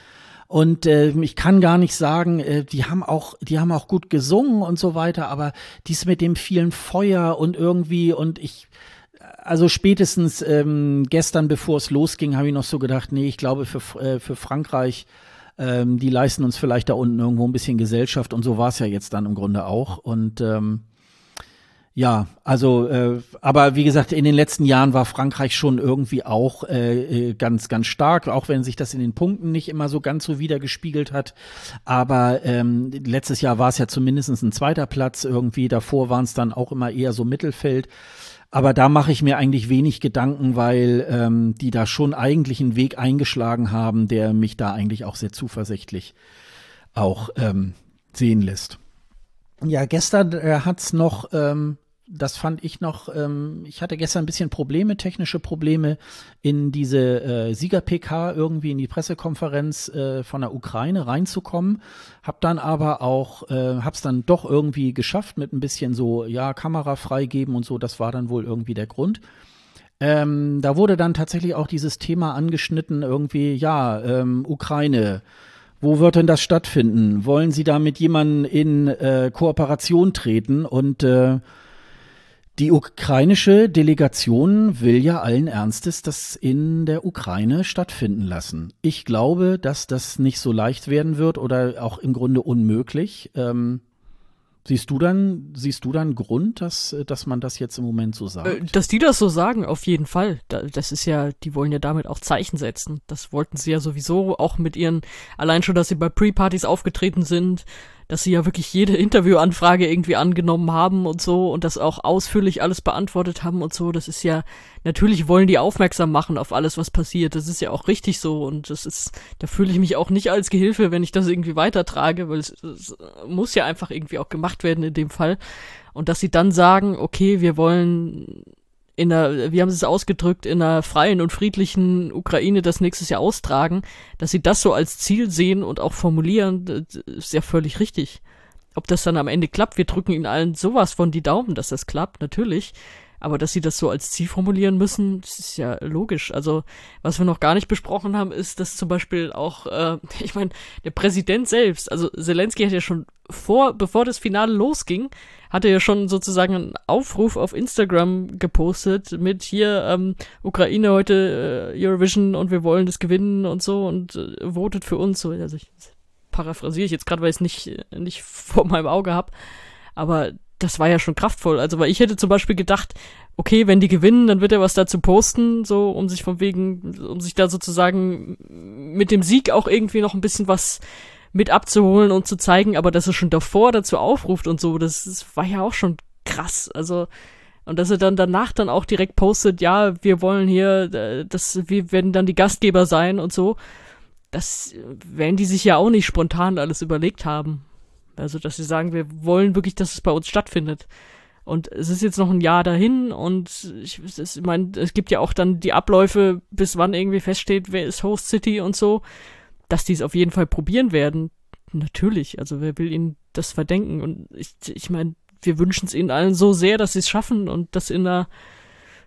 und äh, ich kann gar nicht sagen, äh, die haben auch, die haben auch gut gesungen und so weiter, aber dies mit dem vielen Feuer und irgendwie und ich, also spätestens ähm, gestern, bevor es losging, habe ich noch so gedacht, nee, ich glaube für, äh, für Frankreich, ähm, die leisten uns vielleicht da unten irgendwo ein bisschen Gesellschaft und so war es ja jetzt dann im Grunde auch. Und ähm, ja, also, äh, aber wie gesagt, in den letzten Jahren war Frankreich schon irgendwie auch äh, äh, ganz, ganz stark, auch wenn sich das in den Punkten nicht immer so ganz so wiedergespiegelt hat. Aber ähm, letztes Jahr war es ja zumindest ein zweiter Platz irgendwie. Davor waren es dann auch immer eher so Mittelfeld. Aber da mache ich mir eigentlich wenig Gedanken, weil ähm, die da schon eigentlich einen Weg eingeschlagen haben, der mich da eigentlich auch sehr zuversichtlich auch ähm, sehen lässt. Ja, gestern äh, hat's noch ähm, das fand ich noch, ähm, ich hatte gestern ein bisschen Probleme, technische Probleme, in diese äh, Sieger-PK irgendwie in die Pressekonferenz äh, von der Ukraine reinzukommen. Hab dann aber auch, äh, hab's dann doch irgendwie geschafft mit ein bisschen so, ja, Kamera freigeben und so, das war dann wohl irgendwie der Grund. Ähm, da wurde dann tatsächlich auch dieses Thema angeschnitten, irgendwie, ja, ähm, Ukraine, wo wird denn das stattfinden? Wollen Sie da mit jemandem in äh, Kooperation treten? Und äh, die ukrainische Delegation will ja allen Ernstes das in der Ukraine stattfinden lassen. Ich glaube, dass das nicht so leicht werden wird oder auch im Grunde unmöglich. Ähm, siehst du dann, siehst du dann Grund, dass, dass man das jetzt im Moment so sagt? Äh, dass die das so sagen, auf jeden Fall. Das ist ja, die wollen ja damit auch Zeichen setzen. Das wollten sie ja sowieso auch mit ihren, allein schon, dass sie bei Pre-Partys aufgetreten sind, dass sie ja wirklich jede Interviewanfrage irgendwie angenommen haben und so und das auch ausführlich alles beantwortet haben und so. Das ist ja, natürlich wollen die aufmerksam machen auf alles, was passiert. Das ist ja auch richtig so und das ist, da fühle ich mich auch nicht als Gehilfe, wenn ich das irgendwie weitertrage, weil es, es muss ja einfach irgendwie auch gemacht werden in dem Fall. Und dass sie dann sagen, okay, wir wollen in einer, wie haben sie es ausgedrückt, in einer freien und friedlichen Ukraine das nächstes Jahr austragen, dass sie das so als Ziel sehen und auch formulieren, ist ja völlig richtig. Ob das dann am Ende klappt, wir drücken ihnen allen sowas von die Daumen, dass das klappt, natürlich. Aber dass sie das so als Ziel formulieren müssen, das ist ja logisch. Also, was wir noch gar nicht besprochen haben, ist, dass zum Beispiel auch, äh, ich meine, der Präsident selbst, also Zelensky hat ja schon vor, bevor das Finale losging, hatte ja schon sozusagen einen Aufruf auf Instagram gepostet mit hier ähm, Ukraine heute äh, Eurovision und wir wollen das gewinnen und so und äh, votet für uns so. Also ich paraphrasiere ich jetzt gerade, weil ich es nicht nicht vor meinem Auge habe, aber das war ja schon kraftvoll. Also, weil ich hätte zum Beispiel gedacht, okay, wenn die gewinnen, dann wird er was dazu posten, so, um sich von wegen, um sich da sozusagen mit dem Sieg auch irgendwie noch ein bisschen was mit abzuholen und zu zeigen, aber dass er schon davor dazu aufruft und so, das, das war ja auch schon krass. Also, und dass er dann danach dann auch direkt postet, ja, wir wollen hier, äh, das, wir werden dann die Gastgeber sein und so. Das werden die sich ja auch nicht spontan alles überlegt haben. Also, dass sie sagen, wir wollen wirklich, dass es bei uns stattfindet. Und es ist jetzt noch ein Jahr dahin und ich, ich meine, es gibt ja auch dann die Abläufe, bis wann irgendwie feststeht, wer ist Host City und so, dass die es auf jeden Fall probieren werden. Natürlich, also wer will ihnen das verdenken? Und ich, ich meine, wir wünschen es ihnen allen so sehr, dass sie es schaffen und das in einer,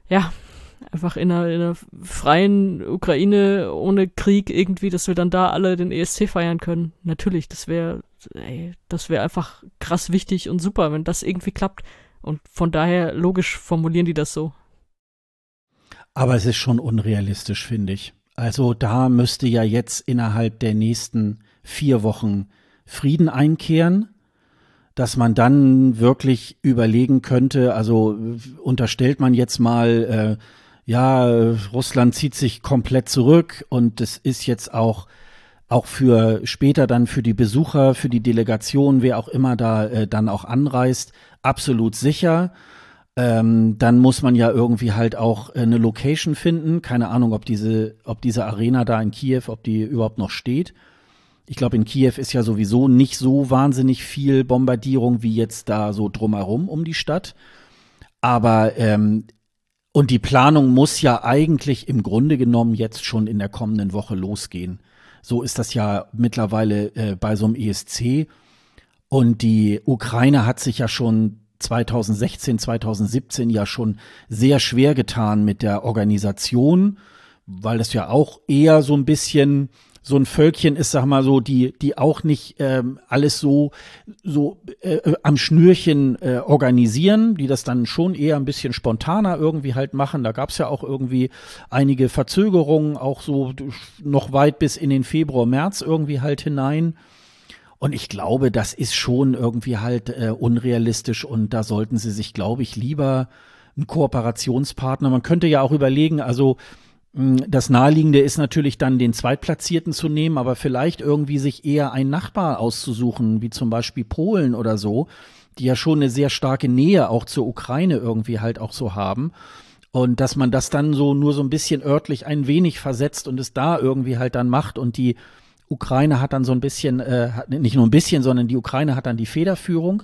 ja, einfach in einer, in einer freien Ukraine ohne Krieg irgendwie, dass wir dann da alle den ESC feiern können. Natürlich, das wäre, das wäre einfach krass wichtig und super, wenn das irgendwie klappt. Und von daher logisch formulieren die das so. Aber es ist schon unrealistisch, finde ich. Also da müsste ja jetzt innerhalb der nächsten vier Wochen Frieden einkehren, dass man dann wirklich überlegen könnte, also unterstellt man jetzt mal, äh, ja, Russland zieht sich komplett zurück und es ist jetzt auch auch für später dann für die Besucher, für die Delegation, wer auch immer da äh, dann auch anreist, absolut sicher. Ähm, dann muss man ja irgendwie halt auch äh, eine Location finden. Keine Ahnung, ob diese, ob diese Arena da in Kiew, ob die überhaupt noch steht. Ich glaube, in Kiew ist ja sowieso nicht so wahnsinnig viel Bombardierung wie jetzt da so drumherum um die Stadt. Aber ähm, und die Planung muss ja eigentlich im Grunde genommen jetzt schon in der kommenden Woche losgehen. So ist das ja mittlerweile äh, bei so einem ESC. Und die Ukraine hat sich ja schon 2016, 2017 ja schon sehr schwer getan mit der Organisation, weil das ja auch eher so ein bisschen so ein Völkchen ist, sag mal so, die, die auch nicht ähm, alles so, so äh, am Schnürchen äh, organisieren, die das dann schon eher ein bisschen spontaner irgendwie halt machen. Da gab's ja auch irgendwie einige Verzögerungen, auch so noch weit bis in den Februar, März irgendwie halt hinein. Und ich glaube, das ist schon irgendwie halt äh, unrealistisch und da sollten sie sich, glaube ich, lieber einen Kooperationspartner. Man könnte ja auch überlegen, also hm, das Naheliegende ist natürlich dann den Zweitplatzierten zu nehmen, aber vielleicht irgendwie sich eher einen Nachbar auszusuchen, wie zum Beispiel Polen oder so, die ja schon eine sehr starke Nähe auch zur Ukraine irgendwie halt auch so haben. Und dass man das dann so nur so ein bisschen örtlich ein wenig versetzt und es da irgendwie halt dann macht und die Ukraine hat dann so ein bisschen, äh, nicht nur ein bisschen, sondern die Ukraine hat dann die Federführung.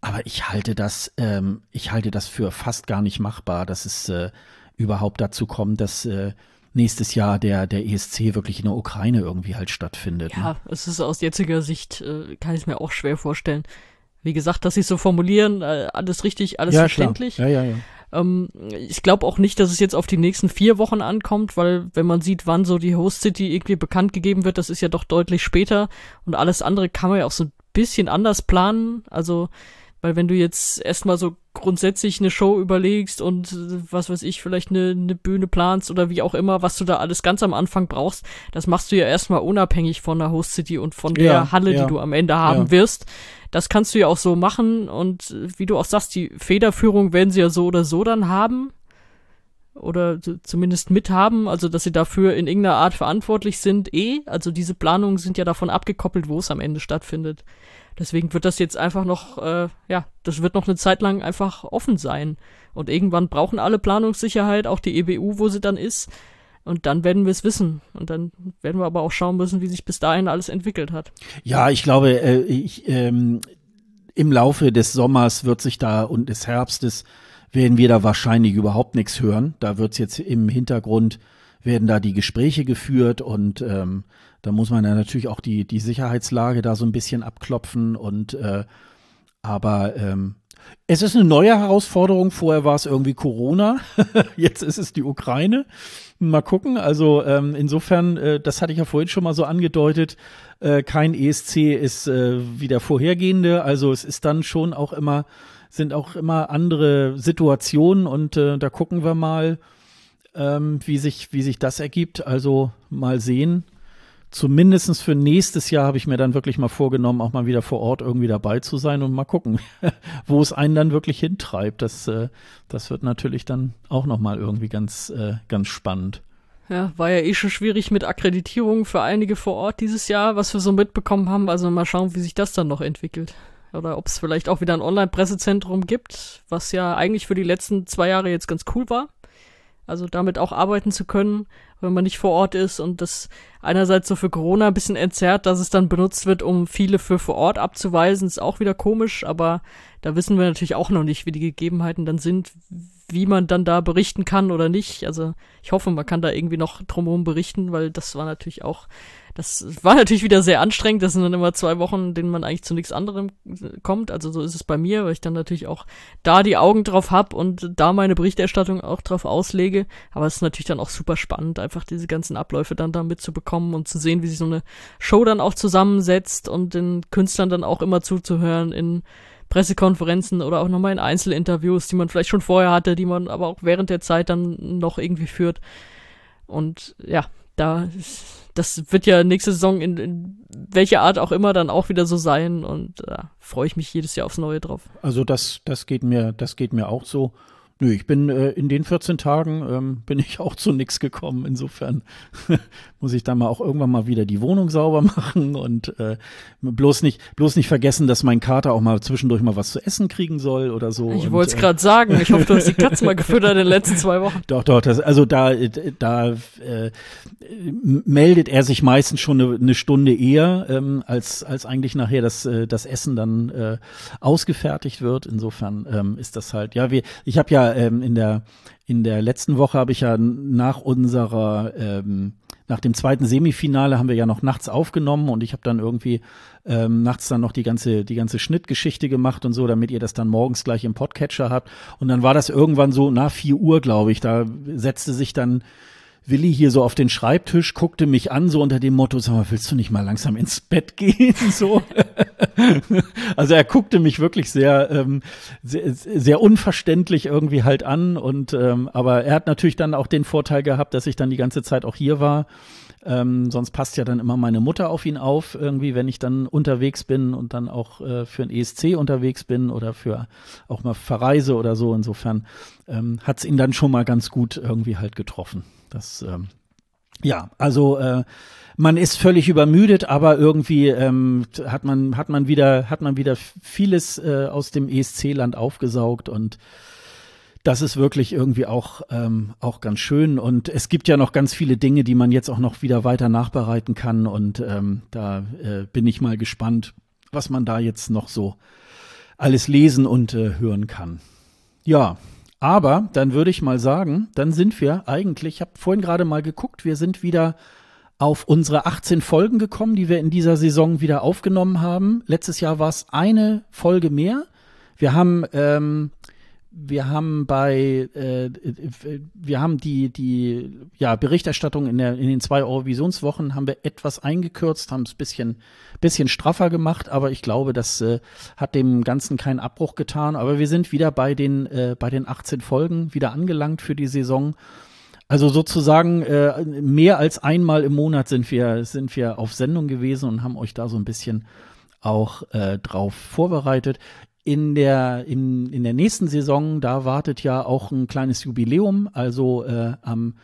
Aber ich halte das, ähm, ich halte das für fast gar nicht machbar. Das ist äh, überhaupt dazu kommen, dass äh, nächstes Jahr der, der ESC wirklich in der Ukraine irgendwie halt stattfindet. Ja, ne? es ist aus jetziger Sicht, äh, kann ich mir auch schwer vorstellen. Wie gesagt, dass sie so formulieren, äh, alles richtig, alles ja, verständlich. Klar. Ja, ja, ja. Ähm, ich glaube auch nicht, dass es jetzt auf die nächsten vier Wochen ankommt, weil wenn man sieht, wann so die Host City irgendwie bekannt gegeben wird, das ist ja doch deutlich später und alles andere kann man ja auch so ein bisschen anders planen. Also weil wenn du jetzt erstmal so grundsätzlich eine Show überlegst und äh, was weiß ich, vielleicht eine, eine Bühne planst oder wie auch immer, was du da alles ganz am Anfang brauchst, das machst du ja erstmal unabhängig von der Host City und von ja, der Halle, ja. die du am Ende haben ja. wirst. Das kannst du ja auch so machen und äh, wie du auch sagst, die Federführung werden sie ja so oder so dann haben oder zumindest mithaben, also dass sie dafür in irgendeiner Art verantwortlich sind, eh. Also diese Planungen sind ja davon abgekoppelt, wo es am Ende stattfindet. Deswegen wird das jetzt einfach noch, äh, ja, das wird noch eine Zeit lang einfach offen sein. Und irgendwann brauchen alle Planungssicherheit, auch die EBU, wo sie dann ist. Und dann werden wir es wissen. Und dann werden wir aber auch schauen müssen, wie sich bis dahin alles entwickelt hat. Ja, ich glaube, äh, ich, ähm, im Laufe des Sommers wird sich da und des Herbstes werden wir da wahrscheinlich überhaupt nichts hören. Da wird es jetzt im Hintergrund werden da die Gespräche geführt und ähm, da muss man ja natürlich auch die, die Sicherheitslage da so ein bisschen abklopfen und äh, aber ähm, es ist eine neue Herausforderung. Vorher war es irgendwie Corona, jetzt ist es die Ukraine. Mal gucken. Also ähm, insofern, äh, das hatte ich ja vorhin schon mal so angedeutet. Äh, kein ESC ist äh, wie der vorhergehende. Also es ist dann schon auch immer, sind auch immer andere Situationen und äh, da gucken wir mal, ähm, wie sich wie sich das ergibt. Also mal sehen zumindestens für nächstes Jahr habe ich mir dann wirklich mal vorgenommen, auch mal wieder vor Ort irgendwie dabei zu sein und mal gucken, wo es einen dann wirklich hintreibt. Das, äh, das wird natürlich dann auch nochmal irgendwie ganz, äh, ganz spannend. Ja, war ja eh schon schwierig mit Akkreditierung für einige vor Ort dieses Jahr, was wir so mitbekommen haben. Also mal schauen, wie sich das dann noch entwickelt. Oder ob es vielleicht auch wieder ein Online-Pressezentrum gibt, was ja eigentlich für die letzten zwei Jahre jetzt ganz cool war. Also damit auch arbeiten zu können, wenn man nicht vor Ort ist und das einerseits so für Corona ein bisschen entzerrt, dass es dann benutzt wird, um viele für vor Ort abzuweisen, ist auch wieder komisch, aber da wissen wir natürlich auch noch nicht, wie die Gegebenheiten dann sind, wie man dann da berichten kann oder nicht. Also ich hoffe, man kann da irgendwie noch drumherum berichten, weil das war natürlich auch das war natürlich wieder sehr anstrengend. Das sind dann immer zwei Wochen, denen man eigentlich zu nichts anderem kommt. Also so ist es bei mir, weil ich dann natürlich auch da die Augen drauf hab und da meine Berichterstattung auch drauf auslege. Aber es ist natürlich dann auch super spannend, einfach diese ganzen Abläufe dann da mitzubekommen und zu sehen, wie sich so eine Show dann auch zusammensetzt und den Künstlern dann auch immer zuzuhören in Pressekonferenzen oder auch nochmal in Einzelinterviews, die man vielleicht schon vorher hatte, die man aber auch während der Zeit dann noch irgendwie führt. Und ja, da das wird ja nächste Saison in, in welcher Art auch immer dann auch wieder so sein und äh, freue ich mich jedes Jahr aufs Neue drauf. Also das, das geht mir, das geht mir auch so. Nö, ich bin äh, in den 14 Tagen ähm, bin ich auch zu nichts gekommen. Insofern muss ich dann mal auch irgendwann mal wieder die Wohnung sauber machen und äh, bloß nicht bloß nicht vergessen, dass mein Kater auch mal zwischendurch mal was zu essen kriegen soll oder so. Ich wollte es äh, gerade sagen. Ich hoffe, du hast die Katze mal gefüttert in den letzten zwei Wochen. Doch, doch. Das, also da da äh, meldet er sich meistens schon eine, eine Stunde eher, ähm, als als eigentlich nachher das äh, das Essen dann äh, ausgefertigt wird. Insofern ähm, ist das halt ja wir. Ich habe ja ähm, in der in der letzten Woche habe ich ja nach unserer ähm, nach dem zweiten Semifinale haben wir ja noch nachts aufgenommen und ich habe dann irgendwie ähm, nachts dann noch die ganze die ganze Schnittgeschichte gemacht und so, damit ihr das dann morgens gleich im Podcatcher habt. Und dann war das irgendwann so nach vier Uhr, glaube ich. Da setzte sich dann Willi hier so auf den Schreibtisch, guckte mich an, so unter dem Motto, sag mal, willst du nicht mal langsam ins Bett gehen? So. also er guckte mich wirklich sehr, ähm, sehr, sehr unverständlich irgendwie halt an und ähm, aber er hat natürlich dann auch den Vorteil gehabt, dass ich dann die ganze Zeit auch hier war. Ähm, sonst passt ja dann immer meine Mutter auf ihn auf, irgendwie, wenn ich dann unterwegs bin und dann auch äh, für ein ESC unterwegs bin oder für auch mal verreise oder so. Insofern ähm, hat es ihn dann schon mal ganz gut irgendwie halt getroffen. Das, ähm, ja, also äh, man ist völlig übermüdet, aber irgendwie ähm, hat man hat man wieder hat man wieder vieles äh, aus dem ESC-Land aufgesaugt und das ist wirklich irgendwie auch ähm, auch ganz schön. Und es gibt ja noch ganz viele Dinge, die man jetzt auch noch wieder weiter nachbereiten kann. Und ähm, da äh, bin ich mal gespannt, was man da jetzt noch so alles lesen und äh, hören kann. Ja, aber dann würde ich mal sagen, dann sind wir eigentlich, ich habe vorhin gerade mal geguckt, wir sind wieder auf unsere 18 Folgen gekommen, die wir in dieser Saison wieder aufgenommen haben. Letztes Jahr war es eine Folge mehr. Wir haben ähm, wir haben bei äh, wir haben die die ja Berichterstattung in der in den zwei Eurovisionswochen haben wir etwas eingekürzt, haben es bisschen bisschen straffer gemacht, aber ich glaube, das äh, hat dem Ganzen keinen Abbruch getan. Aber wir sind wieder bei den äh, bei den 18 Folgen wieder angelangt für die Saison. Also sozusagen äh, mehr als einmal im Monat sind wir sind wir auf Sendung gewesen und haben euch da so ein bisschen auch äh, drauf vorbereitet in der, in, in der nächsten Saison, da wartet ja auch ein kleines Jubiläum. Also äh, am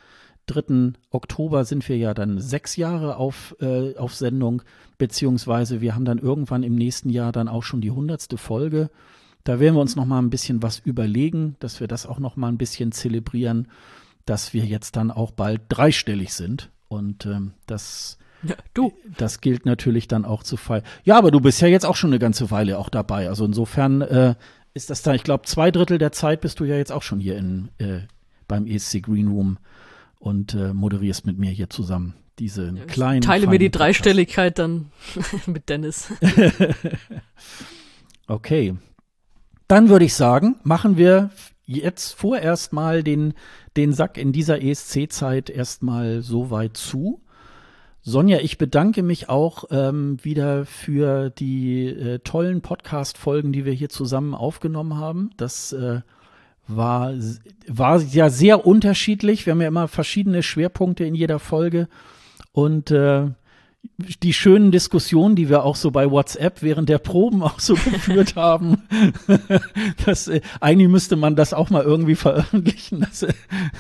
3. Oktober sind wir ja dann sechs Jahre auf, äh, auf Sendung, beziehungsweise wir haben dann irgendwann im nächsten Jahr dann auch schon die hundertste Folge. Da werden wir uns noch mal ein bisschen was überlegen, dass wir das auch noch mal ein bisschen zelebrieren, dass wir jetzt dann auch bald dreistellig sind. Und ähm, das ja, du. Das gilt natürlich dann auch zu Fall. Ja, aber du bist ja jetzt auch schon eine ganze Weile auch dabei. Also insofern äh, ist das da, ich glaube, zwei Drittel der Zeit bist du ja jetzt auch schon hier in, äh, beim ESC Green Room und äh, moderierst mit mir hier zusammen diese ja, kleinen. Teile mir die Dreistelligkeit dann mit Dennis. okay. Dann würde ich sagen, machen wir jetzt vorerst mal den, den Sack in dieser ESC-Zeit erstmal so weit zu. Sonja, ich bedanke mich auch ähm, wieder für die äh, tollen Podcast-Folgen, die wir hier zusammen aufgenommen haben. Das äh, war, war ja sehr unterschiedlich. Wir haben ja immer verschiedene Schwerpunkte in jeder Folge. Und äh, die schönen Diskussionen, die wir auch so bei WhatsApp während der Proben auch so geführt haben. das, äh, eigentlich müsste man das auch mal irgendwie veröffentlichen. Das, äh,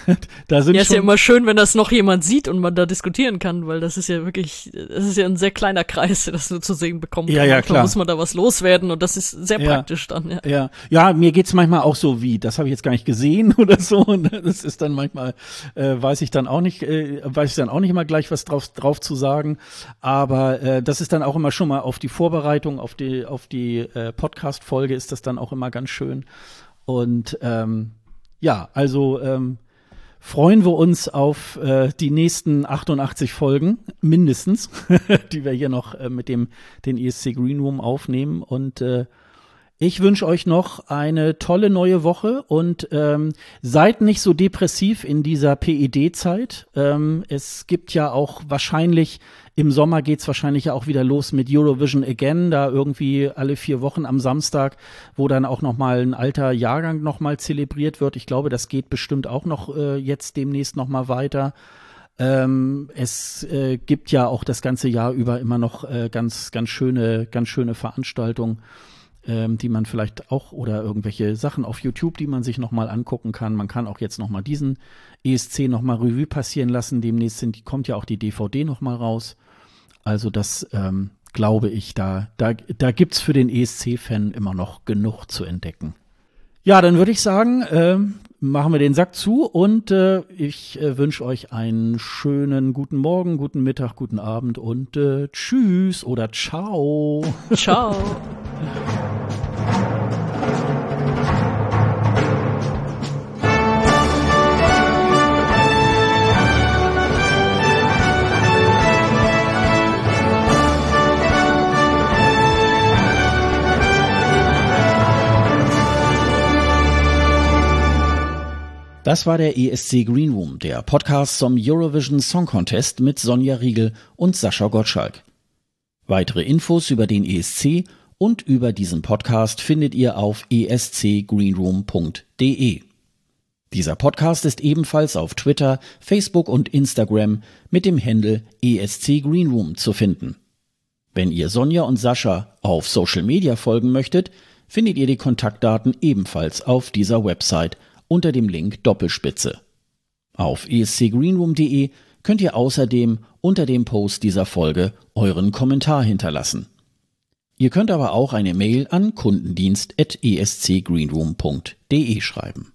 da sind ja, ist ja immer schön, wenn das noch jemand sieht und man da diskutieren kann, weil das ist ja wirklich, das ist ja ein sehr kleiner Kreis, der das nur zu sehen bekommt. Ja, ja, klar. Da muss man da was loswerden und das ist sehr ja, praktisch dann, ja. Ja, ja mir geht's manchmal auch so wie, das habe ich jetzt gar nicht gesehen oder so. Und das ist dann manchmal, äh, weiß ich dann auch nicht, äh, weiß ich dann auch nicht immer gleich was drauf, drauf zu sagen. Aber äh, das ist dann auch immer schon mal auf die Vorbereitung, auf die, auf die äh, Podcast-Folge ist das dann auch immer ganz schön. Und ähm, ja, also ähm, freuen wir uns auf äh, die nächsten 88 Folgen, mindestens, die wir hier noch äh, mit dem den ESC Green Room aufnehmen. Und äh, ich wünsche euch noch eine tolle neue Woche und ähm, seid nicht so depressiv in dieser PED-Zeit. Ähm, es gibt ja auch wahrscheinlich, im Sommer geht's wahrscheinlich ja auch wieder los mit Eurovision Again, da irgendwie alle vier Wochen am Samstag, wo dann auch nochmal ein alter Jahrgang nochmal zelebriert wird. Ich glaube, das geht bestimmt auch noch äh, jetzt demnächst nochmal weiter. Ähm, es äh, gibt ja auch das ganze Jahr über immer noch äh, ganz, ganz schöne, ganz schöne Veranstaltungen ähm, die man vielleicht auch oder irgendwelche Sachen auf YouTube, die man sich nochmal angucken kann. Man kann auch jetzt nochmal diesen ESC nochmal Revue passieren lassen. Demnächst sind, kommt ja auch die DVD nochmal raus. Also das ähm, glaube ich, da, da, da gibt's für den ESC-Fan immer noch genug zu entdecken. Ja, dann würde ich sagen, äh, machen wir den Sack zu und äh, ich äh, wünsche euch einen schönen guten Morgen, guten Mittag, guten Abend und äh, tschüss oder ciao. Ciao. Das war der ESC Green Room, der Podcast zum Eurovision Song Contest mit Sonja Riegel und Sascha Gottschalk. Weitere Infos über den ESC und über diesen Podcast findet ihr auf escgreenroom.de. Dieser Podcast ist ebenfalls auf Twitter, Facebook und Instagram mit dem Handle ESC Greenroom zu finden. Wenn ihr Sonja und Sascha auf Social Media folgen möchtet, findet ihr die Kontaktdaten ebenfalls auf dieser Website unter dem Link Doppelspitze. Auf escgreenroom.de könnt ihr außerdem unter dem Post dieser Folge euren Kommentar hinterlassen. Ihr könnt aber auch eine Mail an kundendienst.escgreenroom.de schreiben.